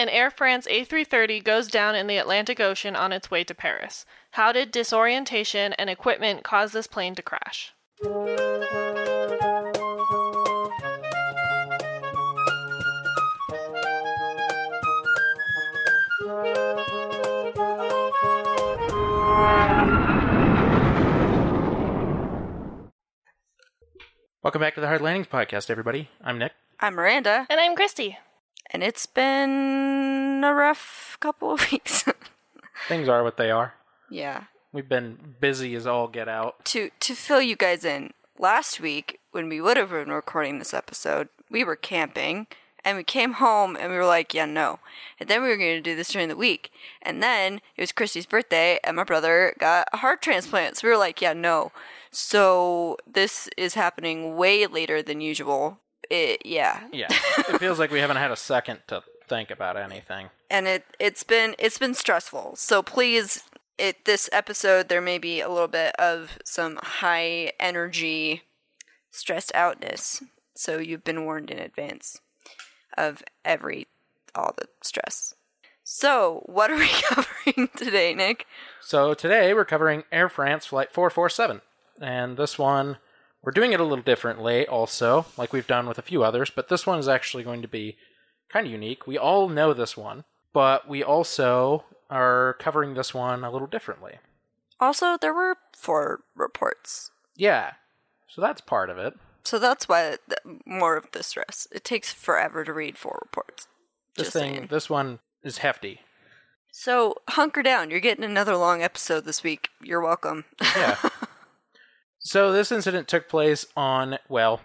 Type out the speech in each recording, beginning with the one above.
An Air France A330 goes down in the Atlantic Ocean on its way to Paris. How did disorientation and equipment cause this plane to crash? Welcome back to the Hard Landings podcast, everybody. I'm Nick. I'm Miranda, And I'm Christy. And it's been a rough couple of weeks. Things are what they are. yeah. We've been busy as all get out. To to fill you guys in, last week when we would have been recording this episode, we were camping and we came home and we were like, yeah, no. And then we were going to do this during the week. And then it was Christy's birthday and my brother got a heart transplant. So we were like, yeah, no. So this is happening way later than usual. It, yeah. Yeah, it feels like we haven't had a second to think about anything. and it it's been it's been stressful. So please, it this episode there may be a little bit of some high energy, stressed outness. So you've been warned in advance of every all the stress. So what are we covering today, Nick? So today we're covering Air France Flight 447. And this one, we're doing it a little differently also, like we've done with a few others, but this one is actually going to be kind of unique. We all know this one, but we also are covering this one a little differently. Also, there were four reports. Yeah, so that's part of it. So that's why th- more of the stress. It takes forever to read four reports. This Just thing, saying. this one is hefty. So hunker down. You're getting another long episode this week. You're welcome. Yeah. so this incident took place on well,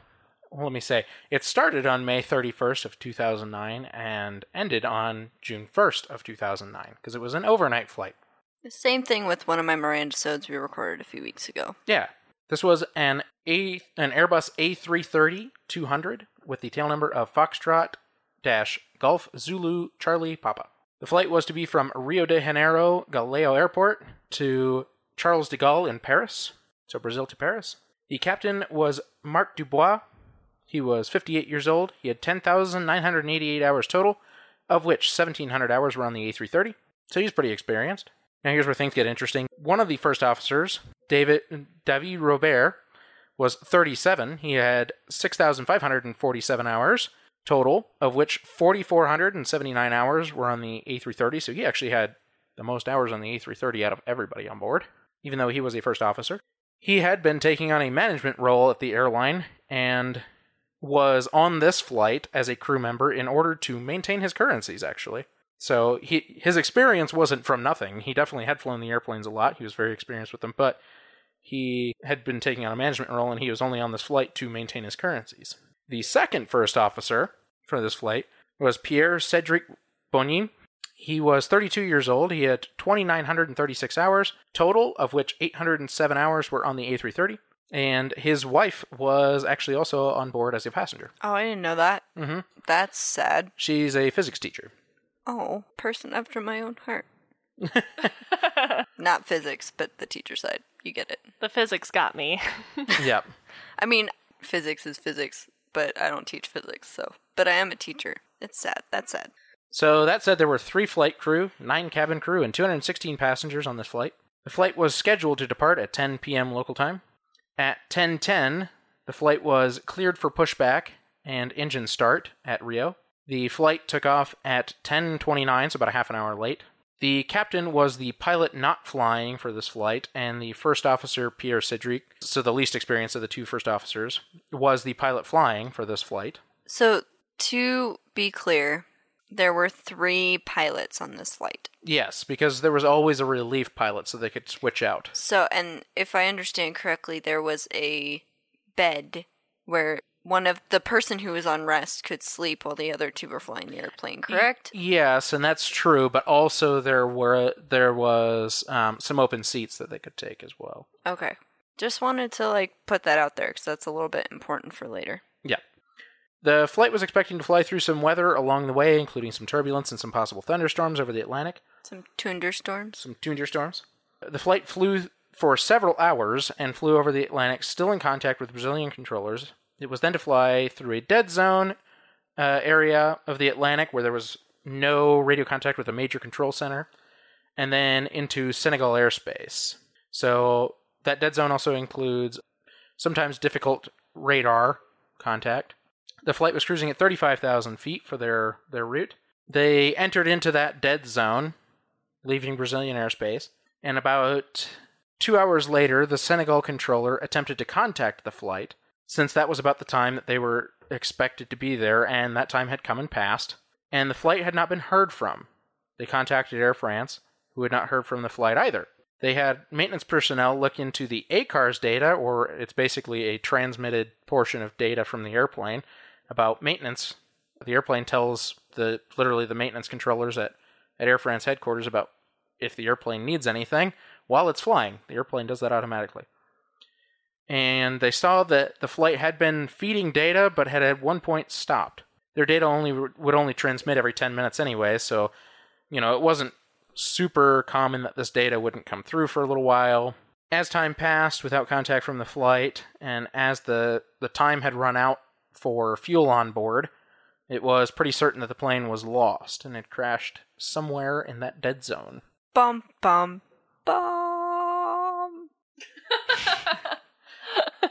let me say, it started on May 31st of 2009 and ended on June 1st of 2009 because it was an overnight flight. The same thing with one of my Miranda episodes we recorded a few weeks ago. Yeah. This was an A an Airbus A330 200 with the tail number of Foxtrot dash Golf Zulu Charlie Papa. The flight was to be from Rio de Janeiro Galileo Airport to Charles de Gaulle in Paris, so Brazil to Paris. The captain was Marc Dubois. He was 58 years old. He had 10,988 hours total, of which 1,700 hours were on the A330. So he's pretty experienced. Now here's where things get interesting. One of the first officers, David David Robert, was 37. He had 6,547 hours total, of which 4,479 hours were on the A330. So he actually had the most hours on the A330 out of everybody on board, even though he was a first officer. He had been taking on a management role at the airline and was on this flight as a crew member in order to maintain his currencies, actually. So he his experience wasn't from nothing. He definitely had flown the airplanes a lot. He was very experienced with them, but he had been taking on a management role and he was only on this flight to maintain his currencies. The second first officer for this flight was Pierre Cedric Bonin. He was 32 years old. He had 2,936 hours total, of which 807 hours were on the A330. And his wife was actually also on board as a passenger. Oh, I didn't know that. Mm-hmm. That's sad. She's a physics teacher. Oh, person after my own heart. Not physics, but the teacher side. You get it. The physics got me. yep. I mean, physics is physics, but I don't teach physics, so. But I am a teacher. It's sad. That's sad. So that said, there were three flight crew, nine cabin crew, and 216 passengers on this flight. The flight was scheduled to depart at 10 p.m. local time. At 10:10, the flight was cleared for pushback and engine start at Rio. The flight took off at 10:29, so about a half an hour late. The captain was the pilot not flying for this flight, and the first officer, Pierre Cedric, so the least experienced of the two first officers, was the pilot flying for this flight. So, to be clear, there were three pilots on this flight. Yes, because there was always a relief pilot so they could switch out. So, and if I understand correctly, there was a bed where one of the person who was on rest could sleep while the other two were flying the airplane, correct? Yes, and that's true, but also there were there was um, some open seats that they could take as well. Okay. Just wanted to like put that out there because that's a little bit important for later. Yeah. The flight was expecting to fly through some weather along the way, including some turbulence and some possible thunderstorms over the Atlantic. Some thunderstorms. some thunderstorms. The flight flew for several hours and flew over the Atlantic, still in contact with Brazilian controllers. It was then to fly through a dead zone uh, area of the Atlantic where there was no radio contact with a major control center, and then into Senegal airspace. So that dead zone also includes sometimes difficult radar contact. The flight was cruising at 35,000 feet for their, their route. They entered into that dead zone, leaving Brazilian airspace, and about two hours later, the Senegal controller attempted to contact the flight, since that was about the time that they were expected to be there, and that time had come and passed, and the flight had not been heard from. They contacted Air France, who had not heard from the flight either. They had maintenance personnel look into the ACARS data, or it's basically a transmitted portion of data from the airplane about maintenance. The airplane tells the literally the maintenance controllers at, at Air France headquarters about if the airplane needs anything while it's flying. The airplane does that automatically. And they saw that the flight had been feeding data, but had at one point stopped. Their data only would only transmit every 10 minutes anyway, so you know it wasn't super common that this data wouldn't come through for a little while. As time passed without contact from the flight, and as the, the time had run out for fuel on board, it was pretty certain that the plane was lost and had crashed somewhere in that dead zone. Bum bum bum.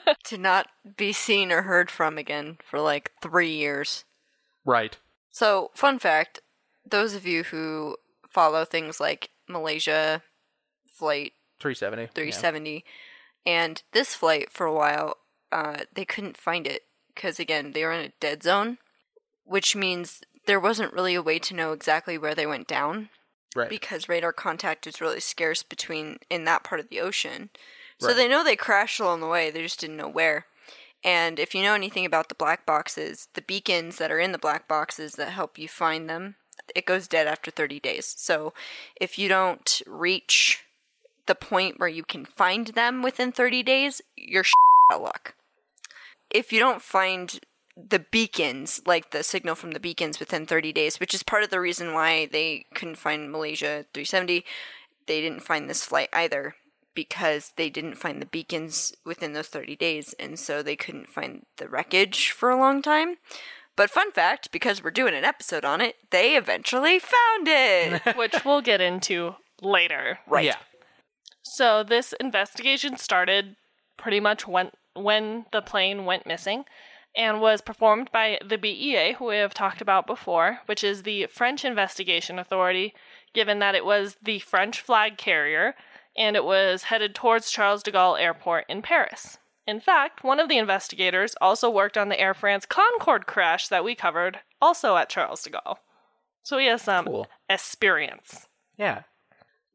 to not be seen or heard from again for like three years. Right. So, fun fact those of you who follow things like Malaysia Flight 370. yeah. 370 and this flight for a while, uh, they couldn't find it because, again, they were in a dead zone, which means there wasn't really a way to know exactly where they went down Right. because radar contact is really scarce between in that part of the ocean. So Right. they know they crashed along the way, they just didn't know where. And if you know anything about the black boxes, the beacons that are in the black boxes that help you find them, it goes dead after 30 days. So if you don't reach the point where you can find them within 30 days, you're out of luck. If you don't find the beacons, like the signal from the beacons within 30 days, which is part of the reason why they couldn't find Malaysia 370. They didn't find this flight either because they didn't find the beacons within those 30 days, and so they couldn't find the wreckage for a long time. But fun fact, because we're doing an episode on it, they eventually found it. which we'll get into later. right. Yeah. So this investigation started pretty much when when the plane went missing and was performed by the BEA, who we have talked about before, which is the French investigation authority, given that it was the French flag carrier and it was headed towards Charles de Gaulle Airport in Paris. In fact, one of the investigators also worked on the Air France Concorde crash that we covered, also at Charles de Gaulle. So he has some Cool. experience. Yeah.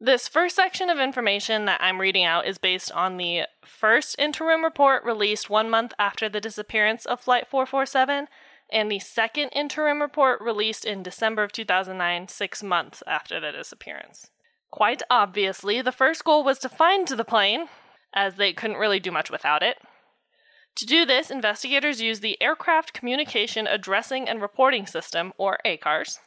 This first section of information that I'm reading out is based on the first interim report released one month after the disappearance of Flight 447, and the second interim report released in December of 2009, six months after the disappearance. Quite obviously, the first goal was to find the plane, as they couldn't really do much without it. To do this, investigators used the Aircraft Communication Addressing and Reporting System, or ACARS.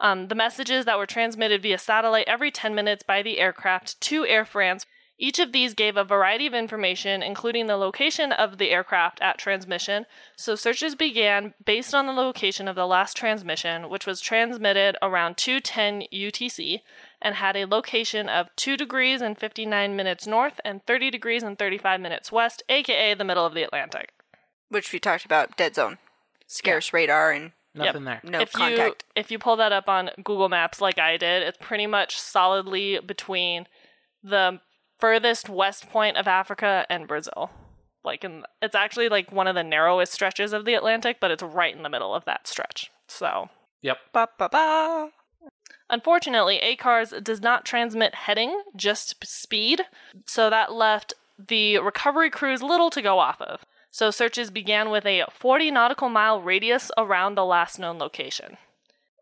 Um, the messages that were transmitted via satellite every 10 minutes by the aircraft to Air France. Each of these gave a variety of information, including the location of the aircraft at transmission. So searches began based on the location of the last transmission, which was transmitted around 2:10 UTC and had a location of 2 degrees and 59 minutes north and 30 degrees and 35 minutes west, aka the middle of the Atlantic. Which we talked about, dead zone. Scarce radar and Nothing there. no if contact. you if you pull that up on Google Maps like I did, it's pretty much solidly between the furthest west point of Africa and Brazil. Like in it's actually like one of the narrowest stretches of the Atlantic, but it's right in the middle of that stretch. So, Yep. Ba, ba, ba. unfortunately, ACARS does not transmit heading, just speed, so that left the recovery crews little to go off of. So searches began with a 40 nautical mile radius around the last known location.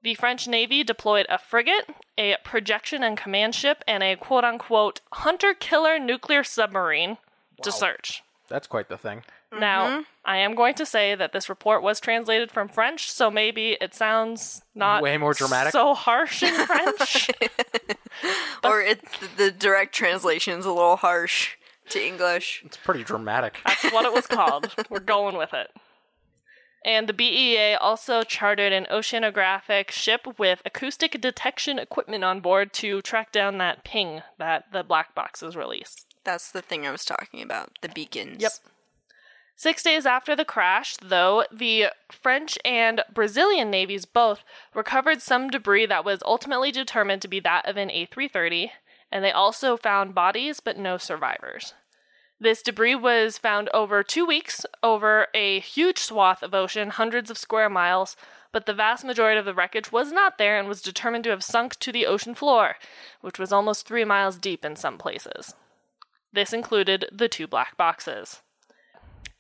The French Navy deployed a frigate, a projection and command ship, and a quote unquote hunter killer nuclear submarine to search. That's quite the thing. Now, mm-hmm. I am going to say that this report was translated from French, so maybe it sounds not Way more dramatic. so harsh in French. Or it, the direct translation's a little harsh to English. It's pretty dramatic. That's what it was called. We're going with it. And the BEA also chartered an oceanographic ship with acoustic detection equipment on board to track down that ping that the black boxes released. That's the thing I was talking about. The beacons. Yep. Six days after the crash, though, the French and Brazilian navies both recovered some debris that was ultimately determined to be that of an A330, and they also found bodies but no survivors. This debris was found over two weeks over a huge swath of ocean, hundreds of square miles, but the vast majority of the wreckage was not there and was determined to have sunk to the ocean floor, which was almost three miles deep in some places. This included the two black boxes.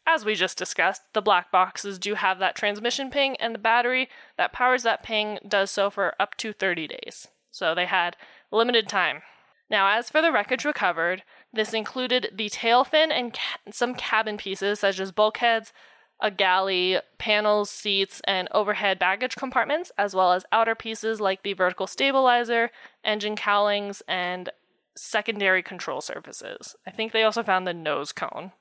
As we just discussed, the black boxes do have that transmission ping, and the battery that powers that ping does so for up to 30 days. So they had limited time. Now, as for the wreckage recovered, this included the tail fin and ca- some cabin pieces, such as bulkheads, a galley, panels, seats, and overhead baggage compartments, as well as outer pieces like the vertical stabilizer, engine cowlings, and secondary control surfaces. I think they also found the nose cone.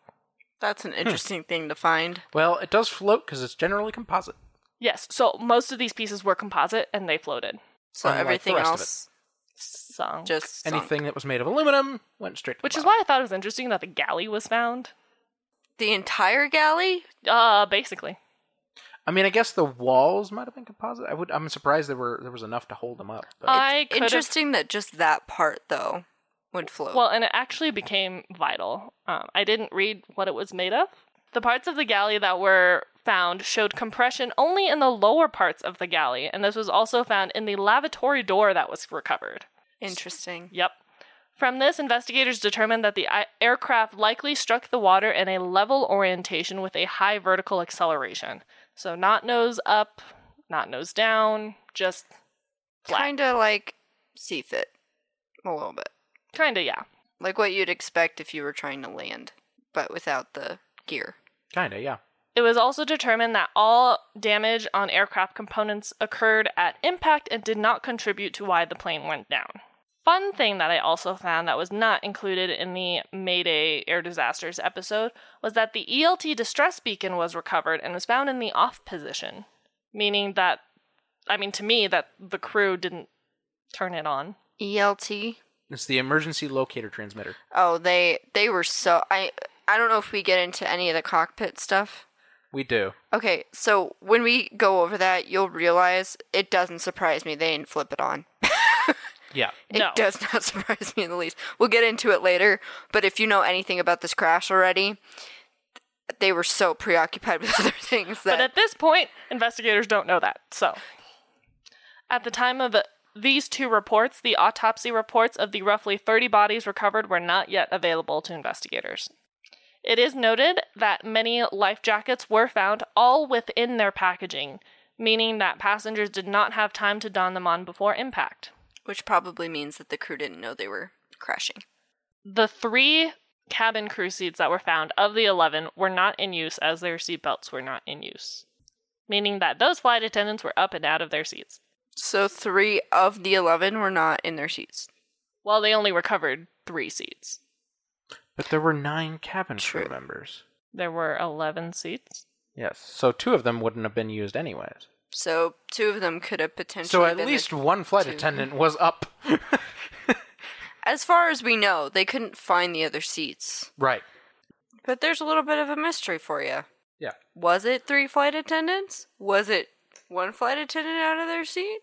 That's an hmm. interesting thing to find. Well, it does float because it's generally composite. Yes, so most of these pieces were composite and they floated. So Unlike the everything rest of it. else Sunk. just sunk. Anything that was made of aluminum went straight to Which the is why I thought it was interesting that the galley was found. The entire galley? Uh, basically. I mean, I guess the walls might have been composite. I would. I'm surprised there were there was enough to hold them up. But I could have Interesting that just that part though would float. Well, and it actually became vital. Um, I didn't read what it was made of. The parts of the galley that were found showed compression only in the lower parts of the galley, and this was also found in the lavatory door that was recovered. Interesting. Yep. From this, investigators determined that the i- aircraft likely struck the water in a level orientation with a high vertical acceleration. So, not nose up, not nose down, just flat. Kinda like sea fit. A little bit. Kinda, yeah. Like what you'd expect if you were trying to land, but without the gear. kinda, yeah. It was also determined that all damage on aircraft components occurred at impact and did not contribute to why the plane went down. Fun thing that I also found that was not included in the Mayday Air Disasters episode was that the ELT distress beacon was recovered and was found in the off position, meaning that, I mean, to me, that the crew didn't turn it on. ELT. It's the emergency locator transmitter. Oh, they they were so I I don't know if we get into any of the cockpit stuff. We do. Okay, so when we go over that, you'll realize it doesn't surprise me they didn't flip it on. Yeah. It No. does not surprise me in the least. We'll get into it later, but if you know anything about this crash already, they were so preoccupied with other things that But at this point, investigators don't know that. So, at the time of these two reports, the autopsy reports of the roughly 30 bodies recovered were not yet available to investigators. It is noted that many life jackets were found all within their packaging, meaning that passengers did not have time to don them on before impact. which probably means that the crew didn't know they were crashing. The three cabin crew seats that were found of the 11 were not in use as their seatbelts were not in use, meaning that those flight attendants were up and out of their seats. So 3 of the 11 were not in their seats. Well, they only recovered three seats. But there were nine cabin crew members. There were 11 seats. Yes. So two of them wouldn't have been used anyways. So two of them could have potentially So at been the- least one flight two. attendant was up. As far as we know, they couldn't find the other seats. right. But there's a little bit of a mystery for you. Yeah. Was it three flight attendants? Was it one flight attendant out of their seat?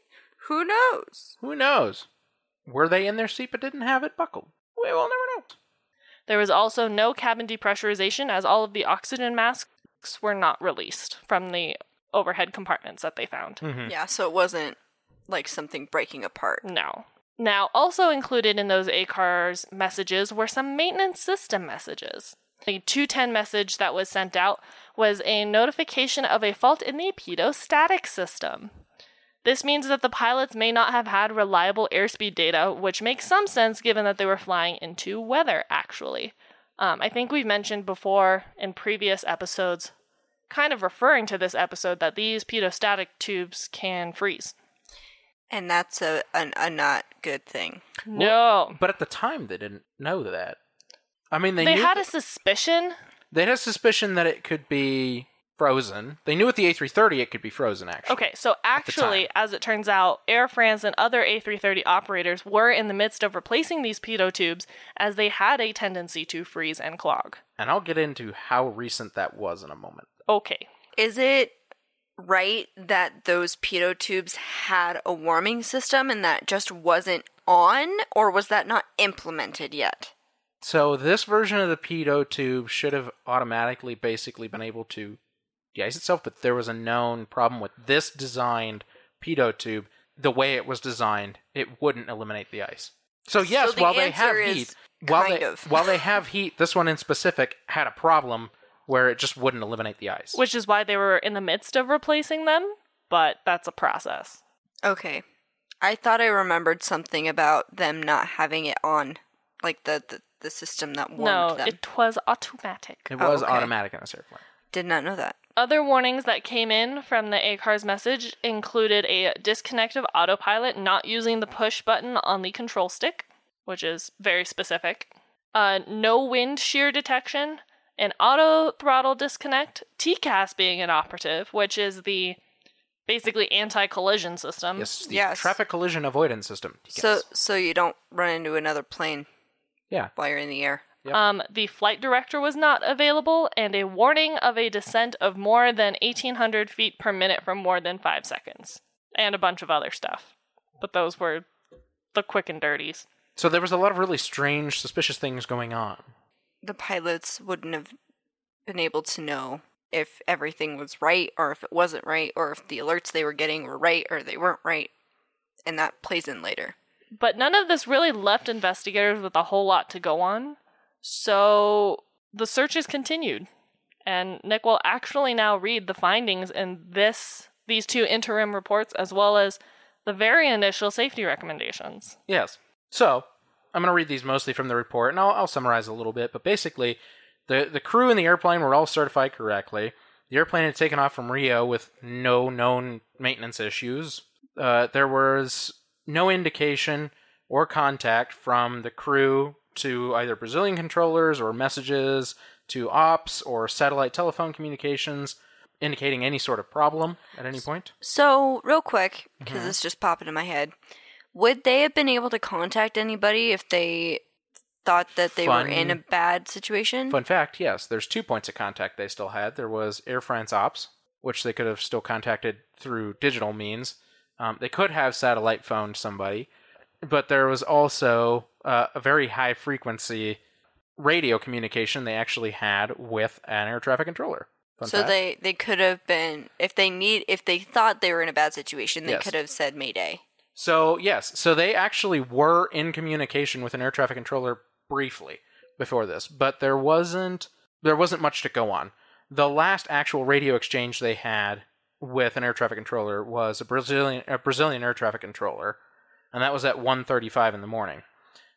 Who knows? Who knows? Were they in their seat but didn't have it buckled? We will never know. There was also no cabin depressurization as all of the oxygen masks were not released from the overhead compartments that they found. Mhm. Yeah, so it wasn't like something breaking apart. No. Now, also included in those ACARS messages were some maintenance system messages. The 210 message that was sent out was a notification of a fault in the pitot-static system. This means that the pilots may not have had reliable airspeed data, which makes some sense given that they were flying into weather, actually. Um, I think we've mentioned before in previous episodes, kind of referring to this episode, that these pitot-static tubes can freeze. And that's a, an, a not good thing. No. But at the time, they didn't know that. I mean, they, they knew had that- a suspicion. they had a suspicion that it could be frozen. They knew with the A330 it could be frozen, actually. Okay, so actually, as it turns out, Air France and other A330 operators were in the midst of replacing these pitot tubes as they had a tendency to freeze and clog. And I'll get into how recent that was in a moment. Okay, Is it right that those pitot tubes had a warming system and that just wasn't on, or was that not implemented yet? So this version of the pitot tube should have automatically basically been able to de-ice itself, but there was a known problem with this designed pitot tube. The way it was designed, it wouldn't eliminate the ice. So yes, the while they have heat, while they of. while they have heat, this one in specific had a problem where it just wouldn't eliminate the ice. which is why they were in the midst of replacing them, but that's a process. Okay. I thought I remembered something about them not having it on, like the, the, the system that warmed No, them. it was automatic. it Oh, was okay. automatic in this airplane. Did not know that. Other warnings that came in from the ACARS message included a disconnect of autopilot not using the push button on the control stick, which is very specific, uh, no wind shear detection, an auto throttle disconnect, TCAS being inoperative, which is the basically anti collision system. Yes, the Yes. traffic collision avoidance system. So so you don't run into another plane yeah, while you're in the air. Yep. Um, the flight director was not available, and a warning of a descent of more than 1,800 feet per minute for more than five seconds, and a bunch of other stuff. But those were the quick and dirties. so there was a lot of really strange, suspicious things going on. The pilots wouldn't have been able to know if everything was right or if it wasn't right or if the alerts they were getting were right or they weren't right. And that plays in later. But none of this really left investigators with a whole lot to go on, so the search is continued. And Nick will actually now read the findings in this these two interim reports as well as the very initial safety recommendations. Yes. So I'm going to read these mostly from the report, and I'll, I'll summarize a little bit. But basically, the the crew and the airplane were all certified correctly. The airplane had taken off from Rio with no known maintenance issues. Uh, there was no indication or contact from the crew to either Brazilian controllers or messages to ops or satellite telephone communications indicating any sort of problem at any point. So, real quick, because Mm-hmm. this just popping in my head, would they have been able to contact anybody if they thought that they were in a bad situation? Fun fact, yes, there's two points of contact they still had. There was Air France Ops, which they could have still contacted through digital means. Um, they could have satellite phoned somebody, but there was also uh, a very high frequency radio communication they actually had with an air traffic controller. Fun so fact. they they could have been if they need if they thought they were in a bad situation, they Yes. could have said Mayday. So yes, so they actually were in communication with an air traffic controller briefly before this, but there wasn't there wasn't much to go on. The last actual radio exchange they had with an air traffic controller was a Brazilian a Brazilian air traffic controller, and that was at 1:35 in the morning.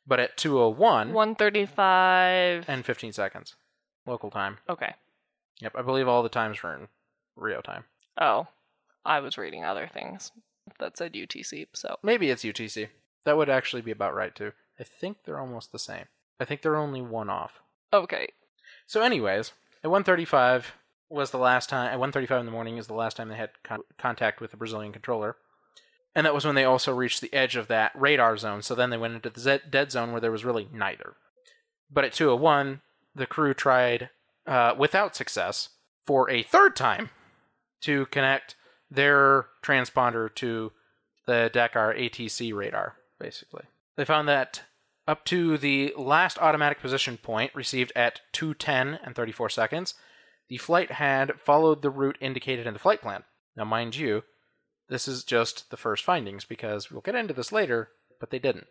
But at 2:01 135. and 15 seconds local time. Okay. Yep, I believe all the times were in Rio time. Oh, I was reading other things that said UTC, so. Maybe it's UTC. That would actually be about right too. I think they're almost the same. I think they're only one off. Okay. So, anyways, at 1:35 was the last time. At 1:35 in the morning is the last time they had con- contact with the Brazilian controller, and that was when they also reached the edge of that radar zone. So then they went into the z- dead zone where there was really neither. But at 2:01, the crew tried, uh, without success, for a third time, to connect their transponder to the Dakar ATC radar. Basically, they found that up to the last automatic position point received at 210 and 34 seconds, the flight had followed the route indicated in the flight plan. Now, mind you, this is just the first findings because we'll get into this later, but they didn't.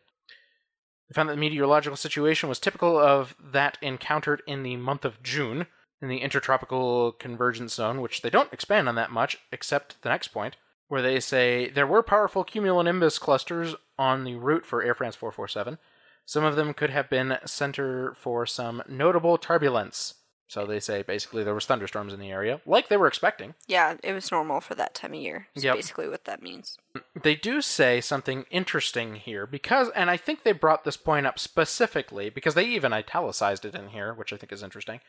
They found that the meteorological situation was typical of that encountered in the month of June in the intertropical convergence zone, which they don't expand on that much, except the next point, where they say there were powerful cumulonimbus clusters on the route for Air France 447. Some of them could have been center for some notable turbulence. So they say basically there was thunderstorms in the area, like they were expecting. Yeah, it was normal for that time of year. Is Yep. basically what that means. They do say something interesting here because, and I think they brought this point up specifically because they even italicized it in here, which I think is interesting.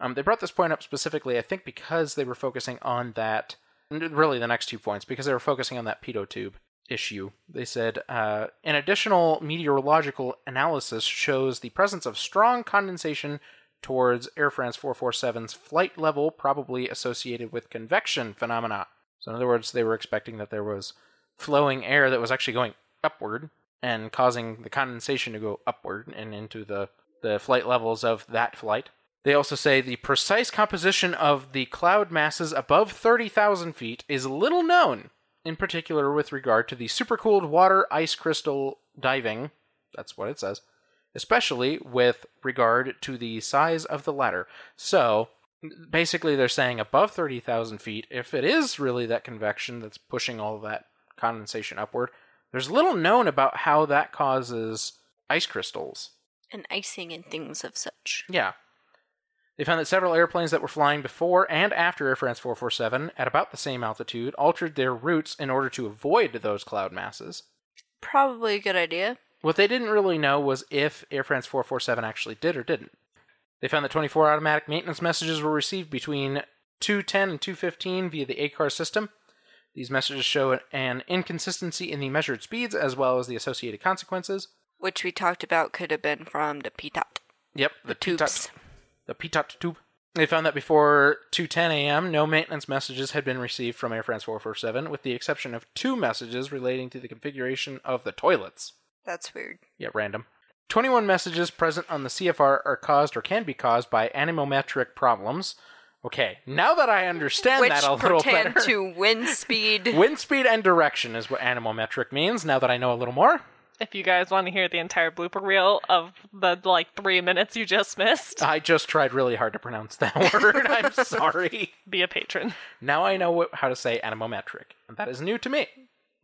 Um, they brought this point up specifically, I think, because they were focusing on that. Really, the next two points, because they were focusing on that pitot tube issue. They said uh, an additional meteorological analysis shows the presence of strong condensation towards Air France 447's flight level, probably associated with convection phenomena. So, in other words, they were expecting that there was flowing air that was actually going upward and causing the condensation to go upward and into the, the flight levels of that flight. They also say the precise composition of the cloud masses above 30,000 feet is little known, in particular with regard to the supercooled water ice crystal diving. That's what it says. Especially with regard to the size of the ladder. So, basically, they're saying above 30,000 feet, if it is really that convection that's pushing all that condensation upward, there's little known about how that causes ice crystals. And icing and things of such. Yeah. They found that several airplanes that were flying before and after Air France 447 at about the same altitude altered their routes in order to avoid those cloud masses. Probably a good idea. What they didn't really know was if Air France 447 actually did or didn't. They found that 24 automatic maintenance messages were received between 210 and 215 via the ACAR system. These messages show an inconsistency in the measured speeds as well as the associated consequences. Which we talked about could have been from the pitot. Yep, The pitot- tubes. the pitot tube. They found that before 2:10 a.m., no maintenance messages had been received from Air France 447, with the exception of two messages relating to the configuration of the toilets. That's weird. Yeah, random. 21 messages present on the CFR are caused or can be caused by anemometric problems. Okay, now that I understand Which that a little pertain better. to wind speed. Wind speed and direction is what anemometric means, now that I know a little more. If you guys want to hear the entire blooper reel of the like three minutes you just missed, I just tried really hard to pronounce that word. I'm sorry. be a patron. Now I know what, how to say anemometric, and that is new to me.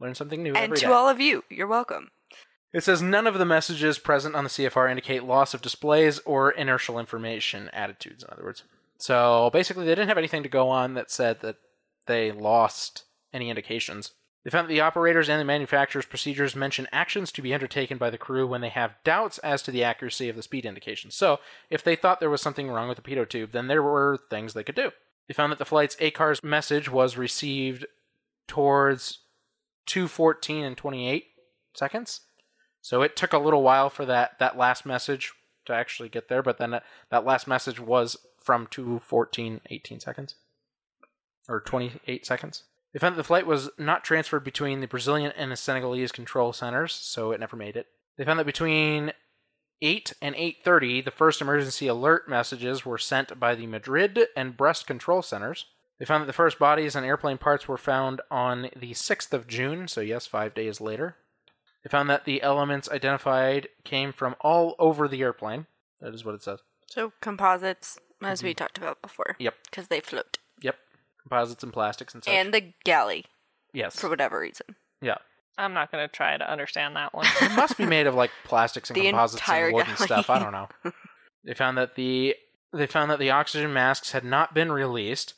Learn something new and every to all of you, you're welcome. It says none of the messages present on the CFR indicate loss of displays or inertial information attitudes, in other words. So basically, they didn't have anything to go on that said that they lost any indications. They found that the operators and the manufacturer's procedures mention actions to be undertaken by the crew when they have doubts as to the accuracy of the speed indications. So, if they thought there was something wrong with the pitot tube, then there were things they could do. They found that the flight's ACARS message was received towards 214 and 28 seconds. So it took a little while for that, that last message to actually get there, but then that, that last message was from 214, 18 seconds. Or 28 seconds. They found that the flight was not transferred between the Brazilian and the Senegalese control centers, so it never made it. They found that between 8 and 8:30, the first emergency alert messages were sent by the Madrid and Brest control centers. They found that the first bodies and airplane parts were found on the 6th of June, so yes, 5 days later. They found that the elements identified came from all over the airplane. That is what it says. So composites, as we talked about before. Mm-hmm. Yep. Because they float. Yep. Composites and plastics and such. And the galley, yes. for whatever reason. yeah. I'm not going to try to understand that one. It must be made of like plastics and The composites entire and wood and galley. stuff. I don't know. They found that the they found that the oxygen masks had not been released.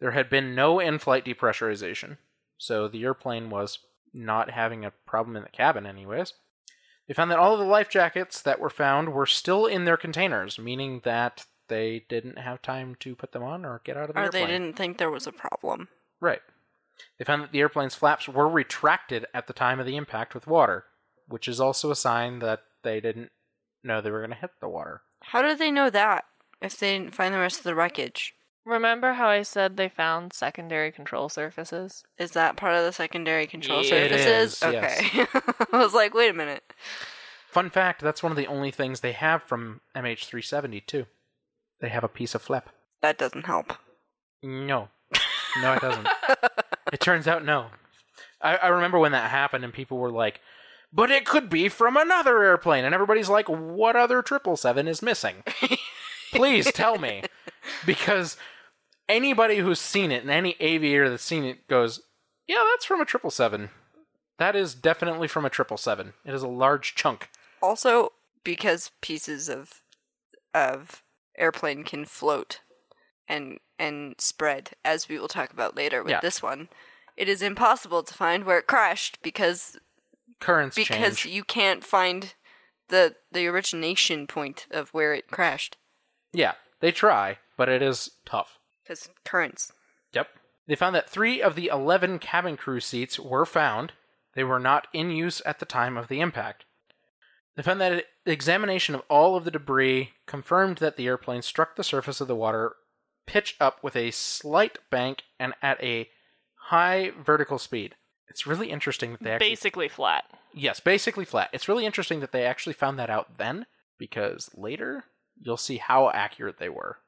There had been no in-flight depressurization, so the airplane was not having a problem in the cabin, anyways. They found that all of the life jackets that were found were still in their containers, meaning that they didn't have time to put them on or get out of the Or airplane. they didn't think there was a problem. Right. They found that the airplane's flaps were retracted at the time of the impact with water, which is also a sign that they didn't know they were going to hit the water. How did they know that if they didn't find the rest of the wreckage? Remember how I said they found secondary control surfaces? Is that part of the secondary control It surfaces? is, okay. I was like, wait a minute. Fun fact that's one of the only things they have from MH370, too. They have a piece of flap. That doesn't help. No. No, it doesn't. it turns out no. I, I remember when that happened and people were like, but it could be from another airplane. And everybody's like, what other 777 is missing? Please tell me. Because anybody who's seen it and any aviator that's seen it goes, yeah, that's from a 777. That is definitely from a 777. It is a large chunk. Also, because pieces of of airplane can float and and spread, as we will talk about later with Yeah. this one, it is impossible to find where it crashed because Currents because change. you can't find the the origination point of where it crashed. Yeah, they try, but it is tough. Because currents. Yep. They found that three of the 11 cabin crew seats were found. They were not in use at the time of the impact. They found that examination of all of the debris confirmed that the airplane struck the surface of the water pitch up with a slight bank and at a high vertical speed. It's really interesting that they actually Basically flat. Yes, basically flat. It's really interesting that they actually found that out then, because later you'll see how accurate they were.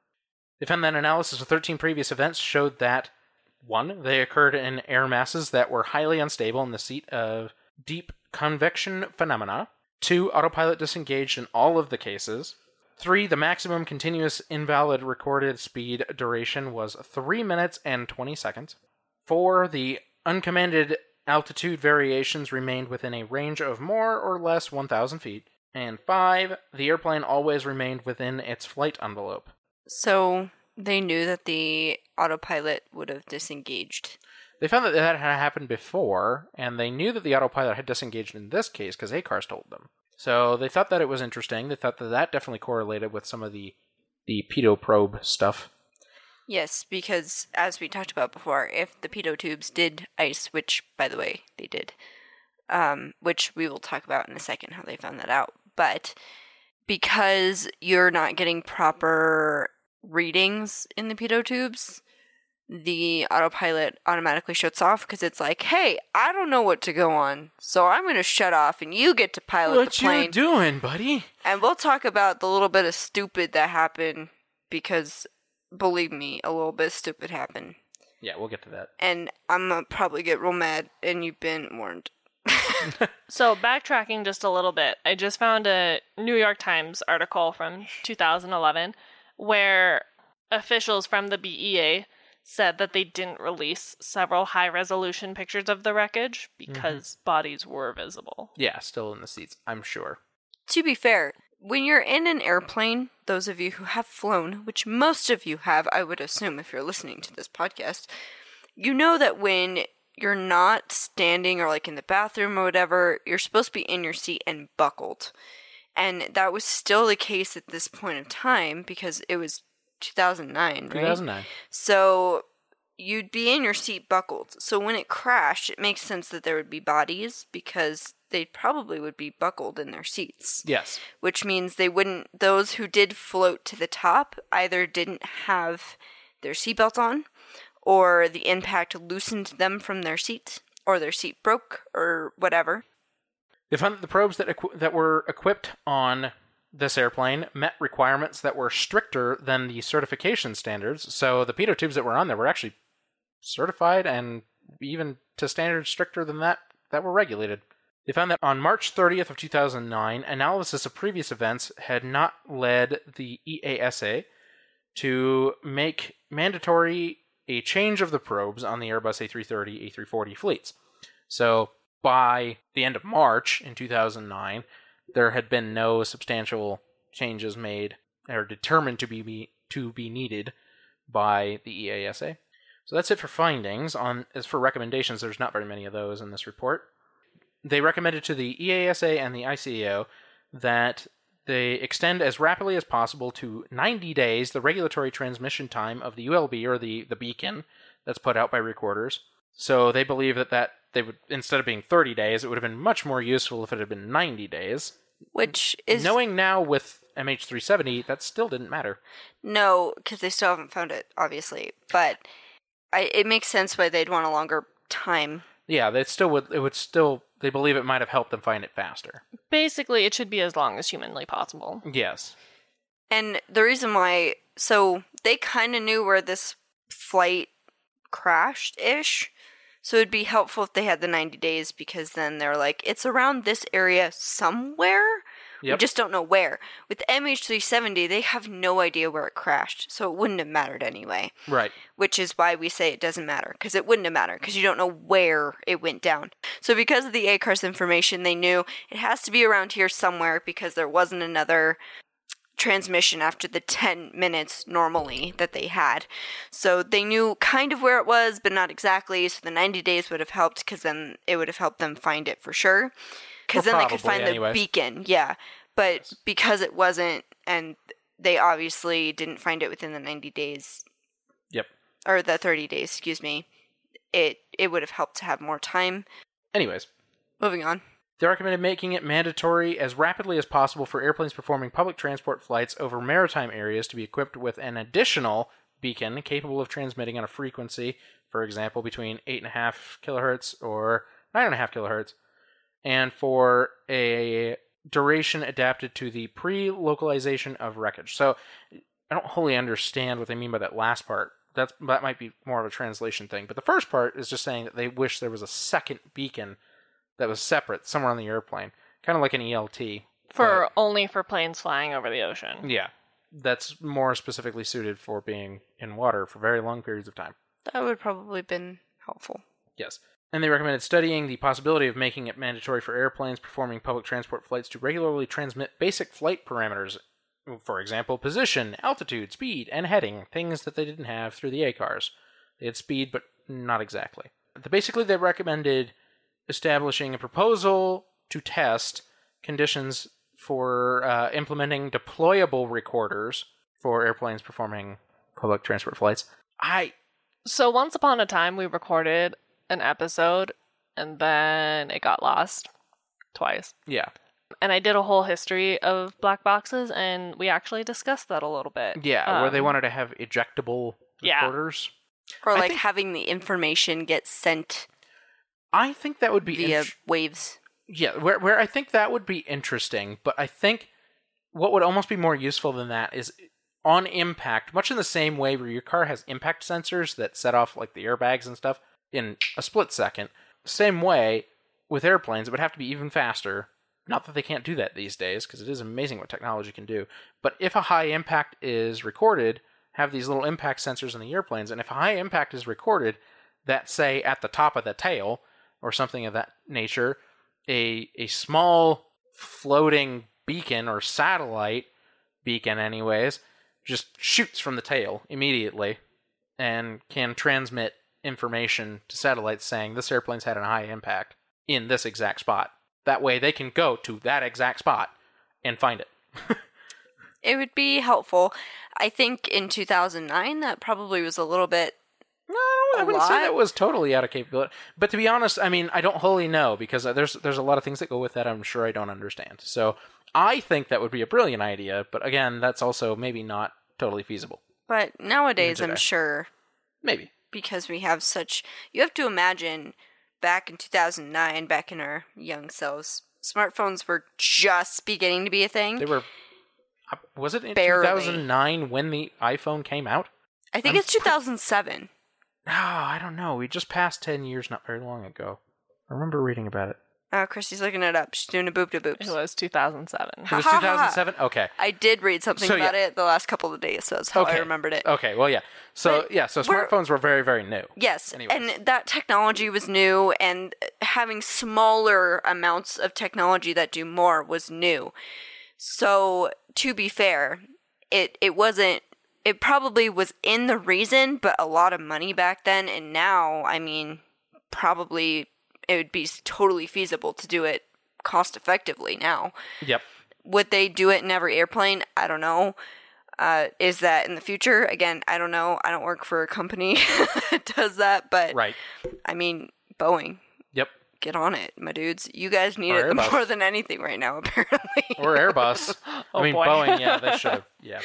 They found that analysis of 13 previous events showed that 1. They occurred in air masses that were highly unstable in the seat of deep convection phenomena. 2. Autopilot disengaged in all of the cases. 3. The maximum continuous invalid recorded speed duration was 3 minutes and 20 seconds. 4. The uncommanded altitude variations remained within a range of more or less 1,000 feet. And 5. The airplane always remained within its flight envelope. So they knew that the autopilot would have disengaged. They found that that had happened before, and they knew that the autopilot had disengaged in this case because ACARS told them. So they thought that it was interesting. They thought that that definitely correlated with some of the the pitot probe stuff. Yes, because as we talked about before, if the pitot tubes did ice, which by the way they did, um, which we will talk about in a second how they found that out, but because you're not getting proper readings in the pitot tubes, the autopilot automatically shuts off because it's like, hey, I don't know what to go on, so I'm going to shut off and you get to pilot the plane. What you doing, buddy? And we'll talk about the little bit of stupid that happened because, believe me, a little bit stupid happened. Yeah, we'll get to that. And I'm gonna probably get real mad, and you've been warned. So, backtracking just a little bit, I just found a New York Times article from 2011 where officials from the BEA said that they didn't release several high resolution pictures of the wreckage mm-hmm. because bodies were visible. Yeah, still in the seats, I'm sure. to be fair, when you're in an airplane, those of you who have flown, which most of you have, I would assume if you're listening to this podcast, you know that when you're not standing or like in the bathroom or whatever, you're supposed to be in your seat and buckled. And that was still the case at this point of time because it was 2009, right? 2009. So you'd be in your seat buckled. So when it crashed, it makes sense that there would be bodies because they probably would be buckled in their seats Yes. which means they wouldn't those who did float to the top either didn't have their seatbelt on or the impact loosened them from their seat or their seat broke or whatever They found that the probes that that were equipped on this airplane met requirements that were stricter than the certification standards. So the pitot tubes that were on there were actually certified and even to standards stricter than that that were regulated. They found that on March 30th of 2009, analysis of previous events had not led the EASA to make mandatory a change of the probes on the Airbus A330, A340 fleets. So by the end of March in 2009, there had been no substantial changes made or determined to be, to be needed by the EASA. So that's it for findings. On as for recommendations, there's not very many of those in this report. They recommended to the EASA and the ICAO that they extend as rapidly as possible to 90 days the regulatory transmission time of the ULB or the, the beacon that's put out by recorders. So they believe that, that they would instead of being 30 days, it would have been much more useful if it had been 90 days. which is Knowing now with MH370, that still didn't matter. no because they still haven't found it obviously but I, it makes sense why they'd want a longer time Yeah, they still would. It would still. They believe it might have helped them find it faster. Basically, it should be as long as humanly possible. Yes. And the reason why, so they kind of knew where this flight crashed ish. So it'd be helpful if they had the 90 days because then they're like, it's around this area somewhere. We just don't know where. With MH370, they have no idea where it crashed. So it wouldn't have mattered anyway. Right. Which is why we say it doesn't matter because it wouldn't have mattered because you don't know where it went down. So because of the ACARS information, they knew it has to be around here somewhere because there wasn't another transmission after the 10 minutes normally that they had. So they knew kind of where it was, but not exactly. So the 90 days would have helped because then it would have helped them find it for sure. Because then they could find anyways. the beacon, yeah. But because it wasn't, and they obviously didn't find it within the 90 days Yep. or the 30 days, excuse me. It it would have helped to have more time. Anyways, Moving on. They recommended making it mandatory as rapidly as possible for airplanes performing public transport flights over maritime areas to be equipped with an additional beacon capable of transmitting on a frequency, for example, between 8.5 kilohertz or 9.5 kilohertz, and for a duration adapted to the pre localization of wreckage. So I don't wholly understand what they mean by that last part. That's, that might be more of a translation thing. But the first part is just saying that they wish there was a second beacon that was separate somewhere on the airplane, kind of like an ELT. For only for planes flying over the ocean. Yeah, that's more specifically suited for being in water for very long periods of time. That would probably been helpful. Yes. And they recommended studying the possibility of making it mandatory for airplanes performing public transport flights to regularly transmit basic flight parameters. For example, position, altitude, speed, and heading, things that they didn't have through the ACARs. They had speed, but not exactly. Basically, they recommended establishing a proposal to test conditions for uh, implementing deployable recorders for airplanes performing public transport flights. I So once upon a time, we recorded an episode and then it got lost twice. yeah And I did a whole history of black boxes, and we actually discussed that a little bit. yeah where they Um, wanted to have ejectable Yeah. recorders. Or I like think- having the information get sent I think that would be via int- waves. yeah where where I think that would be interesting, but I think what would almost be more useful than that is on impact, much in the same way where your car has impact sensors that set off like the airbags and stuff in a split second. Same way with airplanes, it would have to be even faster. Not that they can't do that these days, because it is amazing what technology can do. But if a high impact is recorded, have these little impact sensors in the airplanes, and if a high impact is recorded, that say at the top of the tail or something of that nature, a a small floating beacon or satellite beacon, anyways, just shoots from the tail immediately and can transmit information to satellites saying this airplane's had a high impact in this exact spot. That way they can go to that exact spot and find it. It would be helpful. I think in 2009 that probably was a little bit No, I wouldn't say lot? that was totally out of capability. But to be honest, I mean, I don't wholly know because there's there's a lot of things that go with that. I'm sure I don't understand. So I think that would be a brilliant idea. But again, that's also maybe not totally feasible. but nowadays I'm sure Maybe. because we have such you have to imagine back in 2009 back in our young selves smartphones were just beginning to be a thing They were. uh, Was it in Barely. 2009 when the iPhone came out? i think I'm it's 2007 Oh, I don't know. We just passed 10 years not very long ago. I remember reading about it. oh christy's looking it up she's doing a boop to It boops was 2007. It was Ha, ha, ha. 2007? Okay. i did read something So, about yeah. it the last couple of days so that's how i Okay. remembered it Okay, well, yeah. So, But yeah, so we're- smartphones were very, very new. Yes, Anyways. and that technology was new, and having smaller amounts of technology that do more was new. So, to be fair, it it wasn't. It probably was in the reason, but a lot of money back then, and now, I mean, probably it would be totally feasible to do it cost effectively now. Yep. Would they do it in every airplane? I don't know. Uh, is that in the future? Again, I don't know. I don't work for a company that does that, but Right. I mean, Boeing, Yep. get on it, my dudes. You guys need Or it Airbus. more than anything right now, apparently. or Airbus. Oh, I mean, boy. Boeing. Yeah, they should have. Yeah,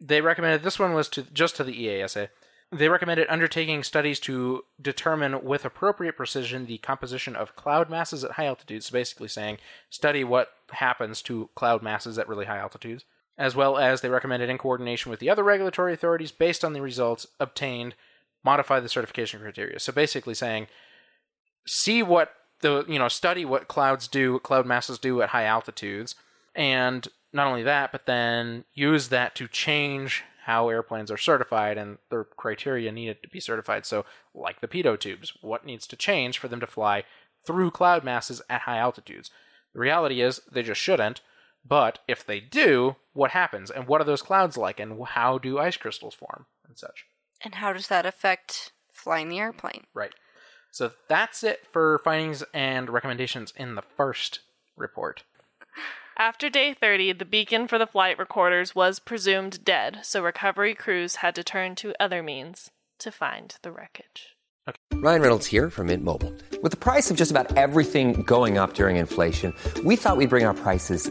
they recommended this one was to just to the EASA. They recommended undertaking studies to determine with appropriate precision the composition of cloud masses at high altitudes. So basically, saying study what happens to cloud masses at really high altitudes, as well as they recommended in coordination with the other regulatory authorities, based on the results obtained, modify the certification criteria. So basically, saying see what the you know study what clouds do what cloud masses do at high altitudes and not only that but then use that to change how airplanes are certified and the criteria needed to be certified so like the pitot tubes what needs to change for them to fly through cloud masses at high altitudes the reality is they just shouldn't but if they do what happens and what are those clouds like and how do ice crystals form and such and how does that affect flying the airplane? Right. So that's it for findings and recommendations in the first report. After day 30, the beacon for the flight recorders was presumed dead, so recovery crews had to turn to other means to find the wreckage. Ryan Reynolds here from Mint Mobile. With the price of just about everything going up during inflation, we thought we'd bring our prices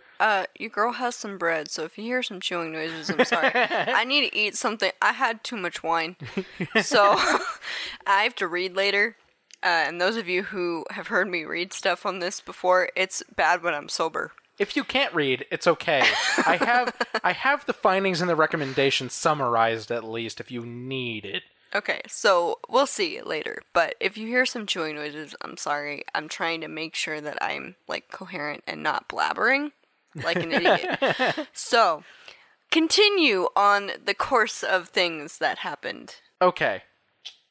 Uh, your girl has some bread, so if you hear some chewing noises, I'm sorry. I need to eat something. I had too much wine, so I have to read later. Uh, and those of you who have heard me read stuff on this before, it's bad when I'm sober. If you can't read, it's okay. I have I have the findings and the recommendations summarized at least if you need it. Okay, so we'll see later. But if you hear some chewing noises, I'm sorry. I'm trying to make sure that I'm like coherent and not blabbering like an idiot. so, continue on the course of things that happened. Okay.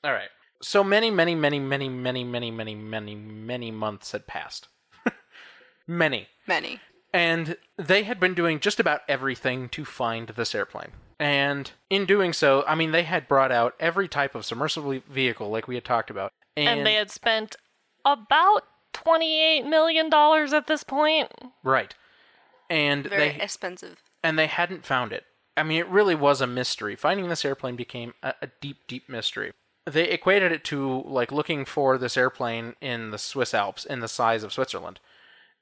All right. So many, many, many, many, many, many, many, many, many months had passed. many. Many. And they had been doing just about everything to find this airplane. And in doing so, I mean, they had brought out every type of submersible vehicle, like we had talked about. And, they had spent about $28 million at this point. right. And Very they expensive. and they hadn't found it. I mean, it really was a mystery. Finding this airplane became a, a deep, deep mystery. They equated it to like looking for this airplane in the Swiss Alps in the size of Switzerland.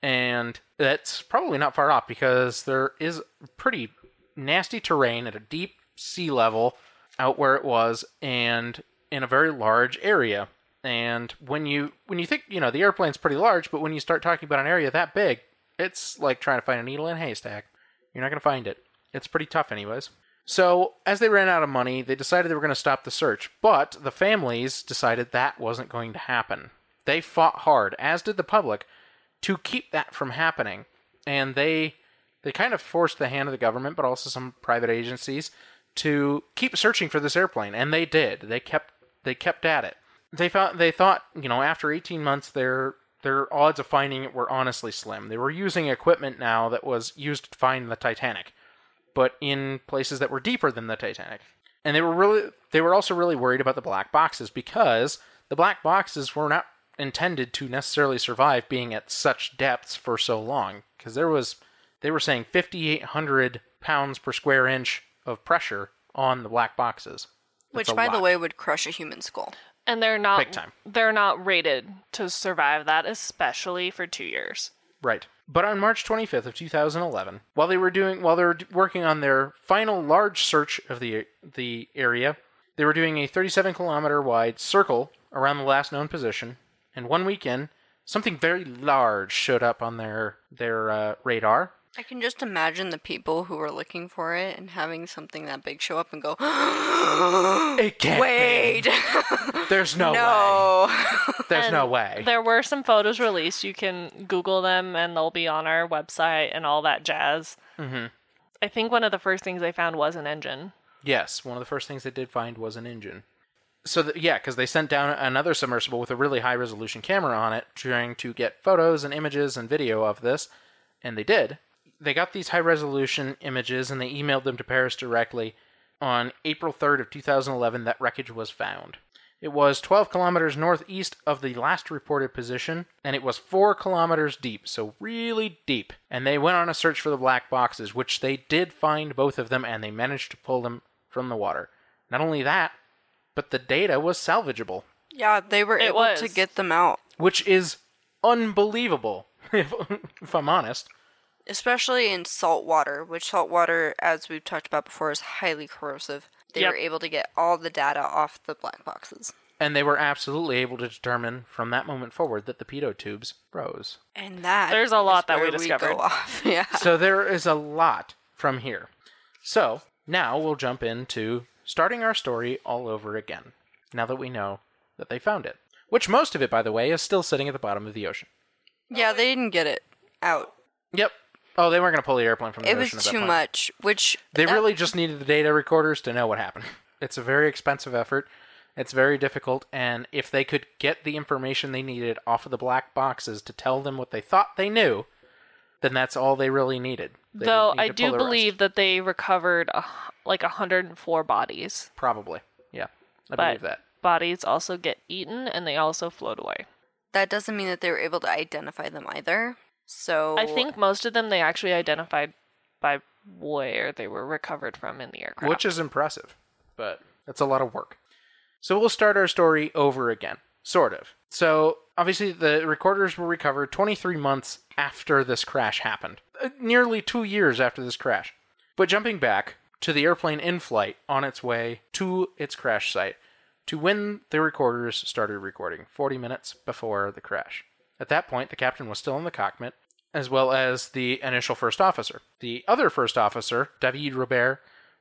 And that's probably not far off because there is pretty nasty terrain at a deep sea level out where it was and in a very large area. And when you when you think, you know, the airplane's pretty large, but when you start talking about an area that big, it's like trying to find a needle in a haystack. You're not going to find it. It's pretty tough, anyways. So, as they ran out of money, they decided they were going to stop the search, but the families decided that wasn't going to happen. They fought hard, as did the public, to keep that from happening. And they they kind of forced the hand of the government, but also some private agencies, to keep searching for this airplane, and they did. They kept they kept at it. They found they thought, you know, after 18 months, their their odds of finding it were honestly slim. They were using equipment now that was used to find the Titanic, but in places that were deeper than the Titanic. And they were really they were also really worried about the black boxes because the black boxes were not intended to necessarily survive being at such depths for so long because there was they were saying 5800 pounds per square inch of pressure on the black boxes. That's Which, by the way, would crush a human skull. And they're not Big time. they're not rated to survive that, especially for two years. Right. But on March 25th of 2011, while they were doing while they were working on their final large search of the the area, they were doing a 37 kilometer wide circle around the last known position. And one weekend, something very large showed up on their their uh, radar. I can just imagine the people who were looking for it and having something that big show up and go, It can't. wait, be. There's no, way. no. There's no way. There were some photos released. You can Google them and they'll be on our website and all that jazz. Mm-hmm. I think one of the first things they found was an engine. Yes, one of the first things they did find was an engine. So that, yeah, because they sent down another submersible with a really high resolution camera on it, trying to get photos and images and video of this, and they did. They got these high resolution images and they emailed them to Paris directly. On April 3rd of 2011, that wreckage was found. It was 12 kilometers northeast of the last reported position, and it was 4 kilometers deep, so really deep. And they went on a search for the black boxes, which they did find both of them, and they managed to pull them from the water. Not only that, but the data was salvageable, yeah, they were It able to get them out, which is unbelievable, if, if I'm honest. Especially in salt water, which salt water, as we've talked about before, is highly corrosive. They Yep. were able to get all the data off the black boxes. And they were absolutely able to determine from that moment forward that the pitot tubes froze. And that There's a lot is that we where discovered. go off. Yeah. so there is a lot from here. So now we'll jump into starting our story all over again. Now that we know that they found it, which most of it, by the way, is still sitting at the bottom of the ocean. Yeah, they didn't get it out. Yep, Oh, they weren't going to pull the airplane from the it was ocean at that too point. much. Which They that- really just needed the data recorders to know what happened. It's a very expensive effort. It's very difficult, and if they could get the information they needed off of the black boxes to tell them what they thought they knew, then that's all they really needed. They Though need I do pull the rest. believe that they recovered a, like 104 bodies, Probably. Yeah. I but believe that. bodies also get eaten and they also float away. that doesn't mean that they were able to identify them either. So I think most of them they actually identified by where they were recovered from in the aircraft. Which is impressive, but it's a lot of work. So we'll start our story over again. Sort of. So, obviously, the recorders were recovered 23 months after this crash happened. Uh, nearly two years after this crash. But jumping back to the airplane in flight on its way to its crash site to when the recorders started recording, 40 minutes before the crash. At that point, the captain was still in the cockpit, as well as the initial first officer. The other first officer, David Robert,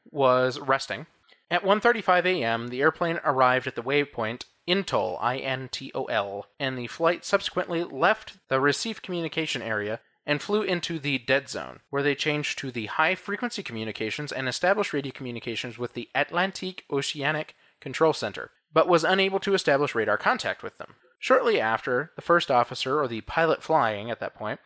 was resting. At 1:35 a.m., the airplane arrived at the waypoint Intol, I-N-T-O-L, and the flight subsequently left the receive communication area and flew into the dead zone, where they changed to the high frequency communications and established radio communications with the Atlantique Oceanic Control Center, but was unable to establish radar contact with them. Shortly after, the first officer, or the pilot flying at that point,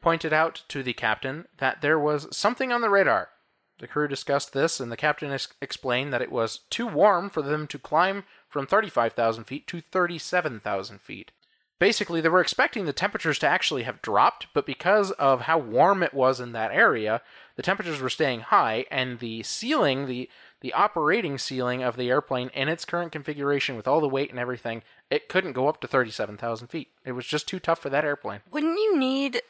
pointed out to the captain that there was something on the radar. The crew discussed this, and the captain ex- explained that it was too warm for them to climb from 35,000 feet to 37,000 feet. Basically, they were expecting the temperatures to actually have dropped, but because of how warm it was in that area, the temperatures were staying high, and the ceiling, the the operating ceiling of the airplane in its current configuration with all the weight and everything, it couldn't go up to 37,000 feet. It was just too tough for that airplane. wouldn't you need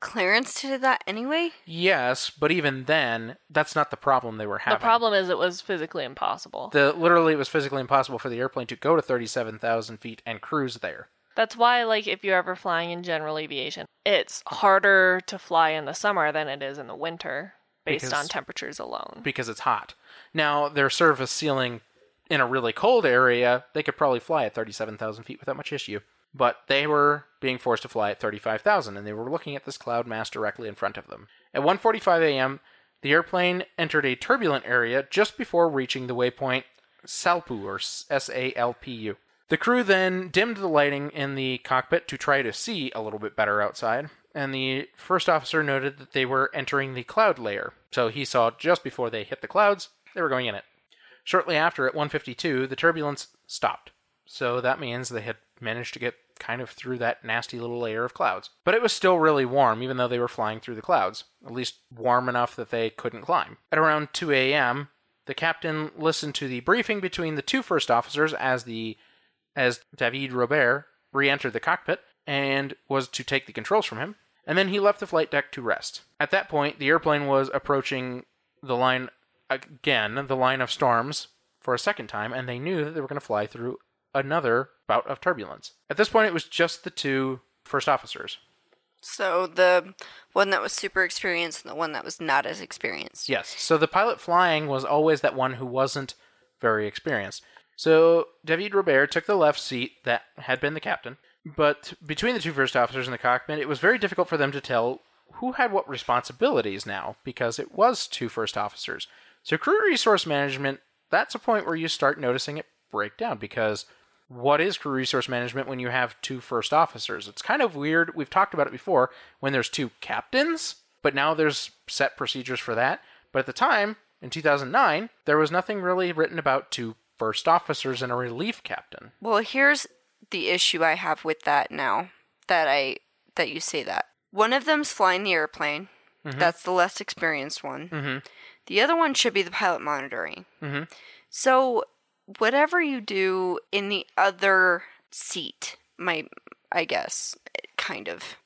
clearance to do that anyway? Yes, but even then, that's not the problem they were having. the problem is it was physically impossible. The literally, it was physically impossible for the airplane to go to thirty-seven thousand feet and cruise there. That's why, like, if you're ever flying in general aviation, it's harder to fly in the summer than it is in the winter based Because- on temperatures alone. because it's hot. Now, their surface ceiling in a really cold area, they could probably fly at 37,000 feet without much issue. But they were being forced to fly at 35,000, and they were looking at this cloud mass directly in front of them. At 1:45 a.m., the airplane entered a turbulent area just before reaching the waypoint Salpu, or S-A-L-P-U. The crew then dimmed the lighting in the cockpit to try to see a little bit better outside, and the first officer noted that they were entering the cloud layer. So he saw just before they hit the clouds, they were going in it. Shortly after, at 152, the turbulence stopped. So that means they had managed to get kind of through that nasty little layer of clouds. But it was still really warm, even though they were flying through the clouds. At least warm enough that they couldn't climb. At around 2 a.m., the captain listened to the briefing between the two first officers as the as David Robert re-entered the cockpit and was to take the controls from him, and then he left the flight deck to rest. At that point, the airplane was approaching the line again, the line of storms for a second time, and they knew that they were going to fly through another bout of turbulence. At this point, it was just the two first officers. So the one that was super experienced and the one that was not as experienced. Yes. So the pilot flying was always that one who wasn't very experienced. So David Robert took the left seat that had been the captain, but between the two first officers in the cockpit, it was very difficult for them to tell who had what responsibilities now because it was two first officers. So crew resource management, that's a point where you start noticing it break down because what is crew resource management when you have two first officers? It's kind of weird. We've talked about it before when there's two captains, but now there's set procedures for that. But at the time, in 2009, there was nothing really written about two first officers and a relief captain. Well, here's the issue I have with that now that I that you say that. One of them's flying the airplane. That's the less experienced one. Mm-hmm. The other one should be the pilot monitoring. Mm-hmm. So whatever you do in the other seat, my I guess kind of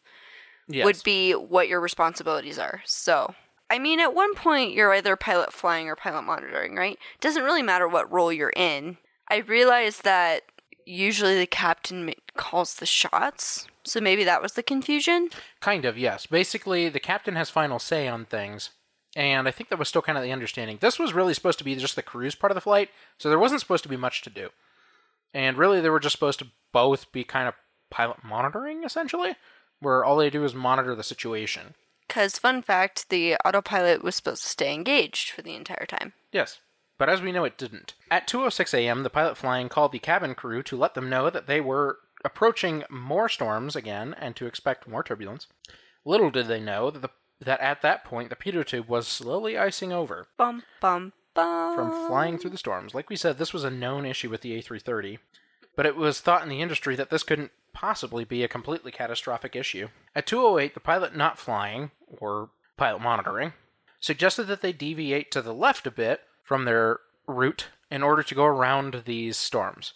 Yes. would be what your responsibilities are. So, I mean, at one point, you're either pilot flying or pilot monitoring, right? Doesn't really matter what role you're in. I realize that usually the captain calls the shots, so maybe that was the confusion. Kind of, yes. Basically, the captain has final say on things, and I think that was still kind of the understanding. This was really supposed to be just the cruise part of the flight, so there wasn't supposed to be much to do. And really, they were just supposed to both be kind of pilot monitoring, essentially, where all they do is monitor the situation. Because, fun fact, the autopilot was supposed to stay engaged for the entire time. Yes. But as we know, it didn't. At 2:06 a.m., the pilot flying called the cabin crew to let them know that they were approaching more storms again and to expect more turbulence. Little did they know that the, that at that point the pitot tube was slowly icing over Bum, bum, bum. from flying through the storms. Like we said, this was a known issue with the A330, but it was thought in the industry that this couldn't possibly be a completely catastrophic issue. At 2:08, the pilot not flying or pilot monitoring suggested that they deviate to the left a bit from their route in order to go around these storms.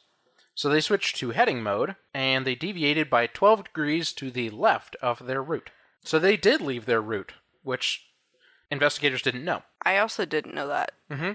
So they switched to heading mode and they deviated by 12 degrees to the left of their route. So they did leave their route, which investigators didn't know. I also didn't know that. Mm-hmm.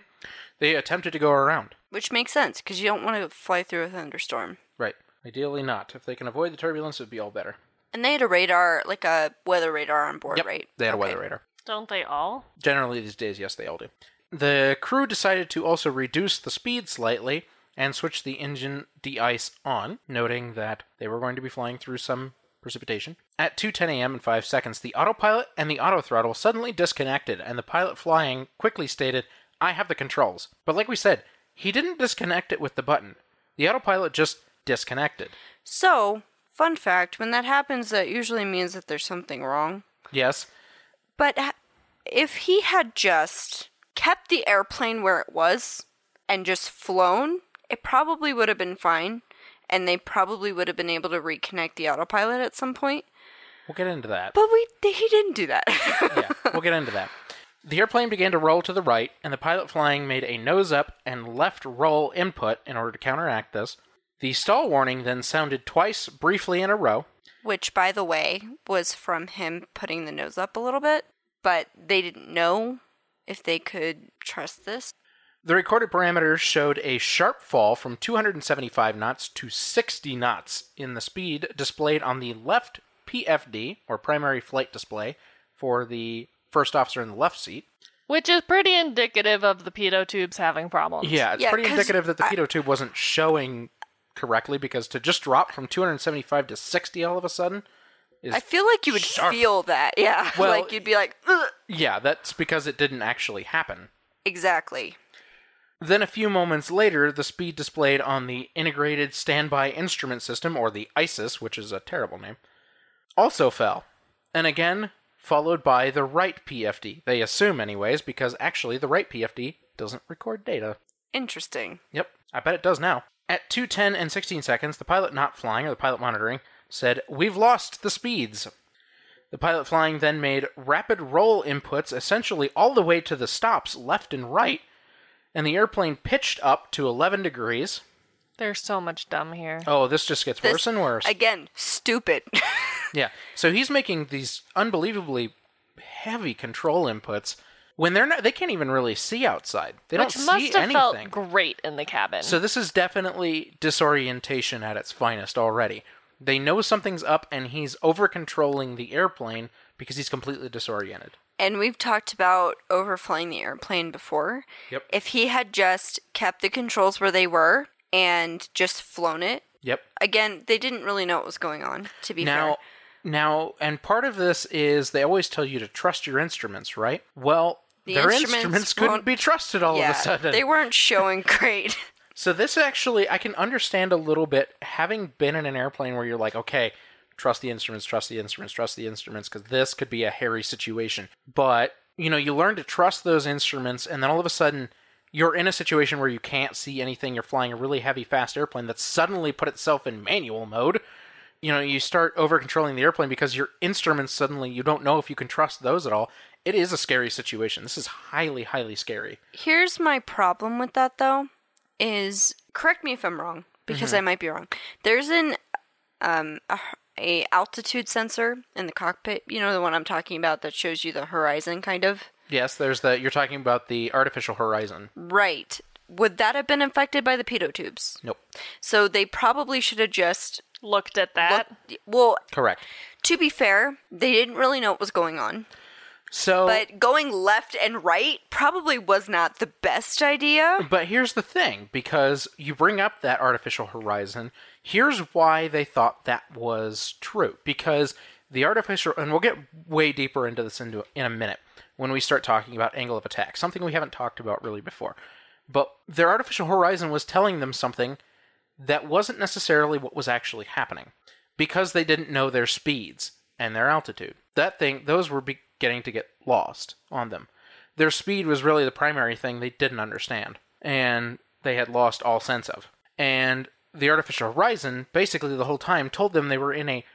They attempted to go around. Which makes sense, because you don't want to fly through a thunderstorm. Right. Ideally not. If they can avoid the turbulence, it would be all better. And they had a radar, like a weather radar on board, Yep, right? They had a weather radar. Don't they all? Generally, these days, yes, they all do. The crew decided to also reduce the speed slightly and switch the engine de-ice on, noting that they were going to be flying through some precipitation. At 2:10 a.m. and 5 seconds, the autopilot and the auto throttle suddenly disconnected, and the pilot flying quickly stated, "I have the controls." But like we said, he didn't disconnect it with the button. The autopilot just disconnected. So, fun fact when that happens, that usually means that there's something wrong. Yes, But if he had just kept the airplane where it was and just flown, it probably would have been fine. And they probably would have been able to reconnect the autopilot at some point. we'll get into that. But we he didn't do that. yeah, we'll get into that. The airplane began to roll to the right, and the pilot flying made a nose up and left roll input in order to counteract this. The stall warning then sounded twice, briefly in a row. Which, by the way, was from him putting the nose up a little bit. But they didn't know if they could trust this. The recorded parameters showed a sharp fall from 275 knots to 60 knots in the speed displayed on the left PFD, or primary flight display, for the first officer in the left seat. Which is pretty indicative of the pitot tubes having problems. Yeah, it's Yeah, pretty 'cause indicative that the I- pitot tube wasn't showing correctly because to just drop from 275 to 60 all of a sudden is I feel like you would sharp. feel that. Yeah. Well- like you'd be like, Ugh. Yeah, that's because it didn't actually happen. exactly. Then a few moments later, the speed displayed on the Integrated Standby Instrument System, or the ISIS, which is a terrible name, also fell. And again, followed by the right PFD. They assume, anyways, because actually the right PFD doesn't record data. Interesting. Yep, I bet it does now. At 210 and 16 seconds, the pilot not flying, or the pilot monitoring, said, We've lost the speeds. The pilot flying then made rapid roll inputs essentially all the way to the stops left and right, and the airplane pitched up to 11 degrees. There's so much dumb here. Oh, this just gets This- worse and worse. Again, stupid. Yeah. So he's making these unbelievably heavy control inputs when they're not they can't even really see outside. They Which don't must see have anything. felt great in the cabin. So this is definitely disorientation at its finest already. They know something's up and he's over controlling the airplane because he's completely disoriented. And we've talked about overflying the airplane before. Yep. If he had just kept the controls where they were and just flown it, Yep. again, they didn't really know what was going on, to be Now fair. now and part of this is they always tell you to trust your instruments, right? Well, The their instruments instruments couldn't be trusted all yeah, of a sudden. they weren't showing great. So this actually, I can understand a little bit having been in an airplane where you're like, okay, trust the instruments, trust the instruments, trust the instruments, because this could be a hairy situation. But you know, you learn to trust those instruments, and then all of a sudden, you're in a situation where you can't see anything. You're flying a really heavy, fast airplane that suddenly put itself in manual mode. You know, you start over controlling the airplane because your instruments suddenly you don't know if you can trust those at all. It is a scary situation. This is highly, highly scary. Here's my problem with that, though, is correct me if I'm wrong because I might be wrong. There's an um a, a altitude sensor in the cockpit. You know the one I'm talking about that shows you the horizon, kind of. Yes, there's the you're talking about the artificial horizon. Right. Would that have been infected by the pitot tubes? Nope. So they probably should have just Looked at that. looked. Well, Correct. to be fair, they didn't really know what was going on. So, But going left and right probably was not the best idea. but here's the thing because you bring up that artificial horizon, here's why they thought that was true. Because the artificial, and we'll get way deeper into this into, in a minute when we start talking about angle of attack, something we haven't talked about really before. But their artificial horizon was telling them something that wasn't necessarily what was actually happening because they didn't know their speeds and their altitude. That thing, those were beginning to get lost on them. Their speed was really the primary thing they didn't understand, and they had lost all sense of. And the artificial horizon, basically the whole time, told them they were in a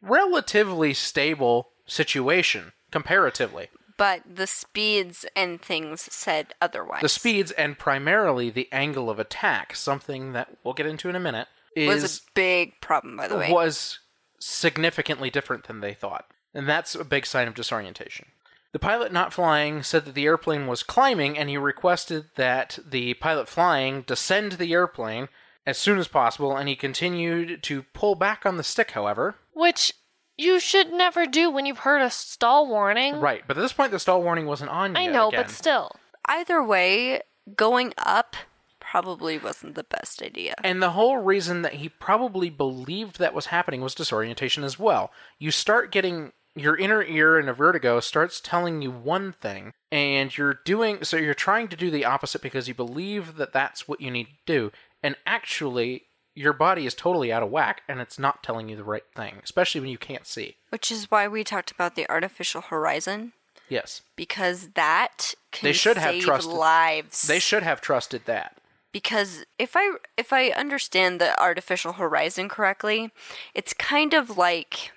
relatively stable situation comparatively. But the speeds and things said otherwise. The speeds and primarily the angle of attack, something that we'll get into in a minute, was is a big problem, by the way. was significantly different than they thought. And that's a big sign of disorientation. The pilot not flying said that the airplane was climbing, and he requested that the pilot flying descend the airplane as soon as possible, and he continued to pull back on the stick, however. Which you should never do when you've heard a stall warning. Right, but at this point, the stall warning wasn't on I yet know, again. but still. Either way, going up probably wasn't the best idea. And the whole reason that he probably believed that was happening was disorientation as well. You start getting your inner ear in a vertigo starts telling you one thing, and you're doing so you're trying to do the opposite because you believe that that's what you need to do, and actually your body is totally out of whack and it's not telling you the right thing, especially when you can't see. Which is why we talked about the artificial horizon, Yes. because that can They should have trusted- lives. They should have trusted that. because if I if I understand the artificial horizon correctly, it's kind of like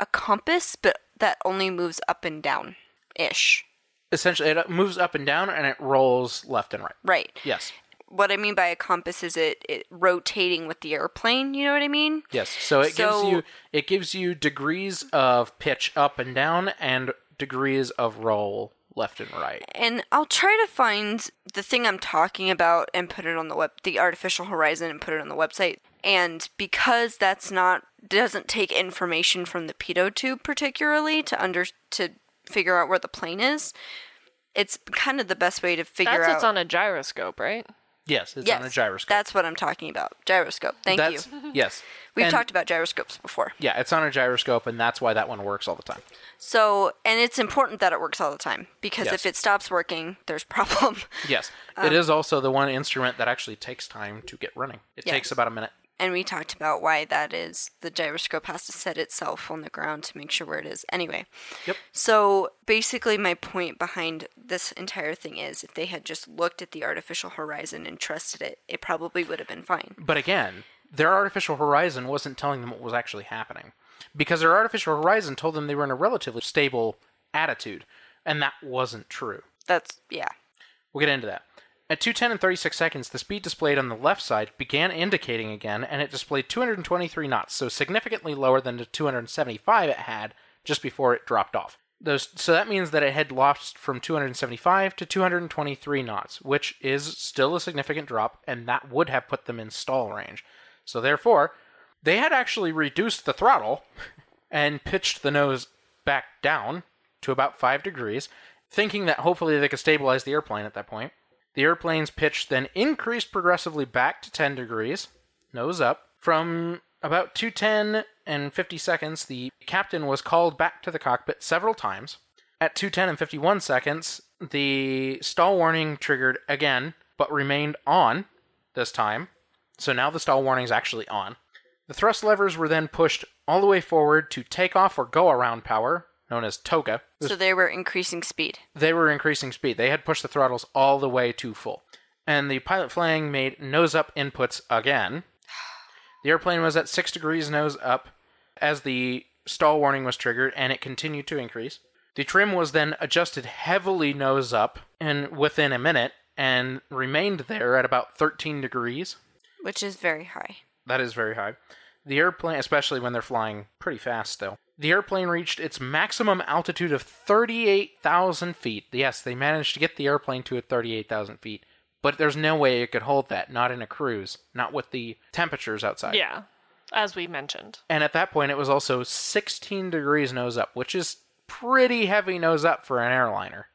a compass, but that only moves up and down, ish. Essentially, it moves up and down and it rolls left and right. Right. Yes. What I mean by a compass is it, it rotating with the airplane. You know what I mean? Yes. So it So- gives you it gives you degrees of pitch up and down and degrees of roll left and right. And I'll try to find the thing I'm talking about and put it on the web, the artificial horizon, and put it on the website. And because that's not doesn't take information from the pitot tube particularly to under to figure out where the plane is, it's kind of the best way to figure That's out. what's on a gyroscope, right? Yes, it's yes, on a gyroscope. That's what I'm talking about. Gyroscope. Thank That's you. yes. We've And- talked about gyroscopes before. Yeah, it's on a gyroscope, and that's why that one works all the time. So, and it's important that it works all the time because Yes. if it stops working, there's problem. Yes, it um, is also the one instrument that actually takes time to get running. It Yes. takes about a minute. And we talked about why that is. The gyroscope has to set itself on the ground to make sure where it is. Anyway. Yep. So basically, my point behind this entire thing is if they had just looked at the artificial horizon and trusted it, it probably would have been fine. But again, their artificial horizon wasn't telling them what was actually happening. Because their artificial horizon told them they were in a relatively stable attitude, and that wasn't true. That's, yeah. We'll get into that. At 210 and 36 seconds, the speed displayed on the left side began indicating again, and it displayed 223 knots, so significantly lower than the 275 it had just before it dropped off. Those, so that means that it had lost from 275 to 223 knots, which is still a significant drop, and that would have put them in stall range. So therefore, they had actually reduced the throttle and pitched the nose back down to about 5 degrees, thinking that hopefully they could stabilize the airplane at that point. The airplane's pitch then increased progressively back to 10 degrees, nose up. From about 210 and 50 seconds, the captain was called back to the cockpit several times. At 210 and 51 seconds, the stall warning triggered again, but remained on this time. So now the stall warning is actually on. The thrust levers were then pushed all the way forward to takeoff or go around power, known as TOGA. So they were increasing speed. They were increasing speed. They had pushed the throttles all the way to full. And the pilot flying made nose up inputs again. The airplane was at 6 degrees nose up as the stall warning was triggered, and it continued to increase. The trim was then adjusted heavily nose up and within a minute and remained there at about 13 degrees. Which is very high. That is very high. The airplane, especially when they're flying pretty fast still, the airplane reached its maximum altitude of 38,000 feet. Yes, they managed to get the airplane to 38,000 feet, but there's no way it could hold that, not in a cruise, not with the temperatures outside. Yeah, as we mentioned. And at that point, it was also 16 degrees nose up, which is pretty heavy nose up for an airliner.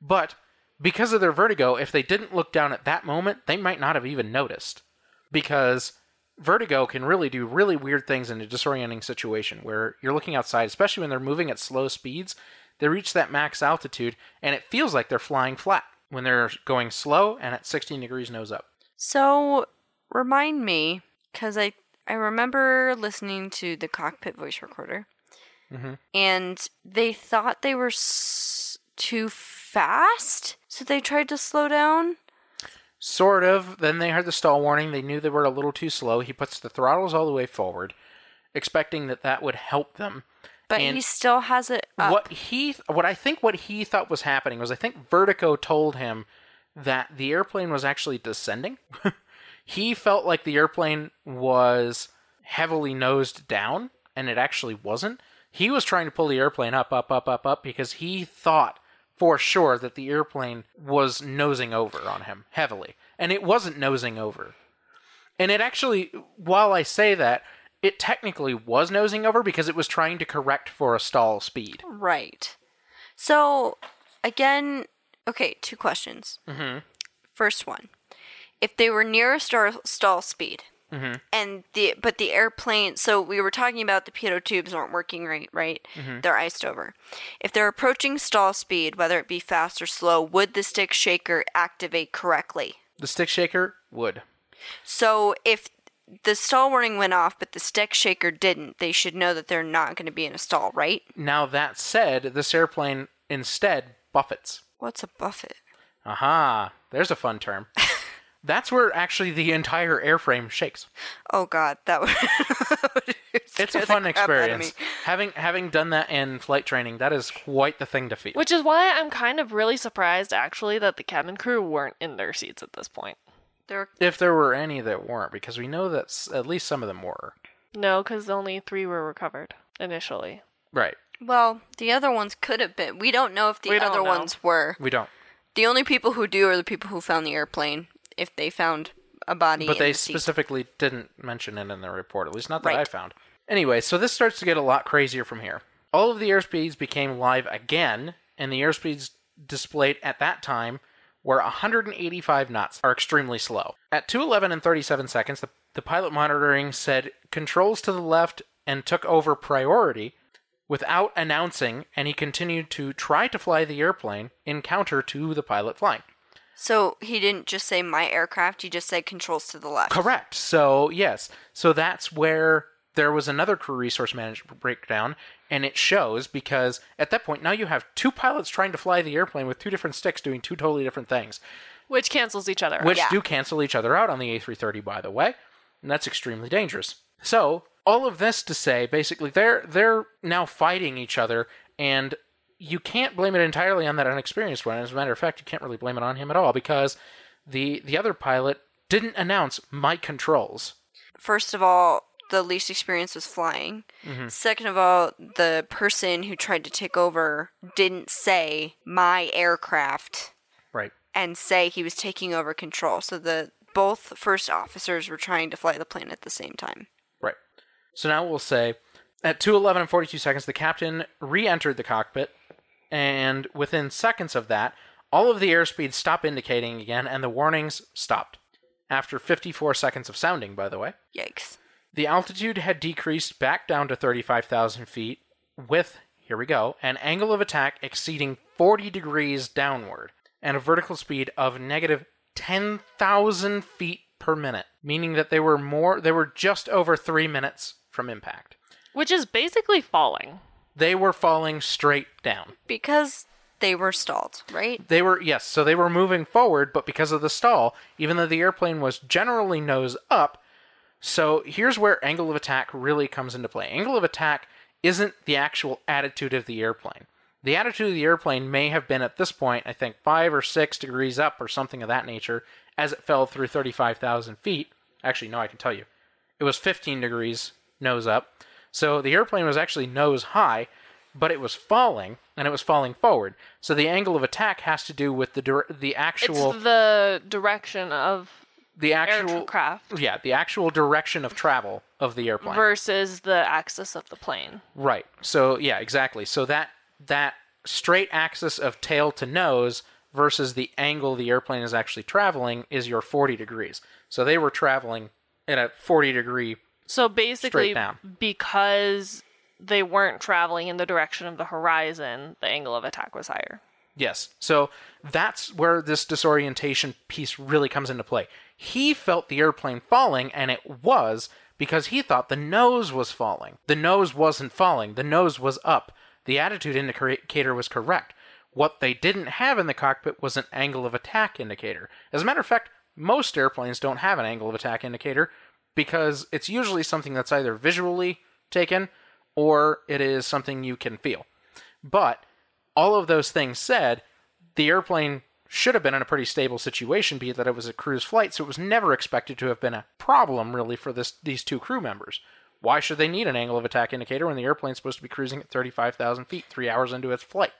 But because of their vertigo, if they didn't look down at that moment, they might not have even noticed. Because vertigo can really do really weird things in a disorienting situation where you're looking outside, especially when they're moving at slow speeds. They reach that max altitude and it feels like they're flying flat when they're going slow and at 16 degrees nose up. So remind me, because I I remember listening to the cockpit voice recorder, mm-hmm. and they thought they were s- too fast, so they tried to slow down. Sort of. Then they heard the stall warning. They knew they were a little too slow. He puts the throttles all the way forward, expecting that that would help them. But And he still has it up. What he, what I think, what he thought was happening was, I think Vertigo told him that the airplane was actually descending. he felt like the airplane was heavily nosed down, and it actually wasn't. He was trying to pull the airplane up, up, up, up, up because he thought for sure that the airplane was nosing over on him heavily, and it wasn't nosing over. And it actually, while I say that, it technically was nosing over because it was trying to correct for a stall speed. Right. So, again, okay, two questions. Mm-hmm. First one. If they were near a star, stall speed, Mm-hmm. and the but the airplane, so we were talking about the pitot tubes aren't working right, right? Mm-hmm. They're iced over. If they're approaching stall speed, whether it be fast or slow, would the stick shaker activate correctly? The stick shaker would. So if the stall warning went off, but the stick shaker didn't, they should know that they're not going to be in a stall, right? Now, that said, this airplane instead buffets. What's a buffet? Aha, there's a fun term. That's where actually the entire airframe shakes. Oh God, that would. It's a fun crap out of experience. Having having done that in flight training, that is quite the thing to feel. Which is why I'm kind of really surprised, actually, that the cabin crew weren't in their seats at this point. They're if there were any that weren't, because we know that at least some of them were. No, because only three were recovered initially. Right. well, the other ones could have been. We don't know if the other know. ones were. We don't. The only people who do are the people who found the airplane. If they found a body, But they the specifically didn't mention it in the report, at least not that I found. Anyway, so this starts to get a lot crazier from here. All of the airspeeds became live again, and the airspeeds displayed at that time were 185 knots, are extremely slow. At 211 and 37 seconds, the, the pilot monitoring said controls to the left and took over priority without announcing, and he continued to try to fly the airplane in counter to the pilot flying. So he didn't just say my aircraft. He just said controls to the left. Correct. So, yes. So that's where there was another crew resource management breakdown, and it shows because at that point, now you have two pilots trying to fly the airplane with two different sticks doing two totally different things, Which cancels each other out. which Yeah. do cancel each other out on the A330, by the way, and that's extremely dangerous. So, all of this to say, basically, they're they're now fighting each other, and you can't blame it entirely on that unexperienced one. As a matter of fact, you can't really blame it on him at all because the the other pilot didn't announce my controls. First of all, the least experience was flying. Mm-hmm. Second of all, the person who tried to take over didn't say my aircraft Right. and say he was taking over control. So the both first officers were trying to fly the plane at the same time. Right. So now we'll say at 2:11 and 42 seconds the captain re-entered the cockpit and within seconds of that all of the airspeeds stop indicating again and the warnings stopped. After 54 seconds of sounding by the way. Yikes. The altitude had decreased back down to 35,000 feet with, here we go, an angle of attack exceeding 40 degrees downward and a vertical speed of negative 10,000 feet per minute, meaning that they were more, they were just over three minutes from impact. Which is basically falling. They were falling straight down. Because they were stalled, right? They were, yes, so they were moving forward, but because of the stall, even though the airplane was generally nose up, so here's where angle of attack really comes into play. Angle of attack isn't the actual attitude of the airplane. The attitude of the airplane may have been at this point, I think, five or six degrees up or something of that nature as it fell through 35,000 feet. Actually, no, I can tell you. It was 15 degrees nose up. So the airplane was actually nose high, but it was falling, and it was falling forward. So the angle of attack has to do with the dir- the actual It's the direction of the actual aircraft yeah the actual direction of travel of the airplane. versus the axis of the plane. Right. So yeah, exactly. So that that straight axis of tail to nose versus the angle the airplane is actually traveling is your 40 degrees. So they were traveling at a 40 degree. So basically, because they weren't traveling in the direction of the horizon, the angle of attack was higher. Yes. So that's where this disorientation piece really comes into play. He felt the airplane falling, and it was because he thought the nose was falling. The nose wasn't falling, the nose was up. The attitude indicator was correct. What they didn't have in the cockpit was an angle of attack indicator. As a matter of fact, most airplanes don't have an angle of attack indicator because it's usually something that's either visually taken or it is something you can feel. But all of those things said, the airplane should have been in a pretty stable situation, be it that it was a cruise flight, so it was never expected to have been a problem really for this these two crew members. Why should they need an angle of attack indicator when the airplane's supposed to be cruising at 35,000 feet three hours into its flight?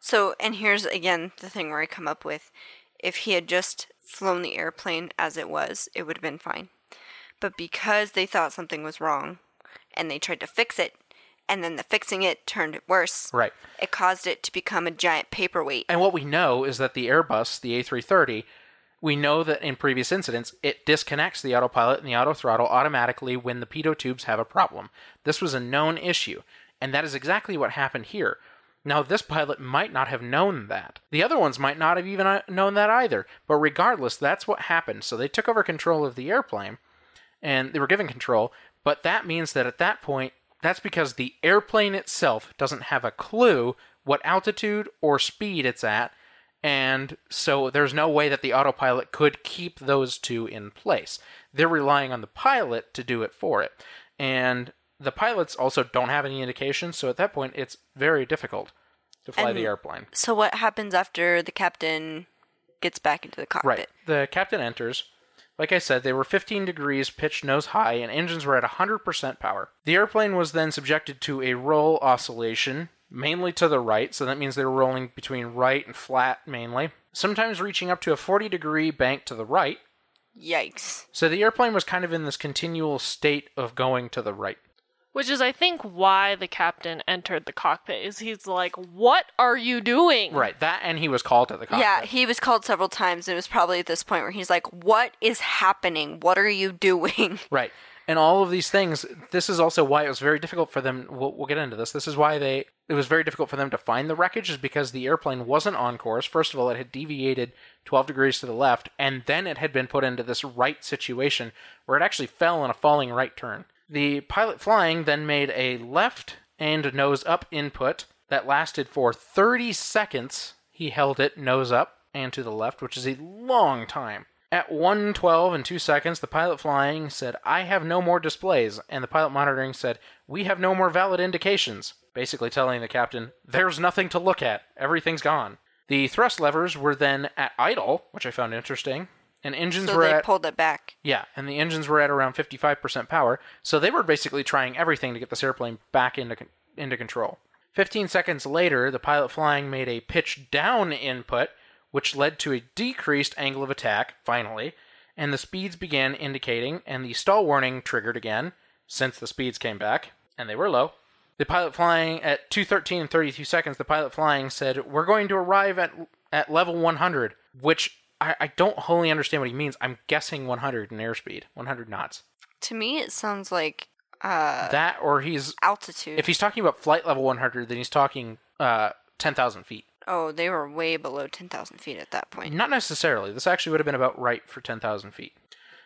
So, and here's again the thing where I come up with if he had just flown the airplane as it was, it would have been fine. But because they thought something was wrong and they tried to fix it, and then the fixing it turned it worse, Right. it caused it to become a giant paperweight. And what we know is that the Airbus, the A330, we know that in previous incidents, it disconnects the autopilot and the auto throttle automatically when the pitot tubes have a problem. This was a known issue, and that is exactly what happened here. Now, this pilot might not have known that. The other ones might not have even uh, known that either. But regardless, that's what happened. So they took over control of the airplane, and they were given control. But that means that at that point, that's because the airplane itself doesn't have a clue what altitude or speed it's at, and so there's no way that the autopilot could keep those two in place. They're relying on the pilot to do it for it. And the pilots also don't have any indication, so at that point it's very difficult to fly And- the airplane. So, what happens after the captain gets back into the cockpit? Right. The captain enters. Like I said, they were 15 degrees pitch nose high and engines were at 100% power. The airplane was then subjected to a roll oscillation, mainly to the right, so that means they were rolling between right and flat mainly, sometimes reaching up to a 40 degree bank to the right. Yikes. So the airplane was kind of in this continual state of going to the right. Which is, I think, why the captain entered the cockpit. Is he's like, "What are you doing?" Right, that and he was called to the cockpit. Yeah, he was called several times. And it was probably at this point where he's like, What is happening? What are you doing? Right. And all of these things, this is also why it was very difficult for them. We'll, we'll get into this. This is why they it was very difficult for them to find the wreckage, is because the airplane wasn't on course. First of all, it had deviated 12 degrees to the left, and then it had been put into this right situation where it actually fell in a falling right turn. The pilot flying then made a left and nose up input that lasted for 30 seconds. He held it nose up and to the left, which is a long time. At 112 and 2 seconds, the pilot flying said, I have no more displays, and the pilot monitoring said, We have no more valid indications. Basically telling the captain, There's nothing to look at, everything's gone. The thrust levers were then at idle, which I found interesting, and engines So were they at. pulled it back. Yeah, and the engines were at around 55% power, so they were basically trying everything to get this airplane back into into control. 15 seconds later, the pilot flying made a pitch down input, which led to a decreased angle of attack, finally, and the speeds began indicating, and the stall warning triggered again, since the speeds came back, and they were low. The pilot flying at 213 and 32 seconds, the pilot flying said, We're going to arrive at, at level 100, which I, I don't wholly understand what he means. I'm guessing 100 in airspeed, 100 knots. To me, it sounds like uh, that, or he's. altitude. If he's talking about flight level 100, then he's talking uh, 10,000 feet. oh, they were way below 10,000 feet at that point. Not necessarily. This actually would have been about right for 10,000 feet.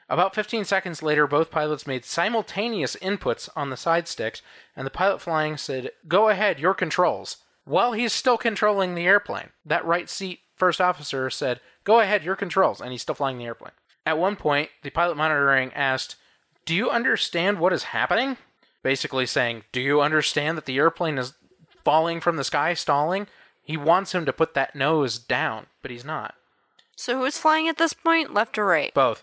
About 15 seconds later, both pilots made simultaneous inputs on the side sticks, and the pilot flying said, Go ahead, your controls. While he's still controlling the airplane, that right seat first officer said, Go ahead, your controls, and he's still flying the airplane. At one point, the pilot monitoring asked, Do you understand what is happening? Basically saying, Do you understand that the airplane is falling from the sky, stalling? He wants him to put that nose down, but he's not. So who's flying at this point? Left or right? Both.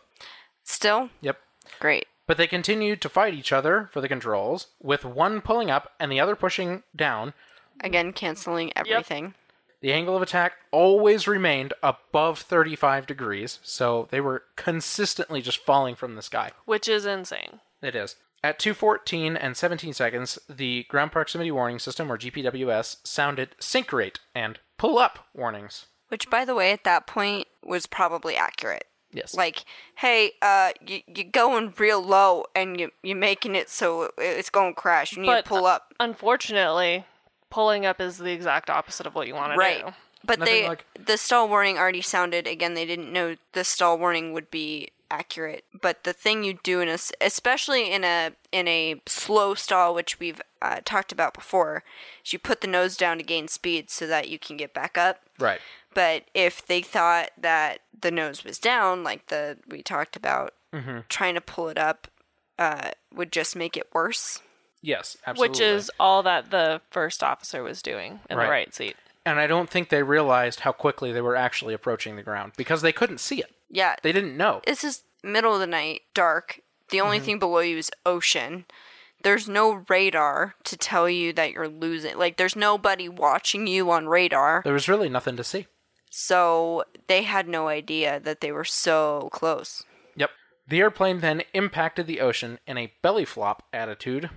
Still? Yep. Great. But they continued to fight each other for the controls, with one pulling up and the other pushing down. Again, canceling everything. The angle of attack always remained above 35 degrees, so they were consistently just falling from the sky. Which is insane. It is. At 214 and 17 seconds, the ground proximity warning system, or GPWS, sounded sink rate and pull up warnings. Which, by the way, at that point was probably accurate. Yes. Like, hey, uh, you you going real low and you you're making it so it's going to crash. You need But to pull up. Unfortunately, pulling up is the exact opposite of what you want to Right. do. But Nothing they like- the stall warning already sounded again. They didn't know the stall warning would be accurate. But the thing you do in a, s- especially in a in a slow stall, which we've uh, talked about before, is you put the nose down to gain speed so that you can get back up. right. But if they thought that the nose was down, like the we talked about, Mm-hmm. trying to pull it up uh, would just make it worse. Yes, absolutely. Which is all that the first officer was doing in Right. the right seat. and I don't think they realized how quickly they were actually approaching the ground because they couldn't see it. Yeah, They didn't know. this is middle of the night, dark. The only mm-hmm. thing below you is ocean. There's no radar to tell you that you're losing. Like, there's nobody watching you on radar. There was really nothing to see. So they had no idea that they were so close. Yep. The airplane then impacted the ocean in a belly flop attitude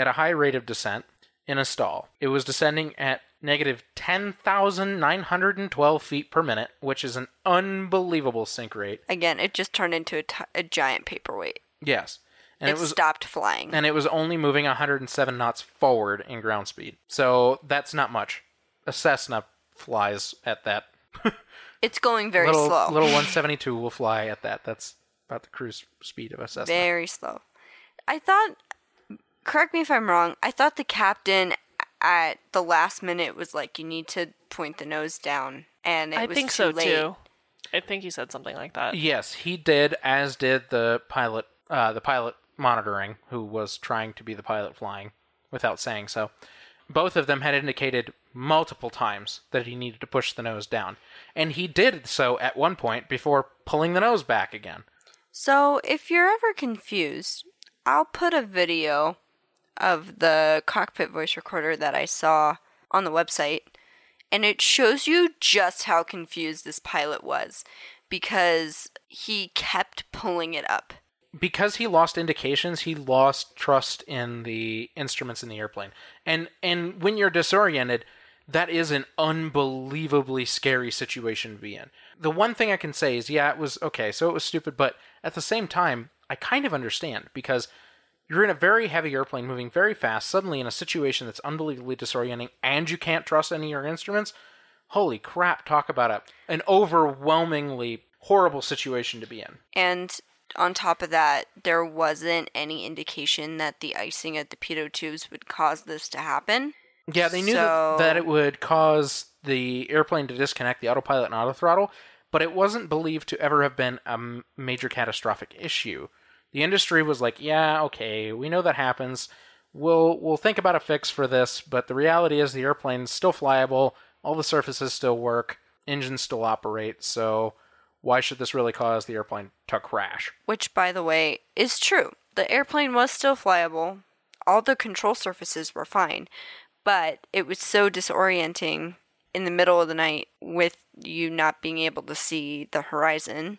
at a high rate of descent in a stall. It was descending at negative 10,912 feet per minute, which is an unbelievable sink rate. Again, it just turned into a, t- a giant paperweight. Yes. And it, it was stopped flying. and it was only moving 107 knots forward in ground speed. So that's not much. A Cessna flies at that. it's going very little slow. little 172 will fly at that. That's about the cruise speed of a Cessna. Very slow. I thought, correct me if I'm wrong, I thought the captain at the last minute was like, you need to point the nose down. And it I was think too so late. too. I think he said something like that. Yes, he did, as did the pilot, uh, the pilot monitoring, who was trying to be the pilot flying without saying so. Both of them had indicated multiple times that he needed to push the nose down, and he did so at one point before pulling the nose back again. So if you're ever confused, I'll put a video of the cockpit voice recorder that I saw on the website, and it shows you just how confused this pilot was because he kept pulling it up. because he lost indications, he lost trust in the instruments in the airplane. And and when you're disoriented, that is an unbelievably scary situation to be in. The one thing I can say is, yeah, it was okay, so it was stupid, but at the same time, I kind of understand because you're in a very heavy airplane moving very fast, suddenly in a situation that's unbelievably disorienting, and you can't trust any of your instruments. Holy crap, talk about a, an overwhelmingly horrible situation to be in. And on top of that, there wasn't any indication that the icing at the pitot tubes would cause this to happen. Yeah, they knew So- that, that it would cause the airplane to disconnect the autopilot and autothrottle, but it wasn't believed to ever have been a major catastrophic issue. The industry was like, "Yeah, okay, we know that happens. We'll we'll think about a fix for this, but the reality is the airplane's still flyable, all the surfaces still work, engines still operate, so why should this really cause the airplane to crash?" Which, by the way, is true. The airplane was still flyable, all the control surfaces were fine, but it was so disorienting in the middle of the night with you not being able to see the horizon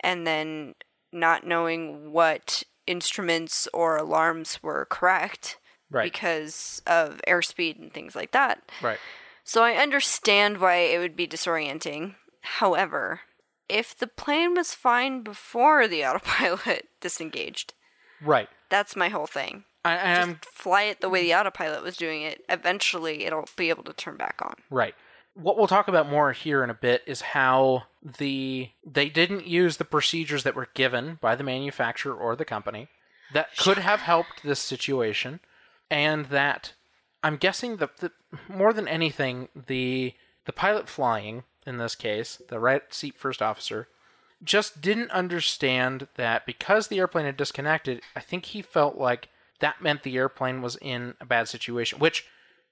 and then not knowing what instruments or alarms were correct Right. because of airspeed and things like that. Right. So I understand why it would be disorienting. However, if the plane was fine before the autopilot disengaged, Right. that's my whole thing. I, Just fly it the way the autopilot was doing it. Eventually, it'll be able to turn back on. Right. What we'll talk about more here in a bit is how the they didn't use the procedures that were given by the manufacturer or the company that could have helped this situation and that I'm guessing that the, more than anything the the pilot flying in this case, the right seat first officer just didn't understand that because the airplane had disconnected, I think he felt like that meant the airplane was in a bad situation, which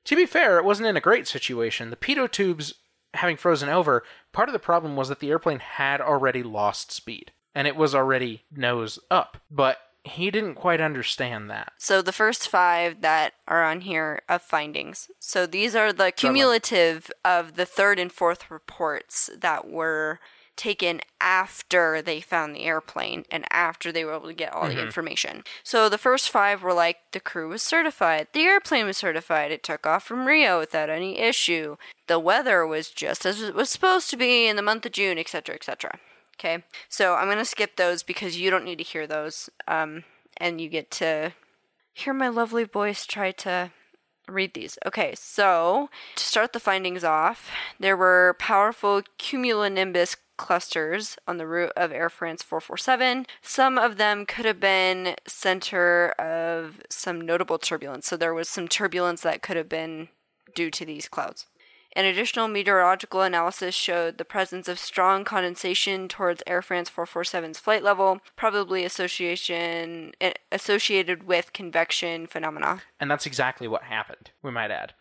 to be fair, it wasn't in a great situation. The pitot tubes having frozen over, part of the problem was that the airplane had already lost speed and it was already nose up. But he didn't quite understand that. So the first five that are on here of findings. So these are the cumulative of the third and fourth reports that were taken after they found the airplane and after they were able to get all the information. So the first five were like the crew was certified, the airplane was certified, it took off from Rio without any issue, the weather was just as it was supposed to be in the month of June, etc., etc. Okay, so I'm gonna skip those because you don't need to hear those, um, and you get to hear my lovely voice try to read these. Okay, so to start the findings off, there were powerful cumulonimbus clusters on the route of Air France 447. Some of them could have been center of some notable turbulence. So there was some turbulence that could have been due to these clouds. An additional meteorological analysis showed the presence of strong condensation towards Air France 447's flight level, probably association eh, associated with convection phenomena. And that's exactly what happened, we might add.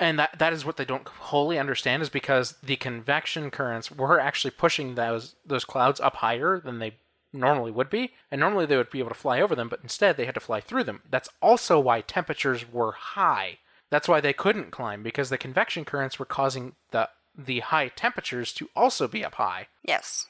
And that, that is what they don't wholly understand is because the convection currents were actually pushing those those clouds up higher than they normally would be. And normally they would be able to fly over them, but instead they had to fly through them. That's also why temperatures were high. That's why they couldn't climb because the convection currents were causing the the high temperatures to also be up high. Yes.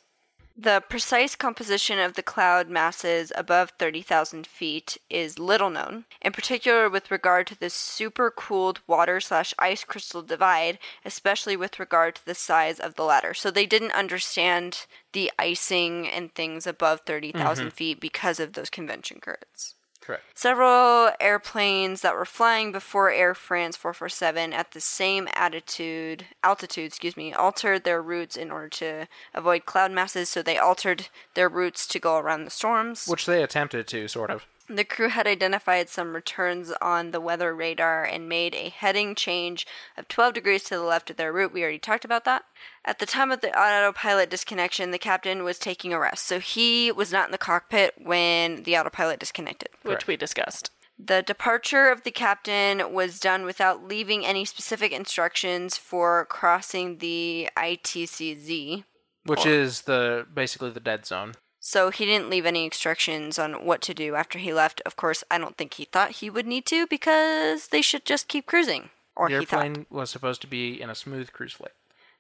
The precise composition of the cloud masses above 30,000 feet is little known, in particular with regard to the supercooled water slash ice crystal divide, especially with regard to the size of the latter. So they didn't understand the icing and things above 30,000 mm-hmm. feet because of those convection currents. Correct. Several airplanes that were flying before Air France 447 at the same attitude, altitude, excuse me, altered their routes in order to avoid cloud masses. So they altered their routes to go around the storms. Which they attempted to, sort of. The crew had identified some returns on the weather radar and made a heading change of 12 degrees to the left of their route. We already talked about that. At the time of the autopilot disconnection, the captain was taking a rest, so he was not in the cockpit when the autopilot disconnected. which we discussed. The departure of the captain was done without leaving any specific instructions for crossing the ITCZ. Which is the basically the dead zone. So he didn't leave any instructions on what to do after he left. Of course, I don't think he thought he would need to because they should just keep cruising. Or The airplane was supposed to be in a smooth cruise flight.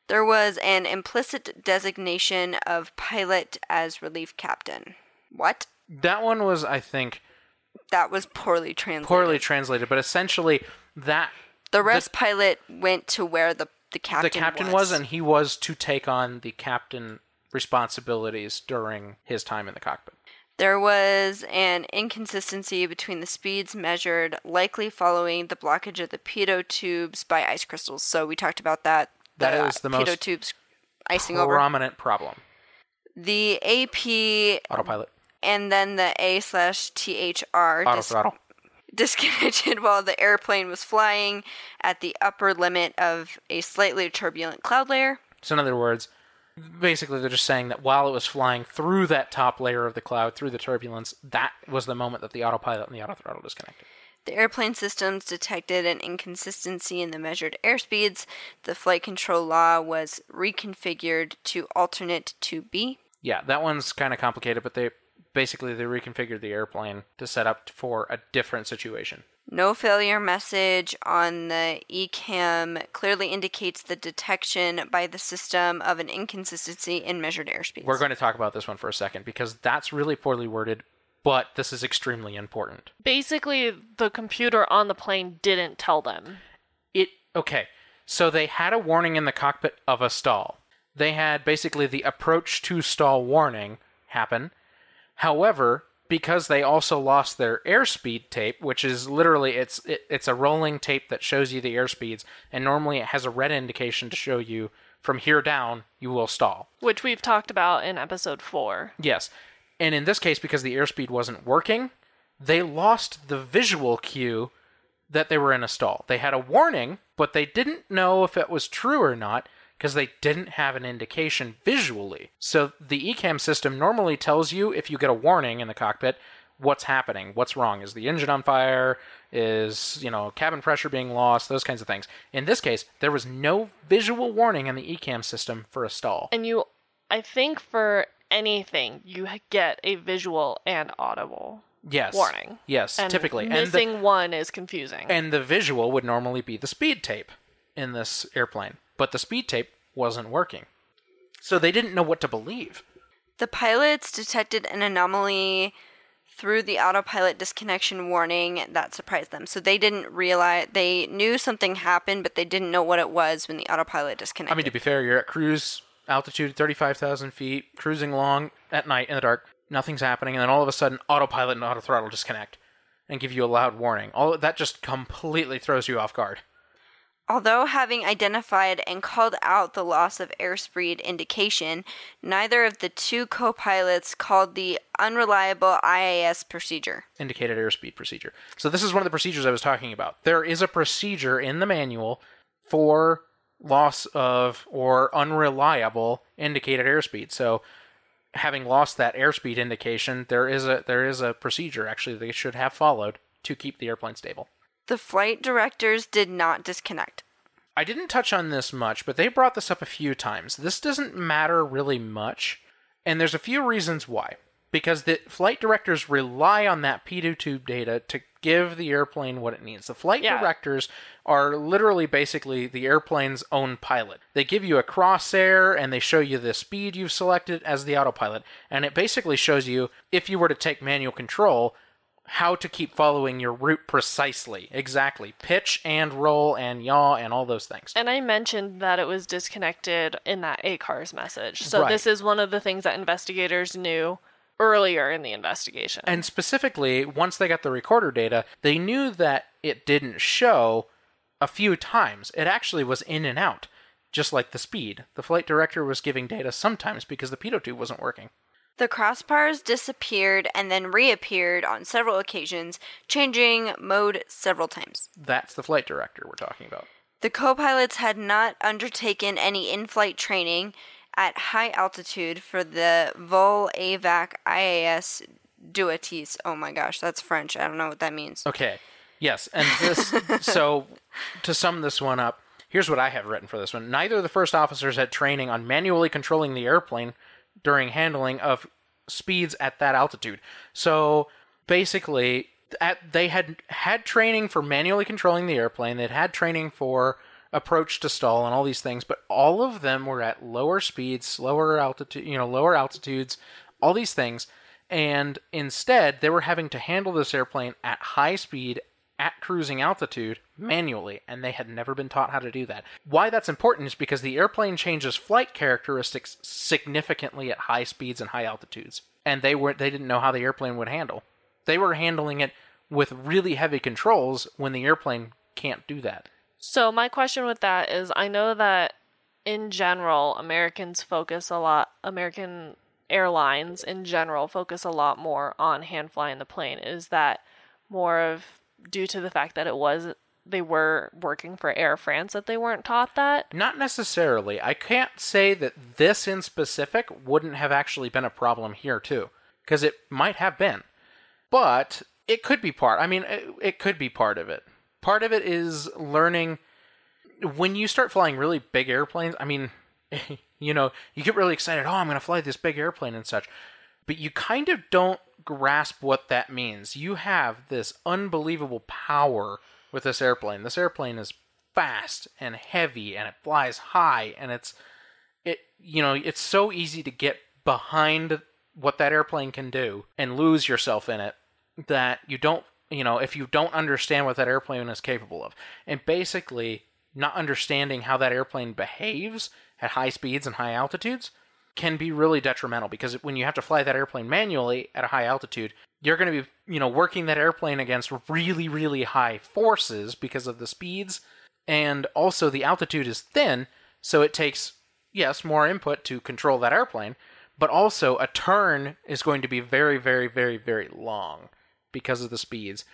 There was an implicit designation of pilot as relief captain. What? That one was, I think, That was poorly translated. poorly translated, but essentially that The rest pilot went to where the the captain the captain was. and he was to take on the captain responsibilities during his time in the cockpit. There was an inconsistency between the speeds measured, likely following the blockage of the pitot tubes by ice crystals. So we talked about that. That is uh, the pitot most tubes icing over. Prominent problem. The AP Autopilot, and then the A slash THR dis- disconnected while the airplane was flying at the upper limit of a slightly turbulent cloud layer. So in other words, basically they're just saying that while it was flying through that top layer of the cloud, through the turbulence, that was the moment that the autopilot and the auto throttle disconnected. The airplane systems detected an inconsistency in the measured airspeeds. The flight control law was reconfigured to alternate to B. Yeah, that one's kind of complicated, but they basically they reconfigured the airplane to set up for a different situation. No failure message on the ECAM clearly indicates the detection by the system of an inconsistency in measured airspeed. We're going to talk about this one for a second because that's really poorly worded, but this is extremely important. Basically, the computer on the plane didn't tell them. It okay. So they had a warning in the cockpit of a stall. They had basically the approach to stall warning happen. However, because they also lost their airspeed tape, which is literally it's it, it's a rolling tape that shows you the airspeeds, and normally it has a red indication to show you from here down you will stall. Which we've talked about in episode four. Yes. And in this case, because the airspeed wasn't working, they lost the visual cue that they were in a stall. They had a warning, but they didn't know if it was true or not because they didn't have an indication visually. So the ECAM system normally tells you if you get a warning in the cockpit what's happening, what's wrong. Is the engine on fire? Is, you know, cabin pressure being lost? Those kinds of things. In this case, there was no visual warning in the ECAM system for a stall. And you, I think for anything, you get a visual and audible Yes. warning. Yes, And typically. And the- Missing one is confusing. And the visual would normally be the speed tape in this airplane, but the speed tape wasn't working. So they didn't know what to believe. The pilots detected an anomaly through the autopilot disconnection warning that surprised them. So they didn't realize they knew something happened, but they didn't know what it was when the autopilot disconnected. I mean, to be fair, you're at cruise altitude 35,000 feet, cruising along at night in the dark, nothing's happening, and then all of a sudden, autopilot and auto throttle disconnect and give you a loud warning. All that just completely throws you off guard. Although having identified and called out the loss of airspeed indication, neither of the two co pilots called the unreliable IAS procedure. Indicated airspeed procedure. So, this is one of the procedures I was talking about. There is a procedure in the manual for loss of or unreliable indicated airspeed. So, having lost that airspeed indication, there is a there is a procedure actually they should have followed to keep the airplane stable. The flight directors did not disconnect. I didn't touch on this much, but they brought this up a few times. This doesn't matter really much, and there's a few reasons why. Because the flight directors rely on that pitot tube data to give the airplane what it needs. The flight Yeah. directors are literally basically the airplane's own pilot. They give you a crosshair and they show you the speed you've selected as the autopilot, and it basically shows you if you were to take manual control how to keep following your route precisely, exactly, pitch and roll and yaw and all those things. And I mentioned that it was disconnected in that ACARS message. So Right. this is one of the things that investigators knew earlier in the investigation. And specifically, once they got the recorder data, they knew that it didn't show a few times. It actually was in and out, just like the speed. The flight director was giving data sometimes because the pitot tube wasn't working. The crossbars disappeared and then reappeared on several occasions, changing mode several times. That's the flight director we're talking about. The co pilots had not undertaken any in flight training at high altitude for the Vol AVAC IAS dueties. Oh my gosh, that's French. I don't know what that means. Okay. Yes, and this so to sum this one up, here's what I have written for this one. Neither of the first officers had training on manually controlling the airplane during handling of speeds at that altitude. So basically, at, they had had training for manually controlling the airplane. They'd had training for approach to stall and all these things, but all of them were at lower speeds, lower altitude, you know, lower altitudes, all these things. And instead, they were having to handle this airplane at high speed at cruising altitude hmm. manually, and they had never been taught how to do that. Why that's important is because the airplane changes flight characteristics significantly at high speeds and high altitudes, and they were they didn't know how the airplane would handle. They were handling it with really heavy controls when the airplane can't do that. So my question with that is I know that in general Americans focus a lot American airlines in general focus a lot more on hand flying the plane. Is that more of due to the fact that it was they were working for Air France that they weren't taught that? Not necessarily. I can't say that this in specific wouldn't have actually been a problem here too, because it might have been, but it could be part. I mean, it, it could be part of it. Part of it is learning when you start flying really big airplanes. I mean, you know, you get really excited. Oh, I'm going to fly this big airplane and such, but you kind of don't grasp what that means. You have this unbelievable power with this airplane. This airplane is fast and heavy and it flies high and it's it you know, it's so easy to get behind what that airplane can do and lose yourself in it that you don't, you know, if you don't understand what that airplane is capable of. And basically not understanding how that airplane behaves at high speeds and high altitudes can be really detrimental because when you have to fly that airplane manually at a high altitude, you're going to be, you know, working that airplane against really, really high forces because of the speeds. And also, the altitude is thin, so it takes, yes, more input to control that airplane, but also a turn is going to be very, very, very, very long because of the speeds.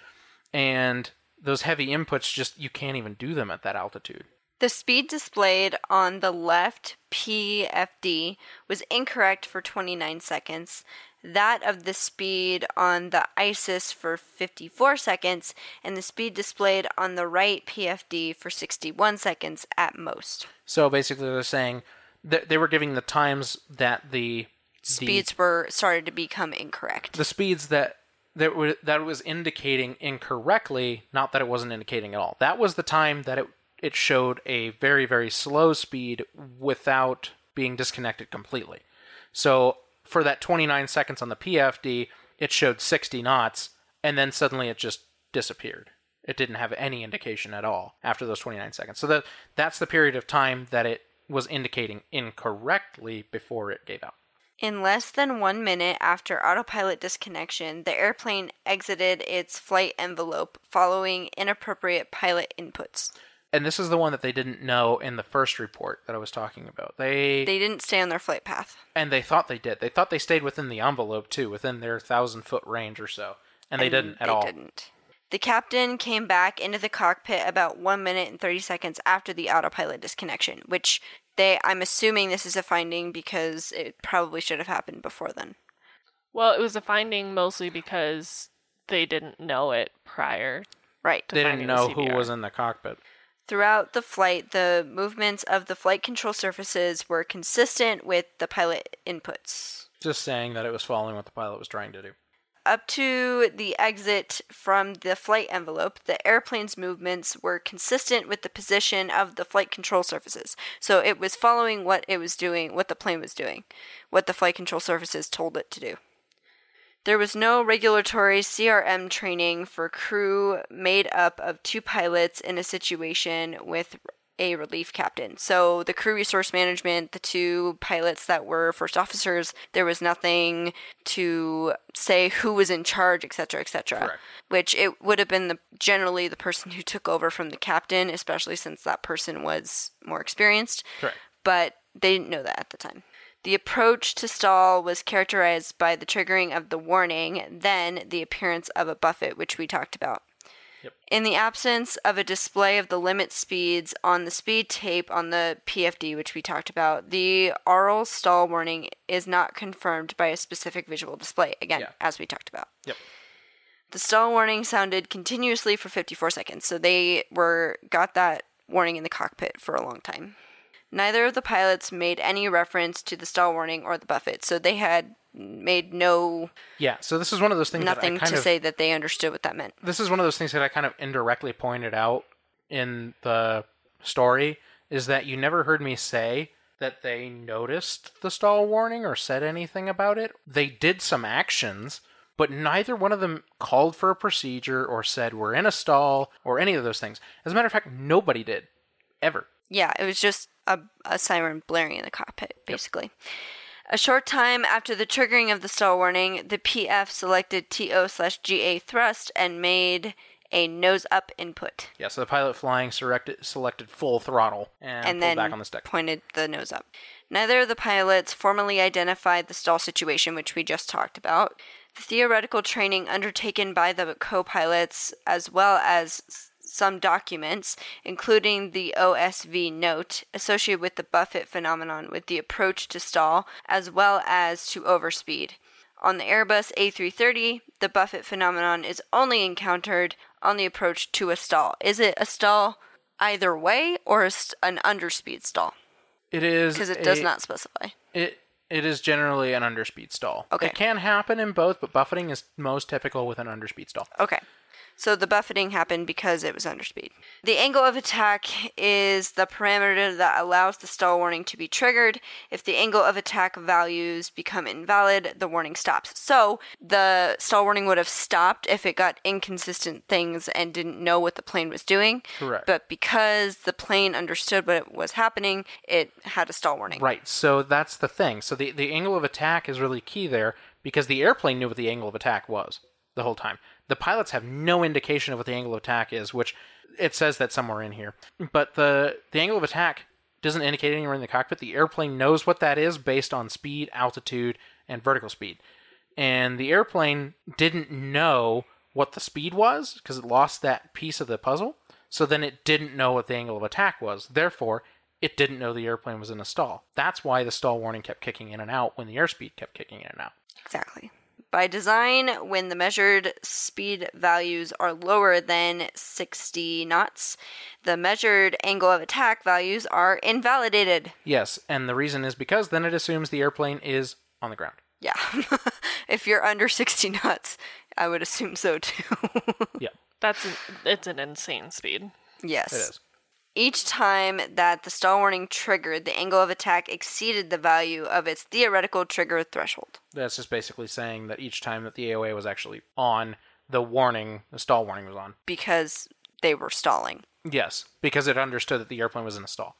And those heavy inputs just, you can't even do them at that altitude. The speed displayed on the left PFD was incorrect for 29 seconds, that of the speed on the ISIS for 54 seconds, and the speed displayed on the right PFD for 61 seconds at most. So basically, they're saying that they were giving the times that the the- Speeds were started to become incorrect. the speeds that that was that was indicating incorrectly, not that it wasn't indicating at all. That was the time that it it showed a very very slow speed without being disconnected completely. So for that 29 seconds on the PFD, it showed 60 knots, and then suddenly it just disappeared. It didn't have any indication at all after those 29 seconds. So that that's the period of time that it was indicating incorrectly before it gave out. In less than one minute after autopilot disconnection, the airplane exited its flight envelope following inappropriate pilot inputs. And this is the one that they didn't know in the first report that I was talking about. They, They didn't stay on their flight path. and they thought they did. They thought they stayed within the envelope too, within their thousand foot range or so, and they didn't at they all. didn't. The captain came back into the cockpit about one minute and 30 seconds after the autopilot disconnection, which they, I'm assuming this is a finding because it probably should have happened before then. Well, it was a finding mostly because they didn't know it prior. Right. They didn't finding the know who CVR. was in the cockpit. Throughout the flight, the movements of the flight control surfaces were consistent with the pilot inputs. Just saying that it was following what the pilot was trying to do. Up to the exit from the flight envelope, the airplane's movements were consistent with the position of the flight control surfaces. So it was following what it was doing, what the plane was doing, what the flight control surfaces told it to do. There was no regulatory CRM training for crew made up of two pilots in a situation with a relief captain. So the crew resource management, the two pilots that were first officers, there was nothing to say who was in charge, etc., etc. Correct. Which it would have been the generally the person who took over from the captain, especially since that person was more experienced Correct. but they didn't know that at the time. The approach to stall was characterized by the triggering of the warning, then the appearance of a buffet, which we talked about. In the absence of a display of the limit speeds on the speed tape on the PFD, which we talked about, the aural stall warning is not confirmed by a specific visual display, again, Yeah. as we talked about. Yep. The stall warning sounded continuously for 54 seconds, so they were got that warning in the cockpit for a long time. Neither of the pilots made any reference to the stall warning or the buffet, so they had made no Yeah. So this is one of those things nothing that I kind to of say that they understood what that meant. this is one of those things that I kind of indirectly pointed out in the story is that you never heard me say that they noticed the stall warning or said anything about it. They did some actions, but neither one of them called for a procedure or said we're in a stall or any of those things. As a matter of fact, nobody did ever. Yeah, it was just a, a siren blaring in the cockpit, basically. A short time after the triggering of the stall warning, the PF selected TO slash GA thrust and made a nose up input, Yeah, so the pilot flying selected, selected full throttle and, and pulled then back on the stick. pointed the nose up. Neither of the pilots formally identified the stall situation, which we just talked about. The theoretical training undertaken by the co pilots, as well as some documents, including the OSV note associated with the buffet phenomenon with the approach to stall, as well as to overspeed. On the Airbus A330, the buffet phenomenon is only encountered on the approach to a stall. Is it a stall either way or st- an underspeed stall? It is Because it does not specify. It it is generally an underspeed stall. Okay. It can happen in both, but buffeting is most typical with an underspeed stall. Okay. So the buffeting happened because it was underspeed. The angle of attack is the parameter that allows the stall warning to be triggered. If the angle of attack values become invalid, the warning stops. So the stall warning would have stopped if it got inconsistent things and didn't know what the plane was doing. Correct. But because the plane understood what was happening, it had a stall warning. Right. So that's the thing. So the the angle of attack is really key there because the airplane knew what the angle of attack was the whole time. The pilots have no indication of what the angle of attack is, which it says that somewhere in here. But the the angle of attack doesn't indicate anywhere in the cockpit. The airplane knows what that is based on speed, altitude, and vertical speed. And the airplane didn't know what the speed was because it lost that piece of the puzzle. So then it didn't know what the angle of attack was. Therefore, it didn't know the airplane was in a stall. That's why the stall warning kept kicking in and out when the airspeed kept kicking in and out. Exactly. By design, when the measured speed values are lower than 60 knots, the measured angle of attack values are invalidated. Yes, and the reason is because then it assumes the airplane is on the ground. Yeah. if you're under 60 knots, I would assume so too. Yeah, That's an, it's an insane speed. yes. it is. Each time that the stall warning triggered, the angle of attack exceeded the value of its theoretical trigger threshold. That's just basically saying that each time that the AOA was actually on, the warning, the stall warning was on. because they were stalling. Yes, because it understood that the airplane was in a stall.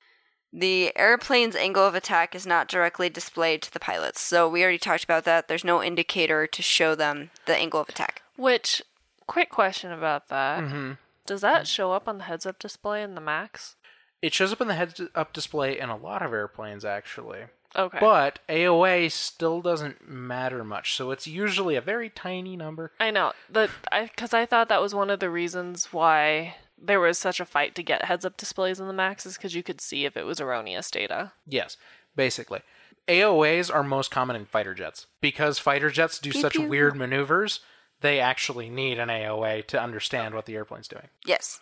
The airplane's angle of attack is not directly displayed to the pilots. So we already talked about that. There's no indicator to show them the angle of attack. Which, quick question about that. Mm-hmm. Does that mm. show up on the heads up display in the Max? It shows up in the heads-up display in a lot of airplanes, actually. Okay. But AOA still doesn't matter much, so it's usually a very tiny number. I know that I because I thought that was one of the reasons why there was such a fight to get heads up displays in the Max is because you could see if it was erroneous data. Yes, basically. AOAs are most common in fighter jets. Because fighter jets do such weird maneuvers, they actually need an AOA to understand what the airplane's doing. Yes.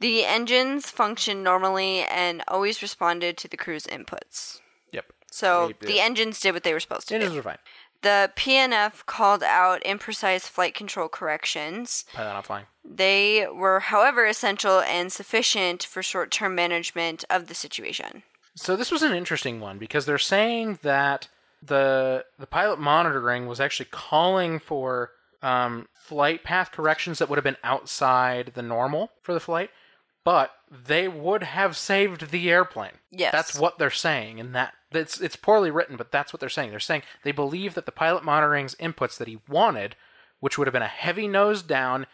The engines function normally and always responded to the crew's inputs. Yep. So They- the engines did what they were supposed to Engines do. are fine. The PNF called out imprecise flight control corrections. Probably not flying. They were, however, essential and sufficient for short term management of the situation. So this was an interesting one because they're saying that the the pilot monitoring was actually calling for um, flight path corrections that would have been outside the normal for the flight, but they would have saved the airplane. Yes. that's what they're saying, and that it's it's poorly written, but that's what they're saying. They're saying they believe that the pilot monitoring's inputs that he wanted, which would have been a heavy nose down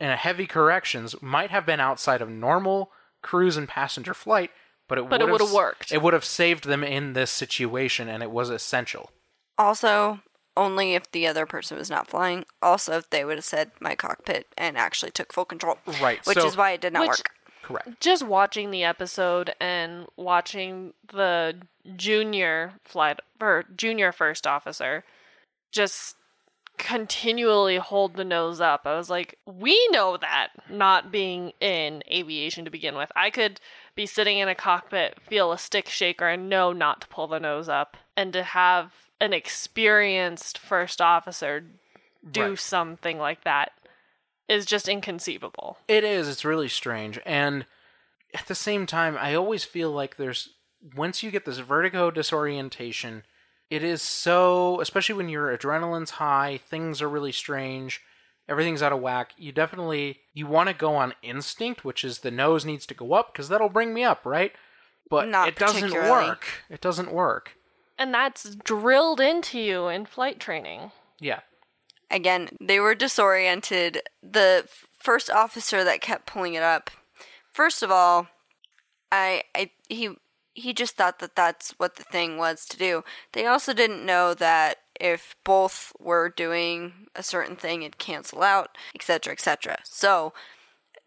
and a heavy corrections, might have been outside of normal cruise and passenger flight, but it But it would've worked. It would have saved them in this situation, and it was essential. Also, only if the other person was not flying. Also, if they would have said my cockpit and actually took full control. Right, Which so- is why it did not Which- work. Correct. Just watching the episode and watching the junior flight or junior first officer just continually hold the nose up. I was like, we know that not being in aviation to begin with. I could be sitting in a cockpit, feel a stick shaker, and know not to pull the nose up. And to have an experienced first officer do Right. something like that is just inconceivable. It is. It's really strange. And at the same time, I always feel like there's once you get this vertigo disorientation, it is so especially when your adrenaline's high, things are really strange, everything's out of whack. You definitely you want to go on instinct, which is the nose needs to go up because that'll bring me up, right? But Not it doesn't work. It doesn't work. And that's drilled into you in flight training. Yeah. Again, they were disoriented. The first officer that kept pulling it up. First of all, I, I he he just thought that that's what the thing was to do. They also didn't know that if both were doing a certain thing, it'd cancel out, etc., etc. So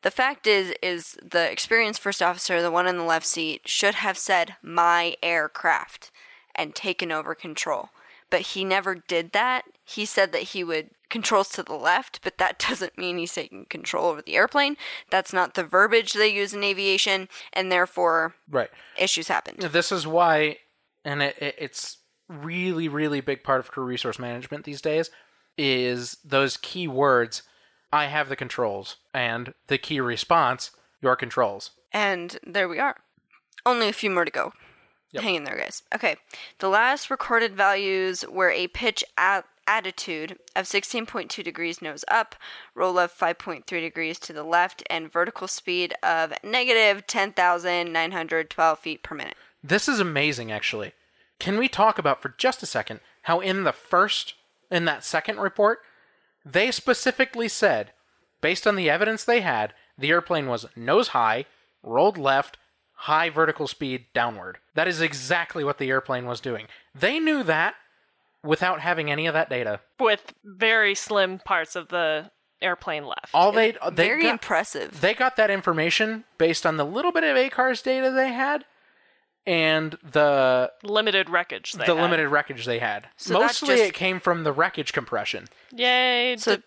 the fact is, is the experienced first officer, the one in the left seat, should have said "my aircraft" and taken over control. But he never did that. He said that he would controls to the left, but that doesn't mean he's taking control over the airplane. That's not the verbiage they use in aviation, and therefore Right. issues happened. This is why, and it, it, it's really, really big part of crew resource management these days, is those key words. I have the controls, and the key response, your controls. And there we are. Only a few more to go. Hang in there, guys. Okay. The last recorded values were a pitch a- attitude of 16.2 degrees nose up, roll of 5.3 degrees to the left, and vertical speed of negative 10,912 feet per minute. This is amazing, actually. Can we talk about for just a second how in the first, in that second report, they specifically said, based on the evidence they had, the airplane was nose high, rolled left, high vertical speed downward. That is exactly what the airplane was doing. They knew that without having any of that data. with very slim parts of the airplane left. All they they Very got, impressive. They got that information based on the little bit of ACARS data they had and the limited wreckage. They the had. limited wreckage they had. So Mostly just- it came from the wreckage compression. Yay! So d-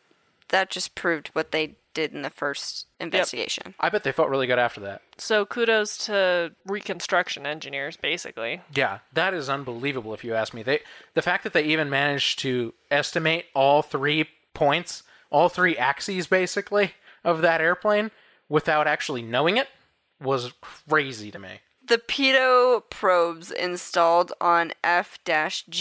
that just proved what they did in the first investigation. I bet they felt really good after that. so kudos to reconstruction engineers, basically. Yeah, that is unbelievable if you ask me. They the fact that they even managed to estimate all three points, all three axes basically of that airplane without actually knowing it was crazy to me. The pitot probes installed on F-GZCP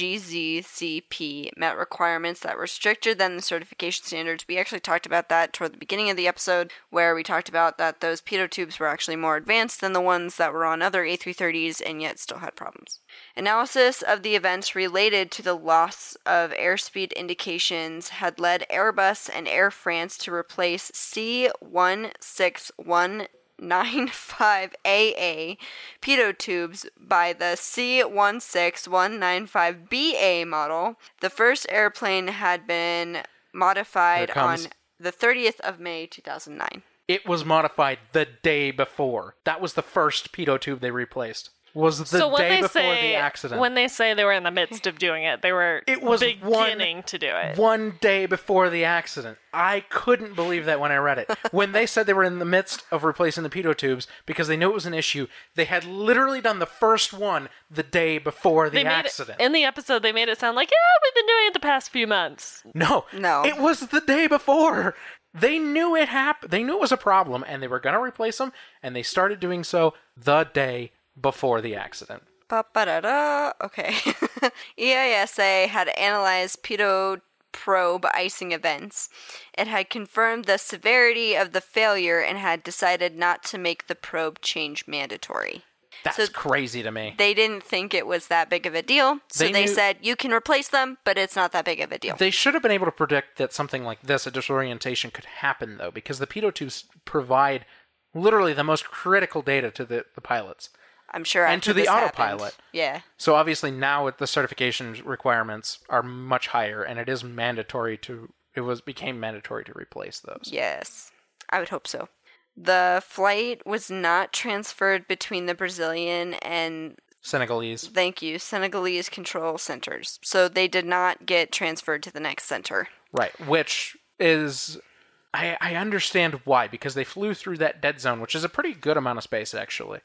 met requirements that were stricter than the certification standards. We actually talked about that toward the beginning of the episode, where we talked about that those pitot tubes were actually more advanced than the ones that were on other A330s and yet still had problems. Analysis of the events related to the loss of airspeed indications had led Airbus and Air France to replace C161 95AA pitot tubes by the C16195BA model. The first airplane had been modified on the 30th of May 2009. It was modified the day before. That was the first pitot tube they replaced. Was the so when day they before say the accident. when they say they were in the midst of doing it, they were It was beginning one- to do it. One day before the accident. I couldn't believe that when I read it. When they said they were in the midst of replacing the pitot tubes because they knew it was an issue, they had literally done the first one the day before the they accident. it in the episode. They made it sound like yeah, we've been doing it the past few months. no. No. It was the day before. They knew it happened. They knew it was a problem and they were going to replace them and they started doing so the day before the accident. Ba-ba-da-da. Okay. EASA had analyzed pitot probe icing events. It had confirmed the severity of the failure and had decided not to make the probe change mandatory. That's So- crazy to me. They didn't think it was that big of a deal, so They they, knew- said you can replace them, but it's not that big of a deal. They should have been able to predict that something like this, a disorientation, could happen, though, because the pitot tubes provide literally the most critical data to the, the pilots. I'm sure. and to the autopilot. happened- Yeah. So obviously now the certification requirements are much higher, and it is mandatory to. It was became mandatory to replace those. Yes, I would hope so. The flight was not transferred between the Brazilian and Senegalese. thank you Senegalese control centers, so they did not get transferred to the next center. Right, which is I I understand why because they flew through that dead zone, which is a pretty good amount of space actually.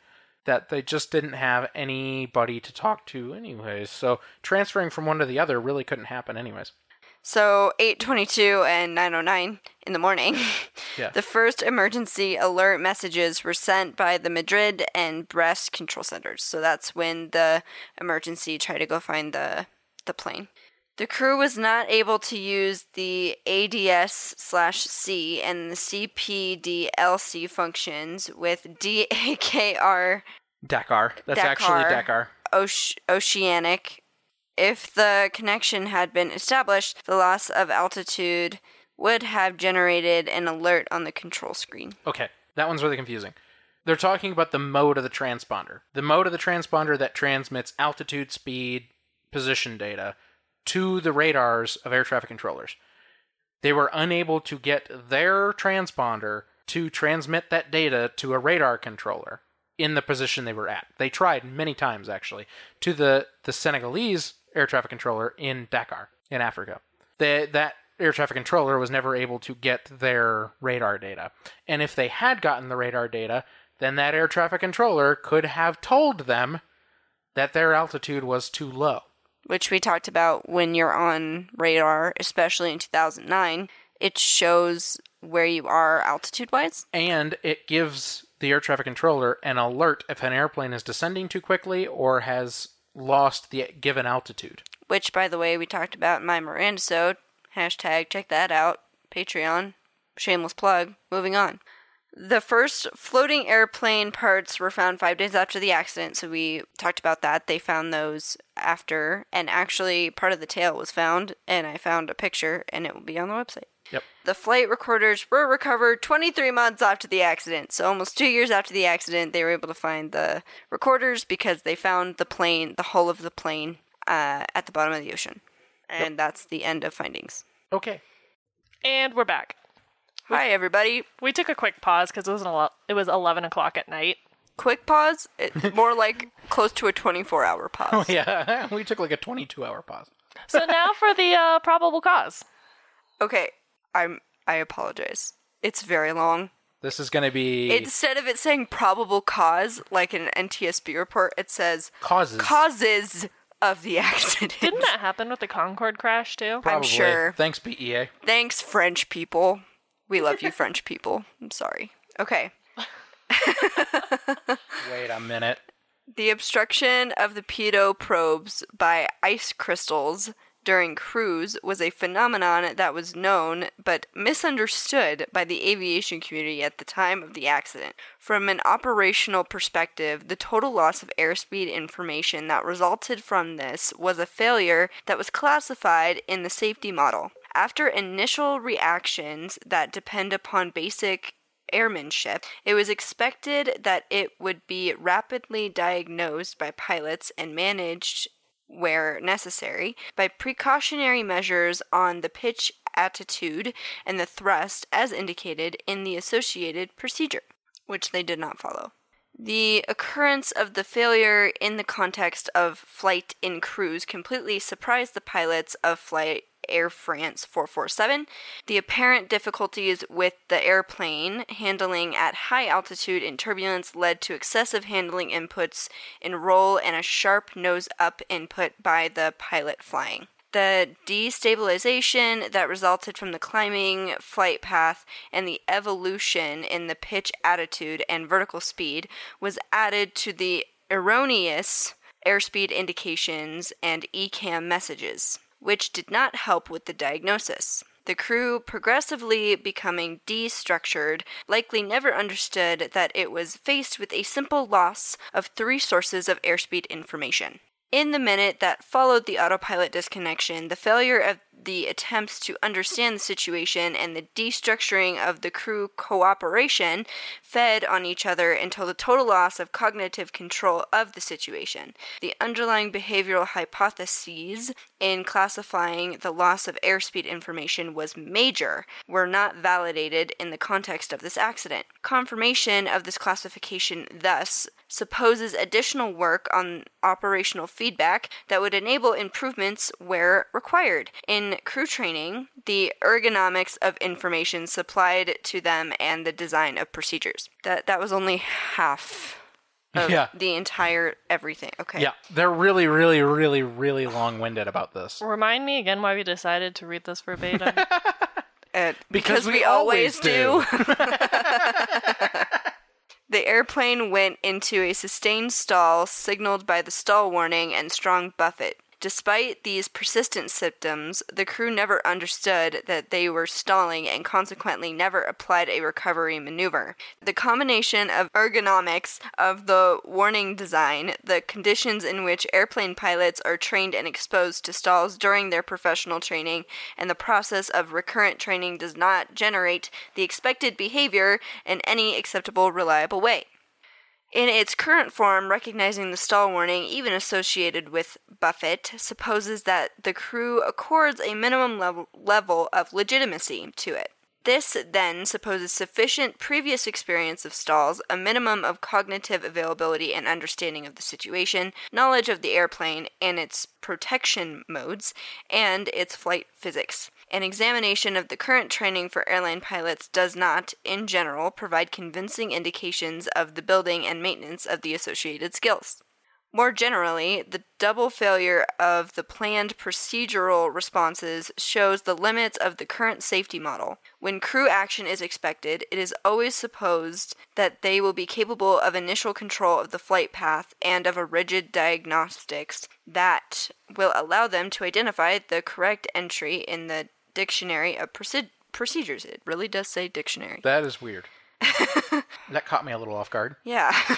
That they just didn't have anybody to talk to anyways. So transferring from one to the other really couldn't happen anyways. So 8:22 and 9:09 in the morning. Yeah. The first emergency alert messages were sent by the Madrid and Brest control centers. So that's when the emergency tried to go find the the plane. The crew was not able to use the ADS slash C and the CPDLC functions with DAKR Dakar. That's actually Dakar. Dakar. Oce- Oceanic. If the connection had been established, the loss of altitude would have generated an alert on the control screen. Okay, that one's really confusing. They're talking about the mode of the transponder. The mode of the transponder that transmits altitude, speed, position data to the radars of air traffic controllers. They were unable to get their transponder to transmit that data to a radar controller in the position they were at. They tried many times actually to the the Senegalese air traffic controller in Dakar in Africa. The, that air traffic controller was never able to get their radar data. And if they had gotten the radar data, then that air traffic controller could have told them that their altitude was too low. Which we talked about when you're on radar, especially in 2009. It shows where you are altitude wise. and it gives the air traffic controller an alert if an airplane is descending too quickly or has lost the given altitude. Which, by the way, we talked about in my Miranda sode. Hashtag check that out. Patreon. Shameless plug. Moving on. The first floating airplane parts were found five days after the accident, so we talked about that. They found those after, and actually, part of the tail was found, and I found a picture, and it will be on the website. Yep. The flight recorders were recovered 23 months after the accident. So almost two years after the accident, they were able to find the recorders because they found the plane, the hull of the plane, uh, at the bottom of the ocean. And that's the end of findings. Okay. And we're back. Hi, everybody. We took a quick pause because it was ele- it was eleven o'clock at night. Quick pause. It's more like close to a 24 hour pause. Yeah, we took like a 22 hour pause. So now for the uh, probable cause. Okay, I'm. I apologize. It's very long. This is going to be Instead of it saying probable cause, like in an NTSB report, it says causes. causes of the accident. Didn't that happen with the Concorde crash too? Probably. sure. Thanks, BEA. Thanks, French people. We love you, French people. I'm sorry. Okay. Wait a minute. The obstruction of the pitot probes by ice crystals during cruise was a phenomenon that was known but misunderstood by the aviation community at the time of the accident. From an operational perspective, the total loss of airspeed information that resulted from this was a failure that was classified in the safety model. After initial reactions that depend upon basic airmanship, it was expected that it would be rapidly diagnosed by pilots and managed where necessary by precautionary measures on the pitch attitude and the thrust as indicated in the associated procedure, which they did not follow. The occurrence of the failure in the context of flight in cruise completely surprised the pilots of flight Air France 447. The apparent difficulties with the airplane handling at high altitude in turbulence led to excessive handling inputs in roll and a sharp nose up input by the pilot flying. The destabilization that resulted from the climbing flight path and the evolution in the pitch attitude and vertical speed was added to the erroneous airspeed indications and ECAM messages which did not help with the diagnosis. The crew progressively becoming destructured likely never understood that it was faced with a simple loss of three sources of airspeed information. In the minute that followed the autopilot disconnection, the failure of the attempts to understand the situation and the destructuring of the crew cooperation fed on each other until the total loss of cognitive control of the situation. The underlying behavioral hypotheses in classifying the loss of airspeed information was major, were not validated in the context of this accident. Confirmation of this classification thus supposes additional work on operational feedback that would enable improvements where required. In crew training, the ergonomics of information supplied to them and the design of procedures. That that was only half of Yeah. the entire everything. Okay. Yeah, they're really, really, really, really long-winded about this. Remind me again why we decided to read this verbatim. Uh, Because because, we we, always always do. the airplane went into a sustained stall signaled by the stall warning and strong buffet. Despite these persistent symptoms, the crew never understood that they were stalling and consequently never applied a recovery maneuver. The combination of ergonomics of the warning design, the conditions in which airplane pilots are trained and exposed to stalls during their professional training, and the process of recurrent training does not generate the expected behavior in any acceptable, reliable way. In its current form, recognizing the stall warning, even associated with buffet, supposes that the crew accords a minimum level, level of legitimacy to it. This then supposes sufficient previous experience of stalls, a minimum of cognitive availability and understanding of the situation, knowledge of the airplane and its protection modes, and its flight physics. An examination of the current training for airline pilots does not, in general, provide convincing indications of the building and maintenance of the associated skills. More generally, the double failure of the planned procedural responses shows the limits of the current safety model. When crew action is expected, it is always supposed that they will be capable of initial control of the flight path and of a rigid diagnostics that will allow them to identify the correct entry in the dictionary of proce- procedures. It really does say dictionary. That is weird. that caught me a little off guard. Yeah.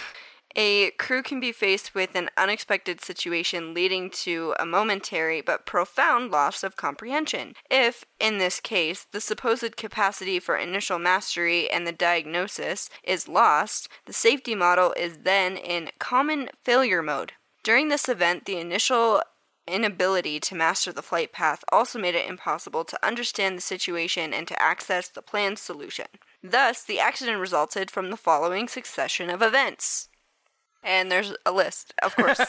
A crew can be faced with an unexpected situation leading to a momentary but profound loss of comprehension. If, in this case, the supposed capacity for initial mastery and the diagnosis is lost, the safety model is then in common failure mode. During this event, the initial inability to master the flight path also made it impossible to understand the situation and to access the planned solution. Thus, the accident resulted from the following succession of events. And there's a list, of course.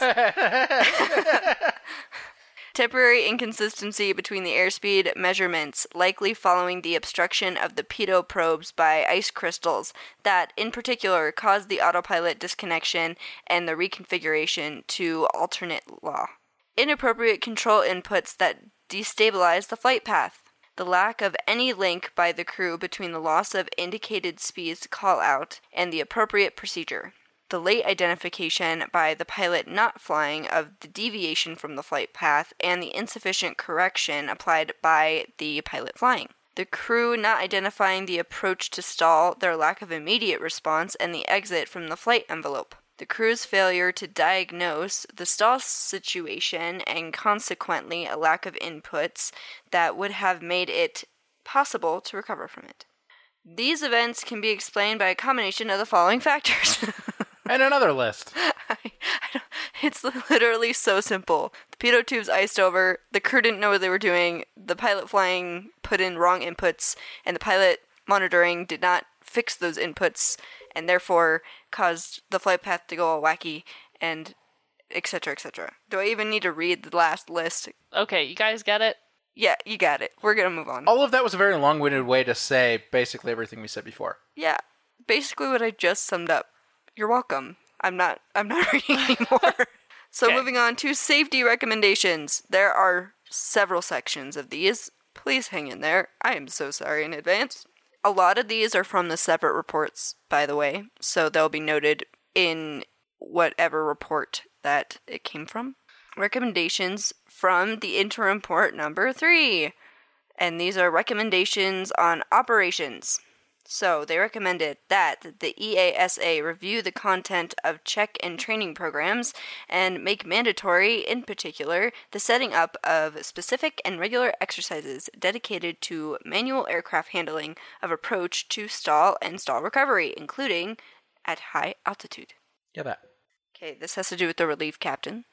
Temporary inconsistency between the airspeed measurements, likely following the obstruction of the pitot probes by ice crystals, that in particular caused the autopilot disconnection and the reconfiguration to alternate law. Inappropriate control inputs that destabilize the flight path. The lack of any link by the crew between the loss of indicated speeds call out and the appropriate procedure. the late identification by the pilot not flying of the deviation from the flight path, and the insufficient correction applied by the pilot flying. The crew not identifying the approach to stall, their lack of immediate response, and the exit from the flight envelope. The crew's failure to diagnose the stall situation and consequently a lack of inputs that would have made it possible to recover from it. These events can be explained by a combination of the following factors. And another list. I, I it's literally so simple. The pitot tube's iced over. The crew didn't know what they were doing. The pilot flying put in wrong inputs, and the pilot monitoring did not fix those inputs, and therefore caused the flight path to go all wacky, and etc. etc. Do I even need to read the last list? Okay, you guys get it? Yeah, you got it. We're gonna move on. All of that was a very long-winded way to say basically everything we said before. Yeah, basically what I just summed up. You're welcome. I'm not. I'm not reading anymore. so Okay. moving on to safety recommendations. There are several sections of these. Please hang in there. I am so sorry in advance. A lot of these are from the separate reports, by the way, so they'll be noted in whatever report that it came from. Recommendations from the interim report number three. And these are recommendations on operations. So they recommended that the EASA review the content of check and training programs and make mandatory, in particular, the setting up of specific and regular exercises dedicated to manual aircraft handling of approach to stall and stall recovery, including at high altitude. Yeah, that. Okay, this has to do with the relief captain.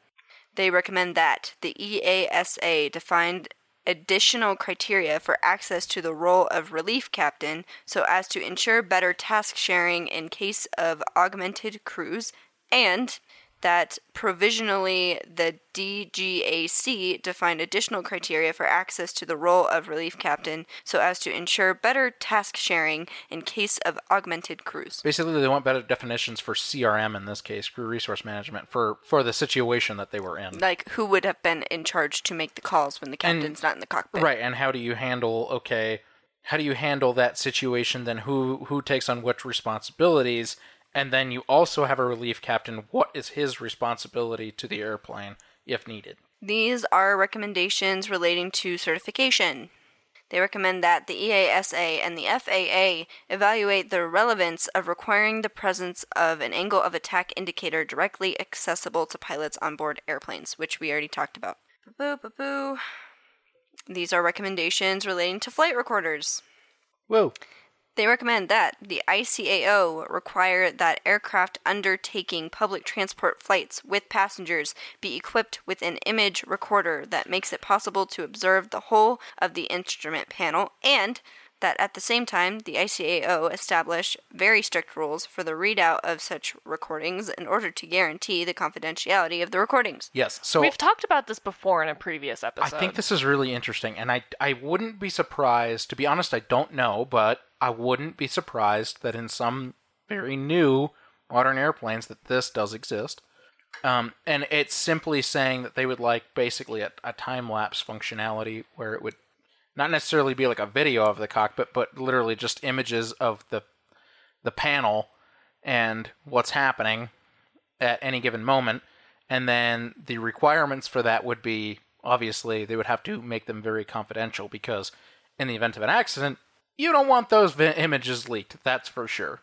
They recommend that the EASA define additional criteria for access to the role of relief captain so as to ensure better task sharing in case of augmented crews, and that provisionally the DGAC defined additional criteria for access to the role of relief captain so as to ensure better task sharing in case of augmented crews. Basically, they want better definitions for CRM in this case, crew resource management, for for the situation that they were in. like who would have been in charge to make the calls when the captain's not in the cockpit. Right, and how do you handle okay, how do you handle that situation then who who takes on which responsibilities and then you also have a relief captain what is his responsibility to the airplane if needed. These are recommendations relating to certification. They recommend that the EASA and the FAA evaluate the relevance of requiring the presence of an angle of attack indicator directly accessible to pilots on board airplanes, which we already talked about. Boo boo boo. These are recommendations relating to flight recorders. Whoa. They recommend that the ICAO require that aircraft undertaking public transport flights with passengers be equipped with an image recorder that makes it possible to observe the whole of the instrument panel, and that at the same time the ICAO establish very strict rules for the readout of such recordings in order to guarantee the confidentiality of the recordings. Yes. So We've talked about this before in a previous episode. I think this is really interesting, and I I wouldn't be surprised. To be honest, I don't know, but I wouldn't be surprised that in some very new modern airplanes that this does exist. Um, and it's simply saying that they would like basically a, a time lapse functionality where it would not necessarily be like a video of the cockpit, but literally just images of the the panel and what's happening at any given moment. And then the requirements for that would be obviously they would have to make them very confidential because in the event of an accident, you don't want those vi- images leaked. That's for sure.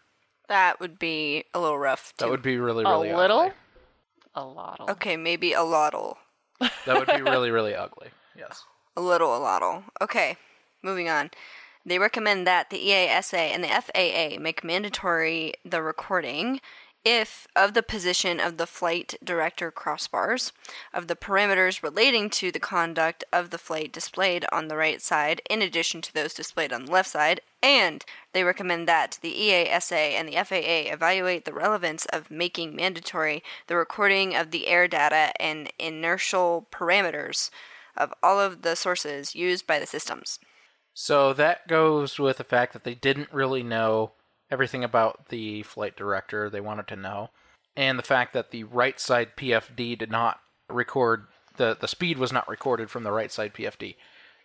That would be a little rough. That to- would be really, really ugly. a really little, ugly. a lot. okay, maybe a lottle. That would be really, really ugly. Yes. A little, a lottle. Okay, moving on. They recommend that the EASA and the FAA make mandatory the recording if of the position of the flight director crossbars, of the parameters relating to the conduct of the flight displayed on the right side, in addition to those displayed on the left side, and they recommend that the EASA and the FAA evaluate the relevance of making mandatory the recording of the air data and inertial parameters of all of the sources used by the systems. So that goes with the fact that they didn't really know everything about the flight director they wanted to know, and the fact that the right side PFD did not record the the speed was not recorded from the right side PFD,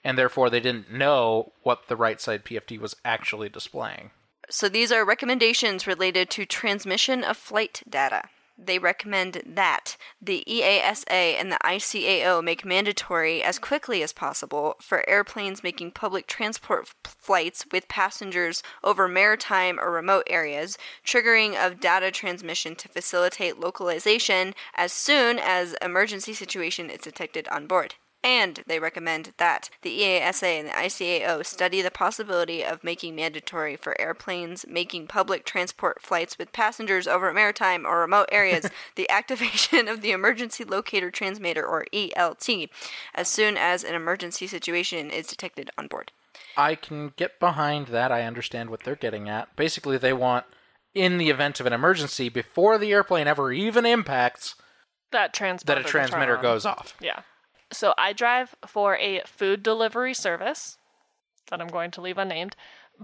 and therefore they didn't know what the right side PFD was actually displaying. So these are recommendations related to transmission of flight data. They recommend that the EASA and the ICAO make mandatory as quickly as possible for airplanes making public transport flights with passengers over maritime or remote areas, triggering of data transmission to facilitate localization as soon as emergency situation is detected on board. And they recommend that the EASA and the ICAO study the possibility of making mandatory for airplanes making public transport flights with passengers over maritime or remote areas the activation of the Emergency Locator Transmitter or ELT as soon as an emergency situation is detected on board. I can get behind that. I understand what they're getting at. Basically, they want, in the event of an emergency, before the airplane ever even impacts, That transponder. that a transmitter goes off. Yeah. So I drive for a food delivery service that I'm going to leave unnamed,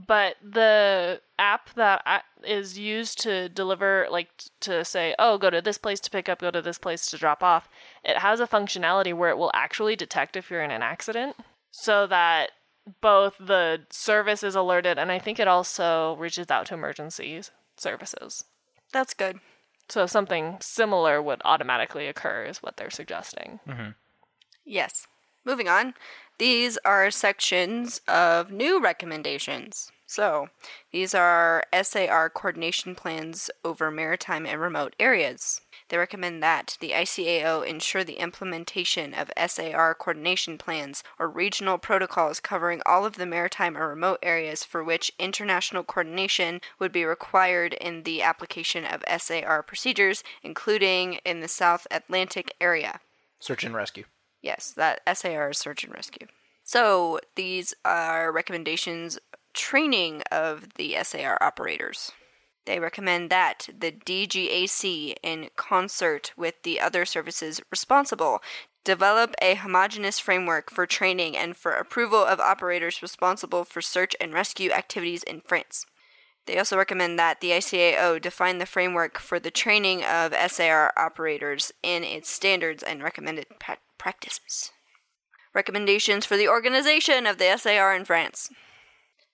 but the app that I, is used to deliver, like to say, oh, go to this place to pick up, go to this place to drop off, it has a functionality where it will actually detect if you're in an accident so that both the service is alerted and I think it also reaches out to emergency services. That's good. So something similar would automatically occur, is what they're suggesting. Mm-hmm. Yes. Moving on. These are sections of new recommendations. So, these are SAR coordination plans over maritime and remote areas. They recommend that the ICAO ensure the implementation of SAR coordination plans or regional protocols covering all of the maritime or remote areas for which international coordination would be required in the application of SAR procedures, including in the South Atlantic area. Search and rescue. Yes, that SAR is search and rescue. So these are recommendations training of the SAR operators. They recommend that the DGAC, in concert with the other services responsible, develop a homogeneous framework for training and for approval of operators responsible for search and rescue activities in France. They also recommend that the ICAO define the framework for the training of SAR operators in its standards and recommended pa- practices. Recommendations for the organization of the SAR in France.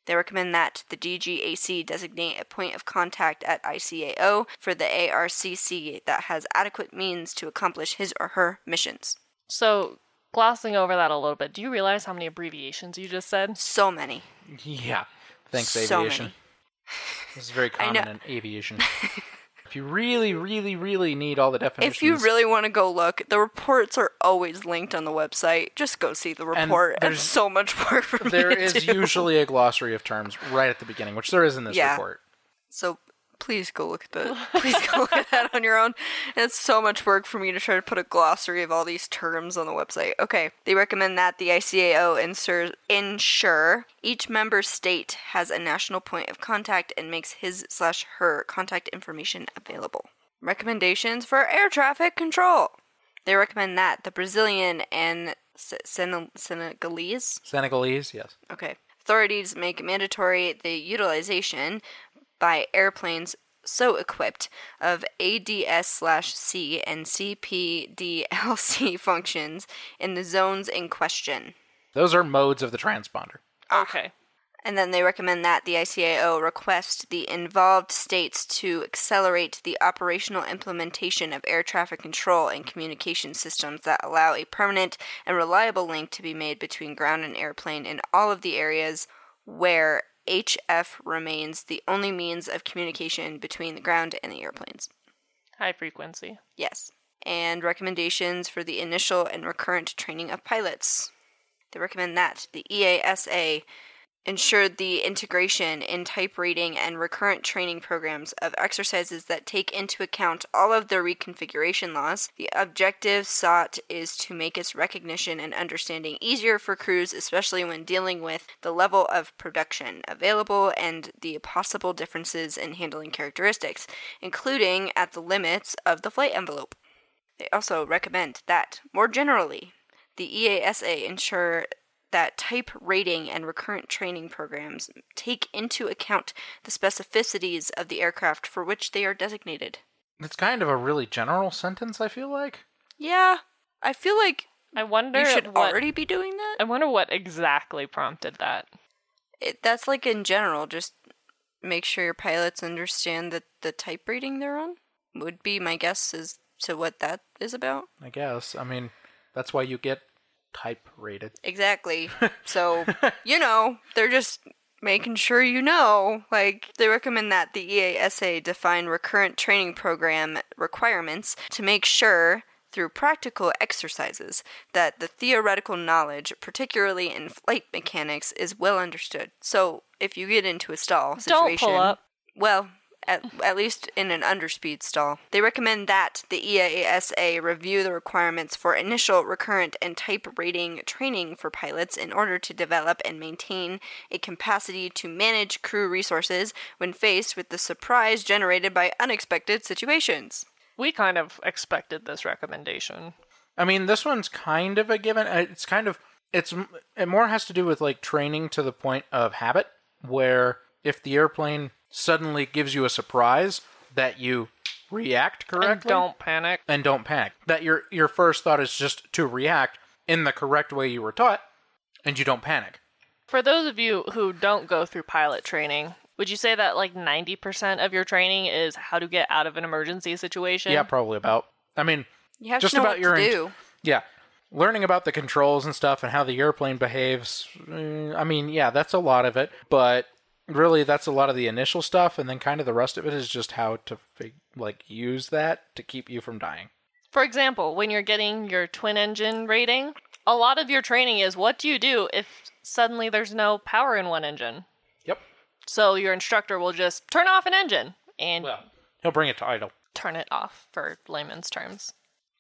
They recommend that the DGAC designate a point of contact at ICAO for the ARCC that has adequate means to accomplish his or her missions. So, glossing over that a little bit, do you realize how many abbreviations you just said? So many. Yeah. Thanks, So aviation. many. This is very common in aviation. if you really, really, really need all the definitions, If you really want to go look, the reports are always linked on the website. Just go see the report. And, there's- so much work for there is usually a glossary of terms right at the beginning, which there is in this Yeah. report. So please go look at the please go look at that on your own. It's so much work for me to try to put a glossary of all these terms on the website. Okay, they recommend that the ICAO ensure, ensure each member state has a national point of contact and makes his slash her contact information available. Recommendations for air traffic control. They recommend that the Brazilian and Sen- Senegalese Senegalese, yes. Okay. Authorities make mandatory the utilization by airplanes so equipped of ADS slash C and CPDLC functions in the zones in question. Those are modes of the transponder. Ah. Okay. And then they recommend that the ICAO request the involved states to accelerate the operational implementation of air traffic control and communication systems that allow a permanent and reliable link to be made between ground and airplane in all of the areas where HF remains the only means of communication between the ground and the airplanes. High frequency. Yes. And recommendations for the initial and recurrent training of pilots. They recommend that the EASA ensured the integration in type rating and recurrent training programs of exercises that take into account all of the reconfiguration laws. The objective sought is to make its recognition and understanding easier for crews, especially when dealing with the level of production available and the possible differences in handling characteristics, including at the limits of the flight envelope. They also recommend that, more generally, the EASA ensure that type rating and recurrent training programs take into account the specificities of the aircraft for which they are designated. It's kind of a really general sentence, I feel like. Yeah, I feel like I wonder you should what, already be doing that. I wonder what exactly prompted that. It, that's like in general, just make sure your pilots understand that the type rating they're on. Would be my guess as to what that is about. I guess. I mean, that's why you get type rated. Exactly. So, you know, they're just making sure you know. Like, they recommend that the EASA define recurrent training program requirements to make sure, through practical exercises, that the theoretical knowledge, particularly in flight mechanics, is well understood. So, if you get into a stall situation, Don't situation. pull up. Well, at, at least in an underspeed stall. They recommend that the EASA review the requirements for initial, recurrent, and type rating training for pilots in order to develop and maintain a capacity to manage crew resources when faced with the surprise generated by unexpected situations. We kind of expected this recommendation. I mean, this one's kind of a given. Uh, It's kind of it's it more has to do with like training to the point of habit, where if the airplane suddenly gives you a surprise, that you react correctly And don't panic. and don't panic. That your your first thought is just to react in the correct way you were taught, and you don't panic. For those of you who don't go through pilot training, would you say that like 90% of your training is how to get out of an emergency situation? Yeah, probably about. I mean, You have just to know about what your to int- do. yeah, learning about the controls and stuff and how the airplane behaves. mm, I mean, yeah, that's a lot of it, but really, that's a lot of the initial stuff, and then kind of the rest of it is just how to fig- like use that to keep you from dying. For example, when you're getting your twin engine rating, a lot of your training is what do you do if suddenly there's no power in one engine? Yep. So your instructor will just turn off an engine and Well, he'll bring it to idle. turn it off for layman's terms.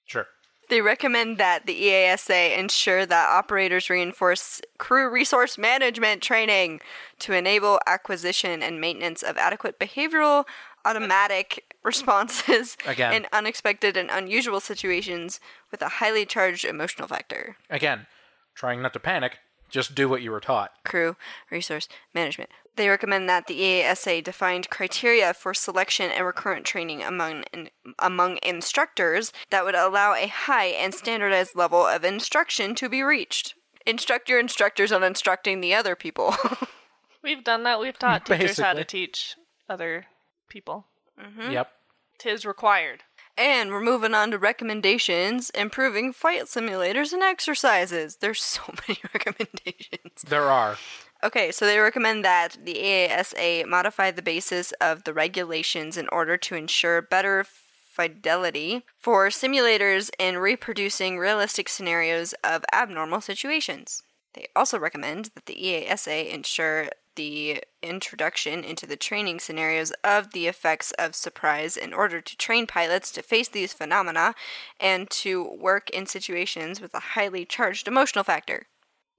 Sure. They recommend that the EASA ensure that operators reinforce crew resource management training to enable acquisition and maintenance of adequate behavioral automatic responses Again. in unexpected and unusual situations with a highly charged emotional factor. Again, trying not to panic. Just do what you were taught. crew resource management. They recommend that the EASA defined criteria for selection and recurrent training among in, among instructors that would allow a high and standardized level of instruction to be reached. Instruct your instructors on instructing the other people. We've done that. We've taught teachers how to teach other people. Mm-hmm. Yep. Tis required. and we're moving on to recommendations improving flight simulators and exercises. There's so many recommendations. There are. Okay, so they recommend that the EASA modify the basis of the regulations in order to ensure better fidelity for simulators in reproducing realistic scenarios of abnormal situations. They also recommend that the EASA ensure the introduction into the training scenarios of the effects of surprise in order to train pilots to face these phenomena and to work in situations with a highly charged emotional factor.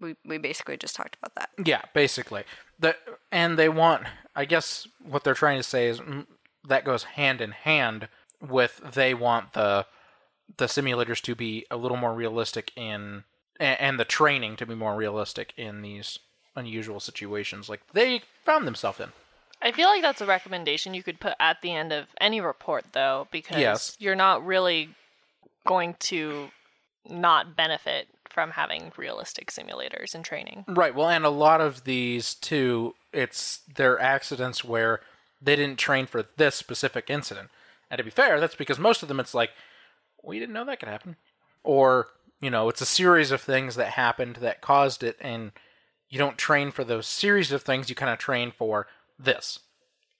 We, we basically just talked about that. Yeah, basically. The and they want. I guess what they're trying to say is mm, that goes hand in hand with they want the the simulators to be a little more realistic in and, and the training to be more realistic in these unusual situations like they found themselves in. I feel like that's a recommendation you could put at the end of any report, though, because Yes. you're not really going to not benefit from having realistic simulators and training. Right. Well, and a lot of these too, it's they're accidents where they didn't train for this specific incident. And to be fair, that's because most of them it's like we didn't know that could happen, or you know, it's a series of things that happened that caused it, and you don't train for those series of things. You kind of train for this,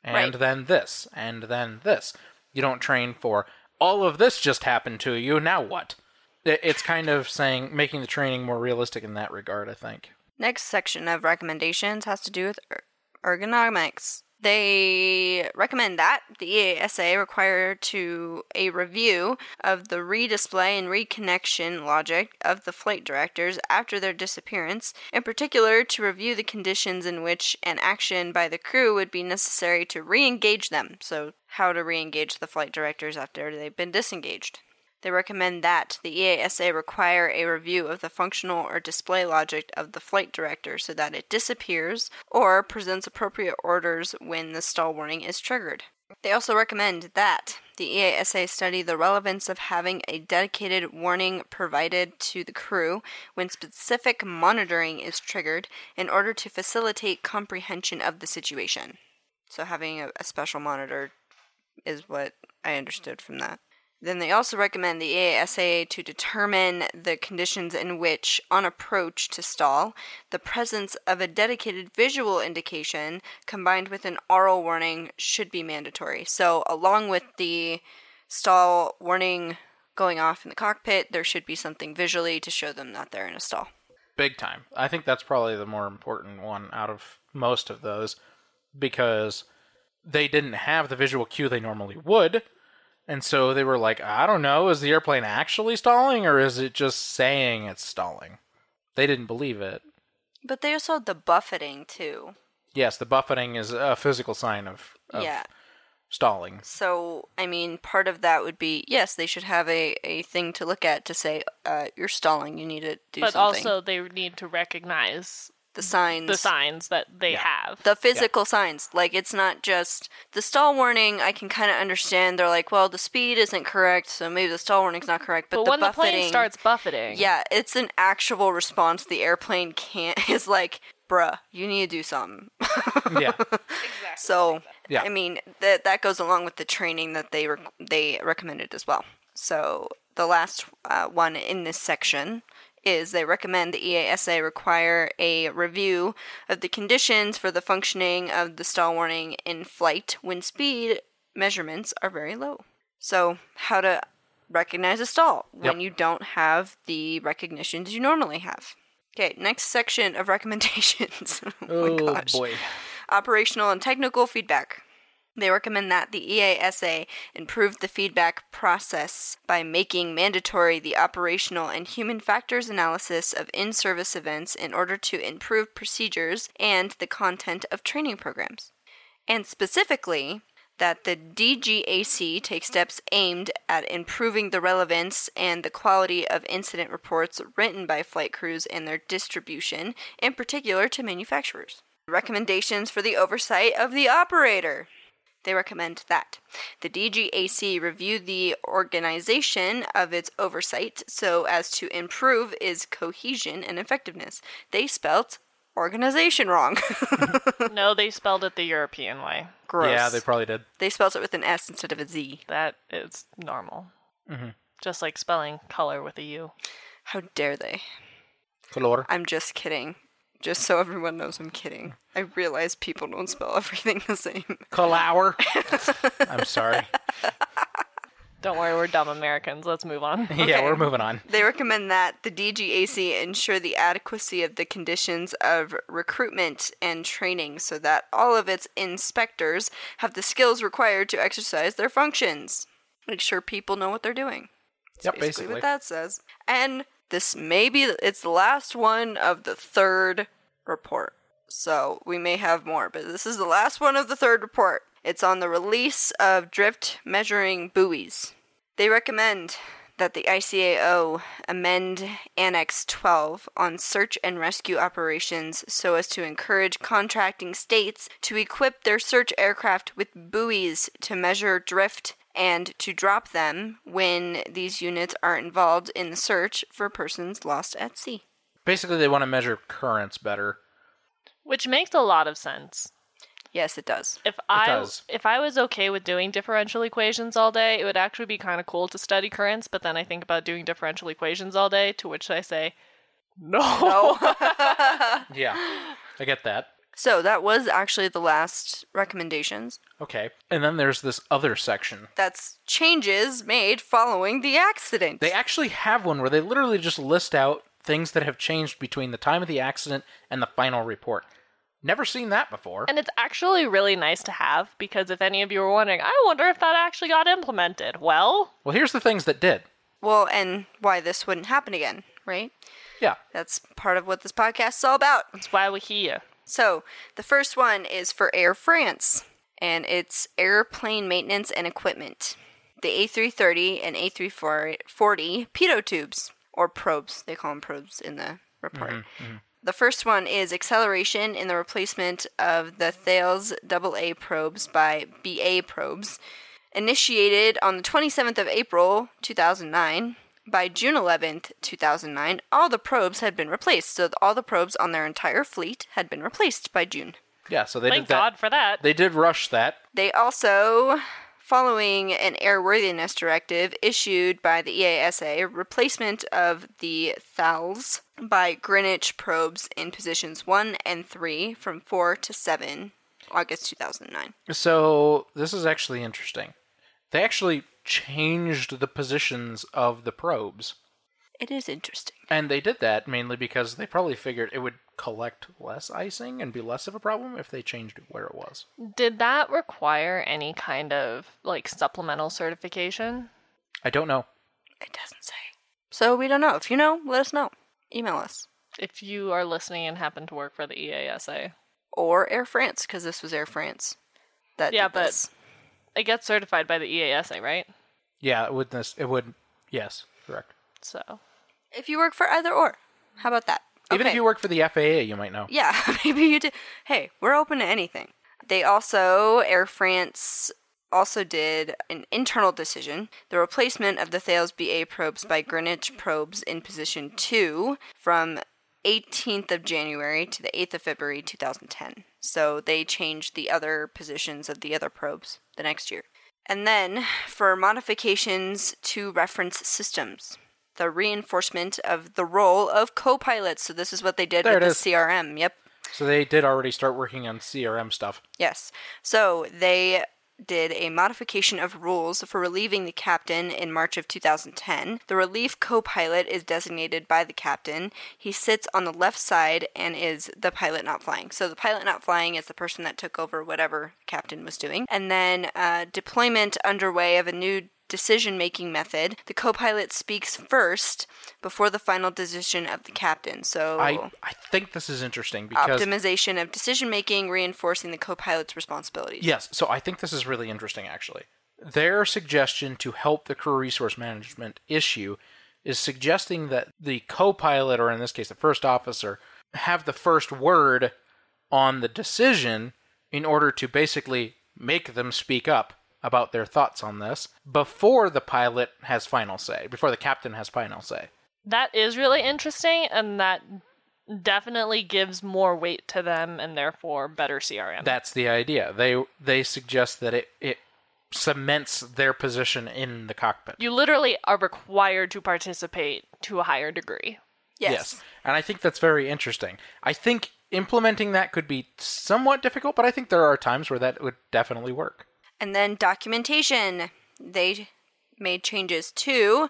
and Right. then this, and then this. You don't train for all of this just happened to you. Now what? It- It's kind of saying making the training more realistic in that regard. I think. Next section of recommendations has to do with er- ergonomics. They recommend that the EASA require to a review of the redisplay and reconnection logic of the flight directors after their disappearance, in particular to review the conditions in which an action by the crew would be necessary to re-engage them. So, how to re-engage the flight directors after they've been disengaged. They recommend that the EASA require a review of the functional or display logic of the flight director so that it disappears or presents appropriate orders when the stall warning is triggered. They also recommend that the EASA study the relevance of having a dedicated warning provided to the crew when specific monitoring is triggered in order to facilitate comprehension of the situation. So having a, a special monitor is what I understood from that. Then they also recommend the EASA to determine the conditions in which, on approach to stall, the presence of a dedicated visual indication combined with an oral warning should be mandatory. So, along with the stall warning going off in the cockpit, there should be something visually to show them that they're in a stall. Big time. I think that's probably the more important one out of most of those because they didn't have the visual cue they normally would. And so they were like, I don't know, is the airplane actually stalling or is it just saying it's stalling? They didn't believe it. But they also had the buffeting too. Yes, the buffeting is a physical sign of, of Yeah. stalling. So, I mean, part of that would be yes, they should have a, a thing to look at to say, uh, you're stalling, you need to do but something. But also they need to recognize the signs. the signs that they have. The physical signs. Like, it's not just the stall warning, I can kind of understand. They're like, well, the speed isn't correct, so maybe the stall warning's not correct. But, but the when the buffeting, plane starts buffeting, Yeah, it's an actual response. The airplane can't, is like, bruh, you need to do something. yeah. exactly So, Yeah. I mean, that that goes along with the training that they rec- they recommended as well. So, the last uh, one in this section is they recommend the EASA require a review of the conditions for the functioning of the stall warning in flight when speed measurements are very low. So, how to recognize a stall when Yep. you don't have the recognitions you normally have. Okay, next section of recommendations. oh, my Oh gosh boy. operational and technical feedback. They recommend that the EASA improve the feedback process by making mandatory the operational and human factors analysis of in service events in order to improve procedures and the content of training programs. And specifically, that the DGAC take steps aimed at improving the relevance and the quality of incident reports written by flight crews and their distribution, in particular to manufacturers. Recommendations for the oversight of the operator. They recommend that the DGAC review the organization of its oversight so as to improve its cohesion and effectiveness. They spelt organization wrong. no, they spelled it the European way. Gross. Yeah, they probably did. They spelled it with an S instead of a Z. That is normal. Mm-hmm. Just like spelling color with a U. How dare they? Color. I'm just kidding. Just so everyone knows I'm kidding. I realize people don't spell everything the same. Color. I'm sorry. Don't worry, we're dumb Americans. Let's move on. Yeah, we're moving on. They recommend that the DGAC ensure the adequacy of the conditions of recruitment and training so that all of its inspectors have the skills required to exercise their functions. Make sure people know what they're doing. That's Yep, basically basically. what that says. And this may be it's the last one of the third report. So we may have more, but this is the last one of the third report. It's on the release of drift measuring buoys. They recommend that the ICAO amend Annex 12 on search and rescue operations so as to encourage contracting states to equip their search aircraft with buoys to measure drift and to drop them when these units are involved in the search for persons lost at sea. Basically, they want to measure currents better. Which makes a lot of sense. Yes, it does. If I does. if I was okay with doing differential equations all day, it would actually be kind of cool to study currents. But then I think about doing differential equations all day, to which I say, no. Yeah, I get that. So that was actually the last recommendations. Okay. And then there's this other section. That's changes made following the accident. They actually have one where they literally just list out things that have changed between the time of the accident and the final report. Never seen that before. And it's actually really nice to have because if any of you were wondering, I wonder if that actually got implemented. Well, Well, here's the things that did. well, and why this wouldn't happen again, right? Yeah. That's part of what this podcast is all about. that's why we're here. So, the first one is for Air France, and it's airplane maintenance and equipment. The A330 and A340 pitot tubes, or probes, they call them probes in the report. Mm-hmm, mm-hmm. The first one is acceleration in the replacement of the Thales AA probes by BA probes, initiated on the 27th of April 2009. By June 11th, 2009, all the probes had been replaced, so all the probes on their entire fleet had been replaced by June. Yeah, so they Thank did that. God for that. They did rush that. They also, following an airworthiness directive issued by the EASA, replacement of the Thales by Greenwich probes in positions 1 and 3 from 4 to 7, August 2009. So this is actually interesting. They actually changed the positions of the probes. It is interesting. And they did that mainly because they probably figured it would collect less icing and be less of a problem if they changed where it was. Did that require any kind of like supplemental certification? I don't know. It doesn't say. So we don't know. If you know, let us know. Email us. If you are listening and happen to work for the EASA, Or Air France, because this was Air France. That Yeah, but- this. It gets certified by the EASA, right? Yeah, it would. This it would. Yes, correct. So If you work for either or, how about that? Even if you work for the FAA, you might know. Yeah, maybe you did. Hey, we're open to anything. They also, Air France also did an internal decision the replacement of the Thales BA probes by Greenwich probes in position 2 from 18th of January to the 8th of February 2010. So they changed the other positions of the other probes the next year. And then for modifications to reference systems, the reinforcement of the role of co-pilots. So this is what they did There with the is. CRM. Yep. So they did already start working on CRM stuff. Yes. So they did a modification of rules for relieving the captain in March of 2010. The relief co pilot is designated by the captain. He sits on the left side and is the pilot not flying. So the pilot not flying is the person that took over whatever captain was doing. And then uh, deployment underway of a new decision making method. The co pilot speaks first before the final decision of the captain. So I I think this is interesting because optimization of decision making, reinforcing the co pilot's responsibilities. Yes, so I think this is really interesting actually. Their suggestion to help the crew resource management issue is suggesting that the co pilot, or in this case the first officer, have the first word on the decision in order to basically make them speak up about their thoughts on this before the pilot has final say, before the captain has final say. that is really interesting, and that definitely gives more weight to them, and therefore better CRM. That's the idea. They they suggest that it, it cements their position in the cockpit. you literally are required to participate to a higher degree. Yes. And I think that's very interesting. I think implementing that could be somewhat difficult, but I think there are times where that would definitely work. And then documentation. They made changes to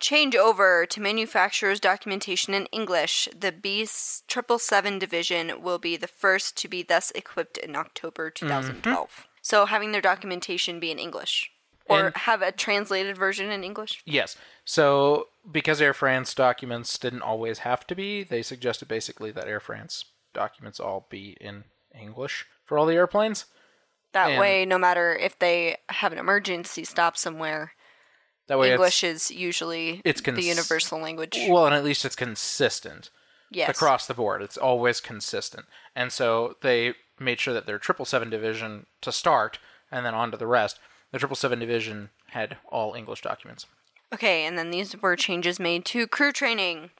change over to manufacturer's documentation in English. The B triple seven division will be the first to be thus equipped in October mm-hmm. 2012. So having their documentation be in English. Or And- have a translated version in English. Yes. So because Air France documents didn't always have to be, they suggested basically that Air France documents all be in English for all the airplanes. That And- way, no matter if they have an emergency stop somewhere, That way English is usually it's the universal language. well, and at least it's consistent. yes. across the board. It's always consistent. And so they made sure that their 777 division to start and then on to the rest, the 777 division had all English documents. Okay, and then these were changes made to crew training,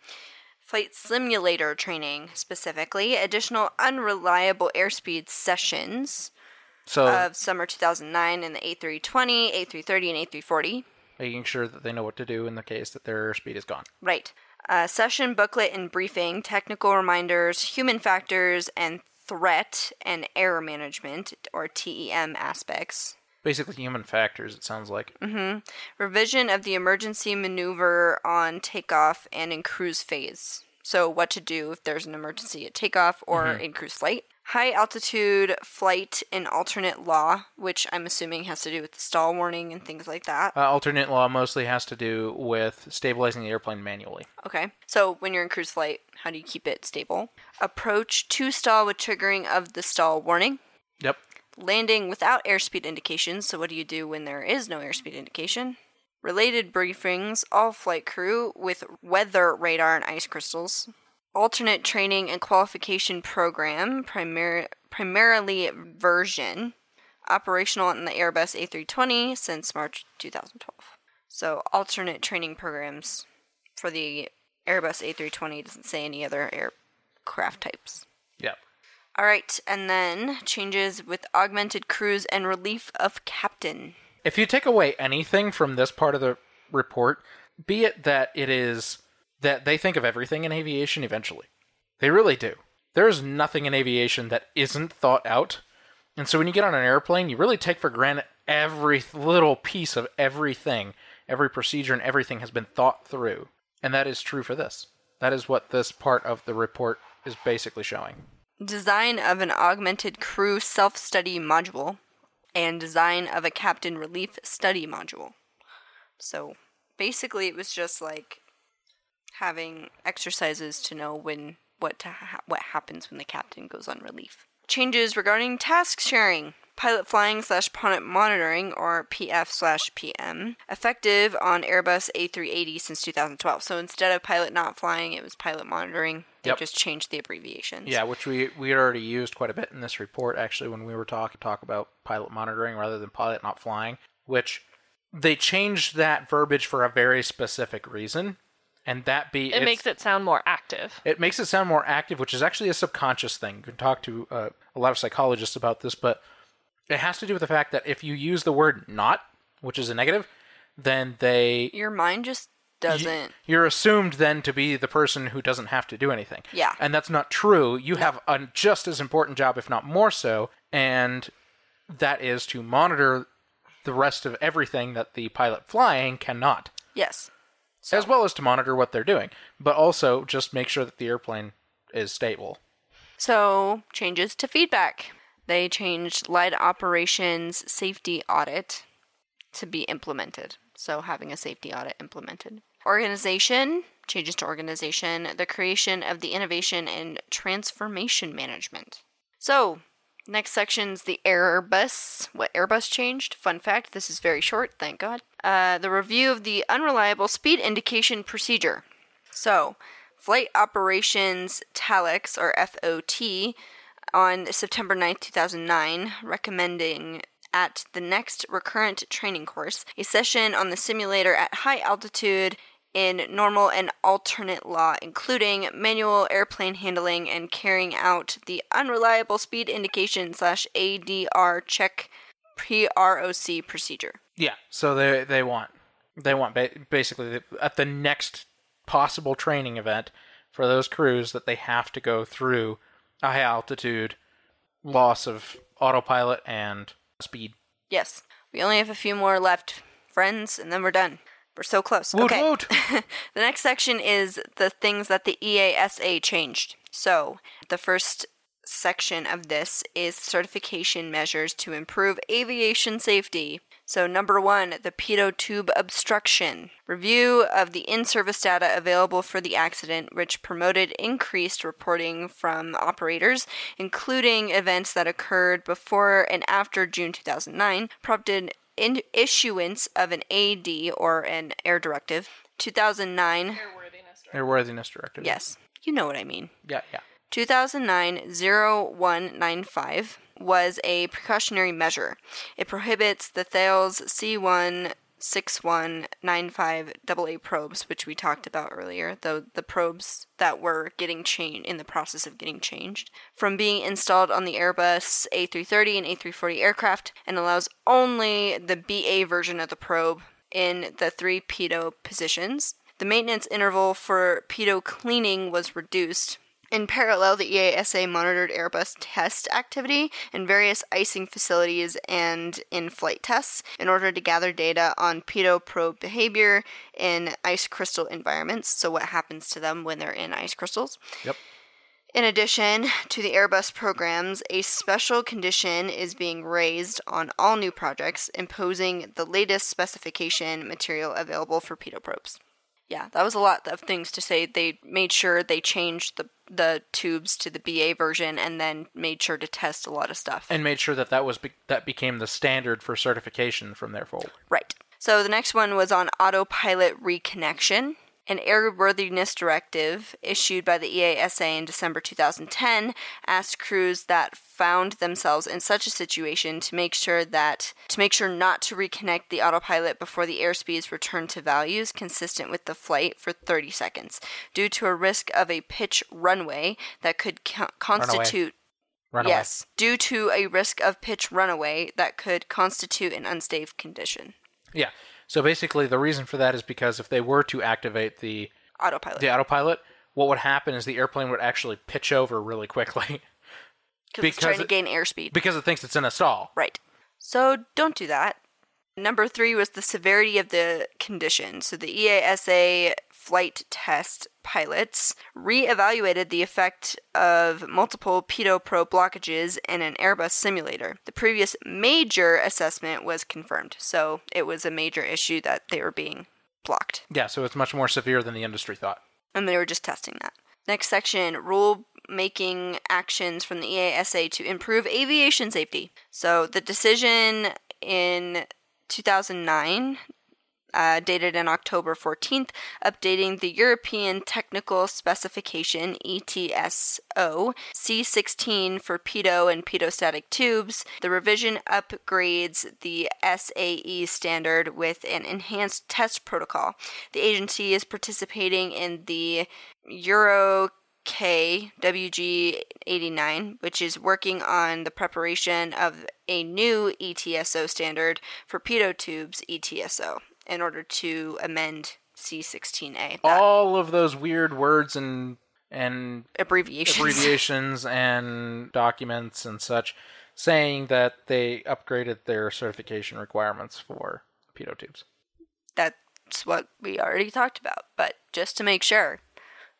flight simulator training specifically, additional unreliable airspeed sessions So of summer 2009 in the A320, A330, and A340. making sure that they know what to do in the case that their airspeed is gone. Right. Uh, session booklet and briefing, technical reminders, human factors, and threat and error management, or TEM aspects. Basically human factors it sounds like. Mhm. Revision of the emergency maneuver on takeoff and in cruise phase. So, what to do if there's an emergency at takeoff or in cruise flight. High altitude flight and alternate law, which I'm assuming has to do with the stall warning and things like that. Uh, alternate law mostly has to do with stabilizing the airplane manually. Okay. So, when you're in cruise flight, how do you keep it stable? Approach to stall with triggering of the stall warning. Yep. landing without airspeed indications. So, what do you do when there is no airspeed indication? Related briefings, all flight crew with weather radar and ice crystals. Alternate training and qualification program, primar- primarily version, operational in the Airbus A320 since March 2012. So, alternate training programs for the Airbus A320 doesn't say any other aircraft types. Yep. All right, and then changes with augmented crews and relief of captain. If you take away anything from this part of the report, be it that it is that they think of everything in aviation eventually. They really do. There's nothing in aviation that isn't thought out. And so when you get on an airplane, you really take for granted every little piece of everything, every procedure and everything has been thought through. And that is true for this. That is what this part of the report is basically showing. Design of an augmented crew self study module and design of a captain relief study module. So basically, it was just like having exercises to know when what to ha- what happens when the captain goes on relief. Changes regarding task sharing. Pilot flying slash pilot monitoring, or PF slash PM, effective on Airbus A380 since 2012. So instead of pilot not flying, it was pilot monitoring. They Yep. just changed the abbreviations. Yeah, which we we had already used quite a bit in this report actually when we were talking talk about pilot monitoring rather than pilot not flying, which they changed that verbiage for a very specific reason, and that be It makes it sound more active. it makes it sound more active, which is actually a subconscious thing. You can talk to uh, a lot of psychologists about this, but it has to do with the fact that if you use the word not, which is a negative, then they Your mind just doesn't. you're assumed then to be the person who doesn't have to do anything. Yeah. And that's not true. You have a just as important job, if not more so, and that is to monitor the rest of everything that the pilot flying cannot, Yes. As well as to monitor what they're doing, but also just make sure that the airplane is stable. So, changes to feedback. They changed light operations safety audit to be implemented. So, having a safety audit implemented. Organization, changes to organization, the creation of the innovation and transformation management. So, next section's the Airbus. What Airbus changed? Fun fact this is very short, thank God. Uh, the review of the unreliable speed indication procedure. So, Flight Operations Telex, or FOT, on September 9th, 2009, recommending at the next recurrent training course a session on the simulator at high altitude in normal and alternate law, including manual airplane handling and carrying out the unreliable speed indication slash ADR check PROC procedure. Yeah. So they they want they want ba- basically at the next possible training event for those crews that they have to go through a high altitude loss of autopilot and speed. Yes, we only have a few more left, friends, and then we're done. We're so close. Woot okay. woot. the next section is the things that the EASA changed. So, the first section of this is certification measures to improve aviation safety. So, number one, the pitot tube obstruction. Review of the in service data available for the accident, which promoted increased reporting from operators, including events that occurred before and after June 2009, prompted in- issuance of an AD or an air directive. 2009, Airworthiness directive. yes, you know what I mean. Yeah, yeah. 2009 0195 was a precautionary measure. It prohibits the Thales C1 6195 AA probes, which we talked about earlier, though the probes that were getting changed in the process of getting changed, from being installed on the Airbus A330 and A340 aircraft, and allows only the BA version of the probe in the three pitot positions. The maintenance interval for pitot cleaning was reduced. In parallel, the EASA monitored Airbus test activity in various icing facilities and in flight tests in order to gather data on pitot probe behavior in ice crystal environments. So, what happens to them when they're in ice crystals? Yep. In addition to the Airbus programs, a special condition is being raised on all new projects, imposing the latest specification material available for pitot probes. Yeah, that was a lot of things to say. They made sure they changed the the tubes to the BA version, and then made sure to test a lot of stuff. And made sure that that was be- that became the standard for certification from there forward. Right. So the next one was on autopilot reconnection. An airworthiness directive issued by the EASA in December 2010 asked crews that found themselves in such a situation to make sure that to make sure not to reconnect the autopilot before the airspeeds return to values consistent with the flight for 30 seconds due to a risk of a pitch runway that could co- constitute Runaway. Yes, due to a risk of pitch runaway that could constitute an unsafe condition. Yeah. So basically, the reason for that is because if they were to activate the Autopilot. the autopilot, what would happen is the airplane would actually pitch over really quickly Because it's trying to it- gain airspeed. because it thinks it's in a stall. Right. So don't do that. Number three was the severity of the condition. So the EASA flight test pilots re-evaluated the effect of multiple pro blockages in an Airbus simulator. The previous major assessment was confirmed. So it was a major issue that they were being blocked. Yeah. So it's much more severe than the industry thought. and they were just testing that. Next section rule making actions from the EASA to improve aviation safety. So the decision in 2009. Uh, dated in October 14th, updating the European Technical Specification ETSO C16 for pitot and pitot-static tubes. The revision upgrades the SAE standard with an enhanced test protocol. The agency is participating in the Euro K WG89, which is working on the preparation of a new ETSO standard for pitot tubes ETSO in order to amend C16A. That All of those weird words and and abbreviations. abbreviations and documents and such saying that they upgraded their certification requirements for pitot tubes. That's what we already talked about, but just to make sure,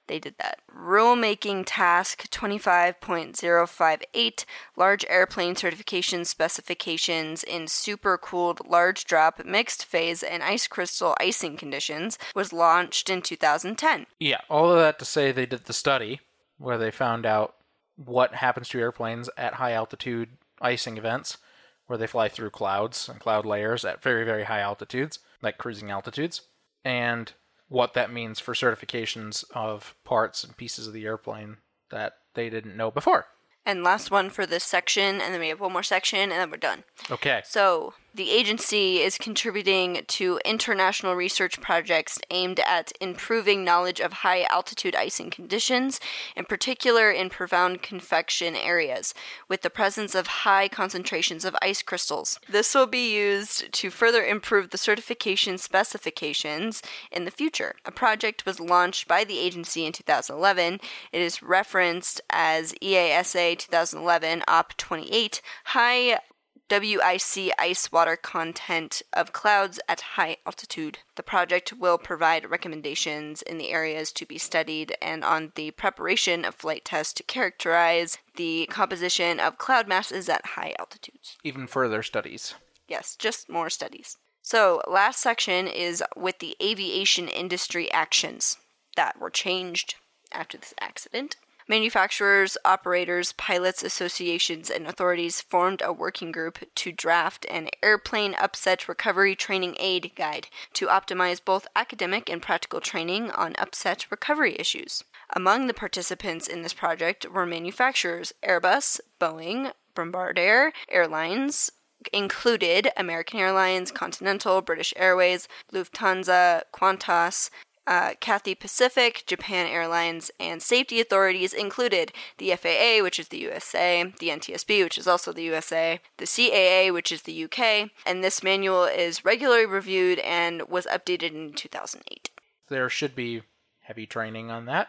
they did that. Rulemaking Task 25.058 Large Airplane Certification Specifications in Supercooled Large Drop Mixed Phase and Ice Crystal Icing Conditions was launched in 2010. Yeah, all of that to say they did the study where they found out what happens to airplanes at high altitude icing events where they fly through clouds and cloud layers at very, very high altitudes, like cruising altitudes, and what that means for certifications of parts and pieces of the airplane that they didn't know before. And last one for this section, and then we have one more section, and then we're done. Okay. So, the agency is contributing to international research projects aimed at improving knowledge of high altitude icing conditions, in particular in profound convection areas, with the presence of high concentrations of ice crystals. This will be used to further improve the certification specifications in the future. A project was launched by the agency in 2011. It is referenced as EASA 2011 OP 28 High WIC ice water content of clouds at high altitude. The project will provide recommendations in the areas to be studied and on the preparation of flight tests to characterize the composition of cloud masses at high altitudes. Even further studies. Yes, just more studies. So, last section is with the aviation industry actions that were changed after this accident. Manufacturers, operators, pilots associations, and authorities formed a working group to draft an airplane upset recovery training aid guide to optimize both academic and practical training on upset recovery issues. Among the participants in this project were manufacturers Airbus, Boeing, Bombardier Airlines, included American Airlines, Continental, British Airways, Lufthansa, Qantas, uh, Cathay Pacific, Japan Airlines, and safety authorities included the FAA, which is the USA, the NTSB, which is also the USA, the CAA, which is the UK, and this manual is regularly reviewed and was updated in 2008. There should be heavy training on that.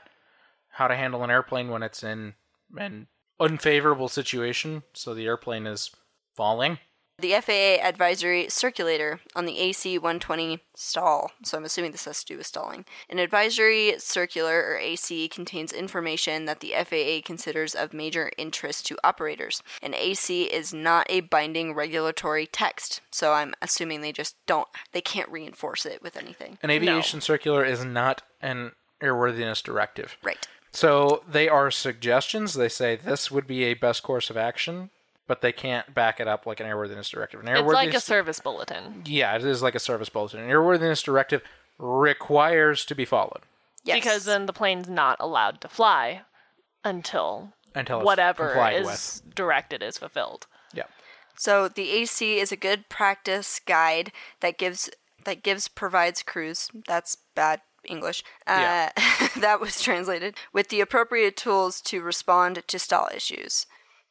How to handle an airplane when it's in an unfavorable situation, so the airplane is falling. The FAA advisory circulator on the AC 120 stall, so I'm assuming this has to do with stalling. An advisory circular, or AC, contains information that the FAA considers of major interest to operators. An AC is not a binding regulatory text, so I'm assuming they just don't, they can't reinforce it with anything. An aviation circular is not an airworthiness directive. Right. So they are suggestions. They say this would be a best course of action, but they can't back it up like an airworthiness directive. An It's like a service bulletin. yeah, it is like a service bulletin. An airworthiness directive requires to be followed Yes. Because then the plane's not allowed to fly until until whatever is with. directed is fulfilled. Yeah. So the AC is a good practice guide that gives that gives provides crews. That's bad English. Uh, that was translated with the appropriate tools to respond to stall issues.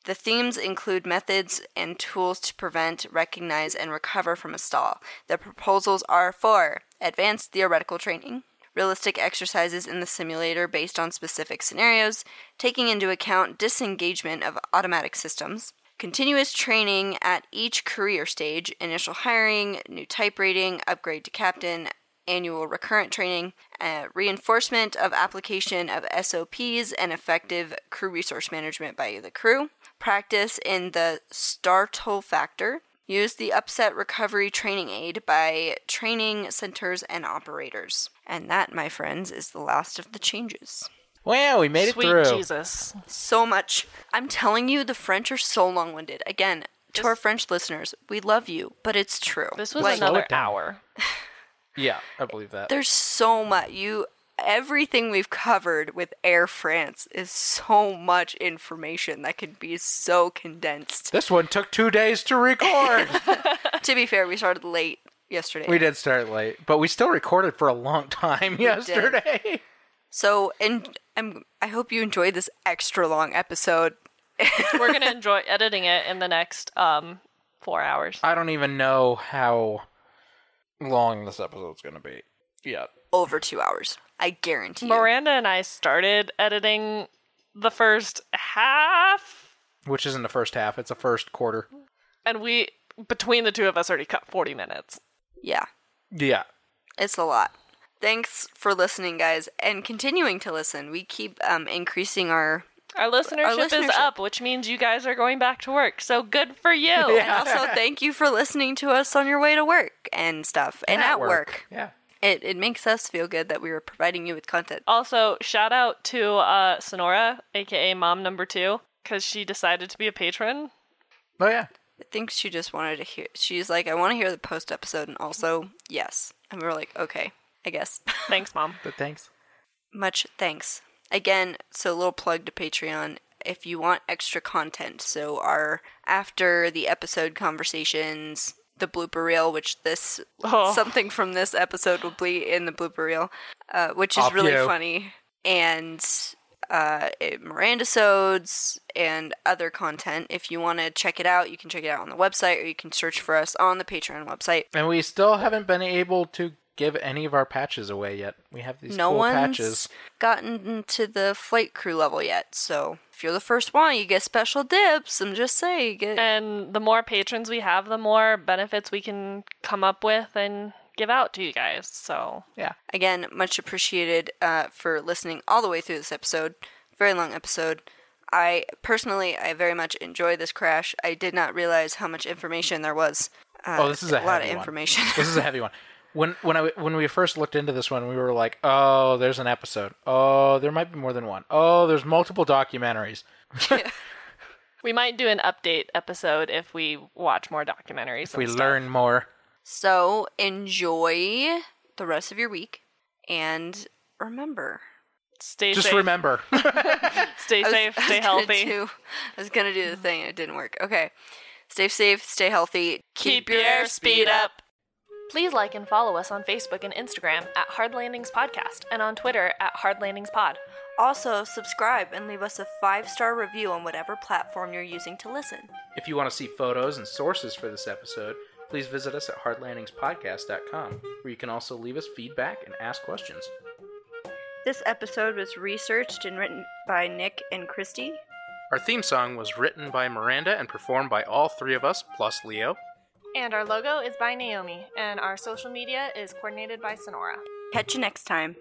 The themes include methods and tools to prevent, recognize, and recover from a stall. The proposals are for advanced theoretical training, realistic exercises in the simulator based on specific scenarios, taking into account disengagement of automatic systems, continuous training at each career stage initial hiring, new type rating, upgrade to captain, annual recurrent training, uh, reinforcement of application of SOPs, and effective crew resource management by the crew, practice in the startle factor, use the upset recovery training aid by training centers and operators. And that, my friends, is the last of the changes. Wow, we made Sweet it through. Sweet Jesus. So much. I'm telling you, the French are so long winded. Again, to our French listeners, we love you, but it's true. This was Like, another hour. Yeah, I believe that. there's so much you everything we've covered with air france is so much information that can be so condensed This one took two days to record. to be fair we started late yesterday we did start late, but we still recorded for a long time yesterday. so and i'm i hope you enjoyed this extra long episode We're gonna enjoy editing it in the next um four hours. I don't even know how long this episode's going to be yet. Over two hours i guarantee you Miranda and I started editing the first half, Which isn't the first half, it's a first quarter. and we between the two of us already cut forty minutes. yeah Yeah. It's a lot. Thanks for listening, guys, and continuing to listen. We keep um, increasing our. Our listenership, is listenership. up, which means you guys are going back to work. So good for you. And also, thank you for listening to us on your way to work and stuff, and, at, work. Yeah. It it makes us feel good that we were providing you with content. Also, shout out to uh, Sonora, aka Mom Number Two, because she decided to be a patron. Oh, yeah. I think she just wanted to hear. She's like, I want to hear the post episode, and also yes. And we were like, okay, I guess. Thanks, Mom. But thanks. Much thanks. Again, so a little plug to Patreon if you want extra content. So our after the episode conversations, the blooper reel, which this Oh. something from this episode will be in the blooper reel, uh, which is Off really you. funny, and uh, it- Miranda sods and other content. If you want to check it out, you can check it out on the website, or you can search for us on the Patreon website. And we still haven't been able to give any of our patches away yet. We have these no cool one's patches. gotten to the flight crew level yet. So if you're the first one, you get special dips. I'm just saying. Get, And the more patrons we have, the more benefits we can come up with and give out to you guys. So Yeah. again, much appreciated uh, for listening all the way through this episode. Very long episode. I personally, I very much enjoy this crash. I did not realize how much information there was. Uh, Oh, this is a, lot of one. information. this is a heavy one. When when I when we first looked into this one, we were like, "Oh, there's an episode. Oh, there might be more than one. Oh, there's multiple documentaries." we might do an update episode if we watch more documentaries. If we stuff. learn more. so enjoy the rest of your week, and remember. stay Just safe. remember. stay was- safe, stay healthy. do- I was gonna do the thing, and it didn't work. Okay, stay safe, stay healthy, Keep your airspeed up. Please like and follow us on Facebook and Instagram at Hard Landings Podcast and on Twitter at Hard Landings Pod. Also, subscribe and leave us a five star review on whatever platform you're using to listen. if you want to see photos and sources for this episode, please visit us at hardlandingspodcast.com, where you can also leave us feedback and ask questions. This episode was researched and written by Nick and Christy. Our theme song was written by Miranda and performed by all three of us, plus Leo. And our logo is by Naomi, and our social media is coordinated by Sonora. Catch you next time.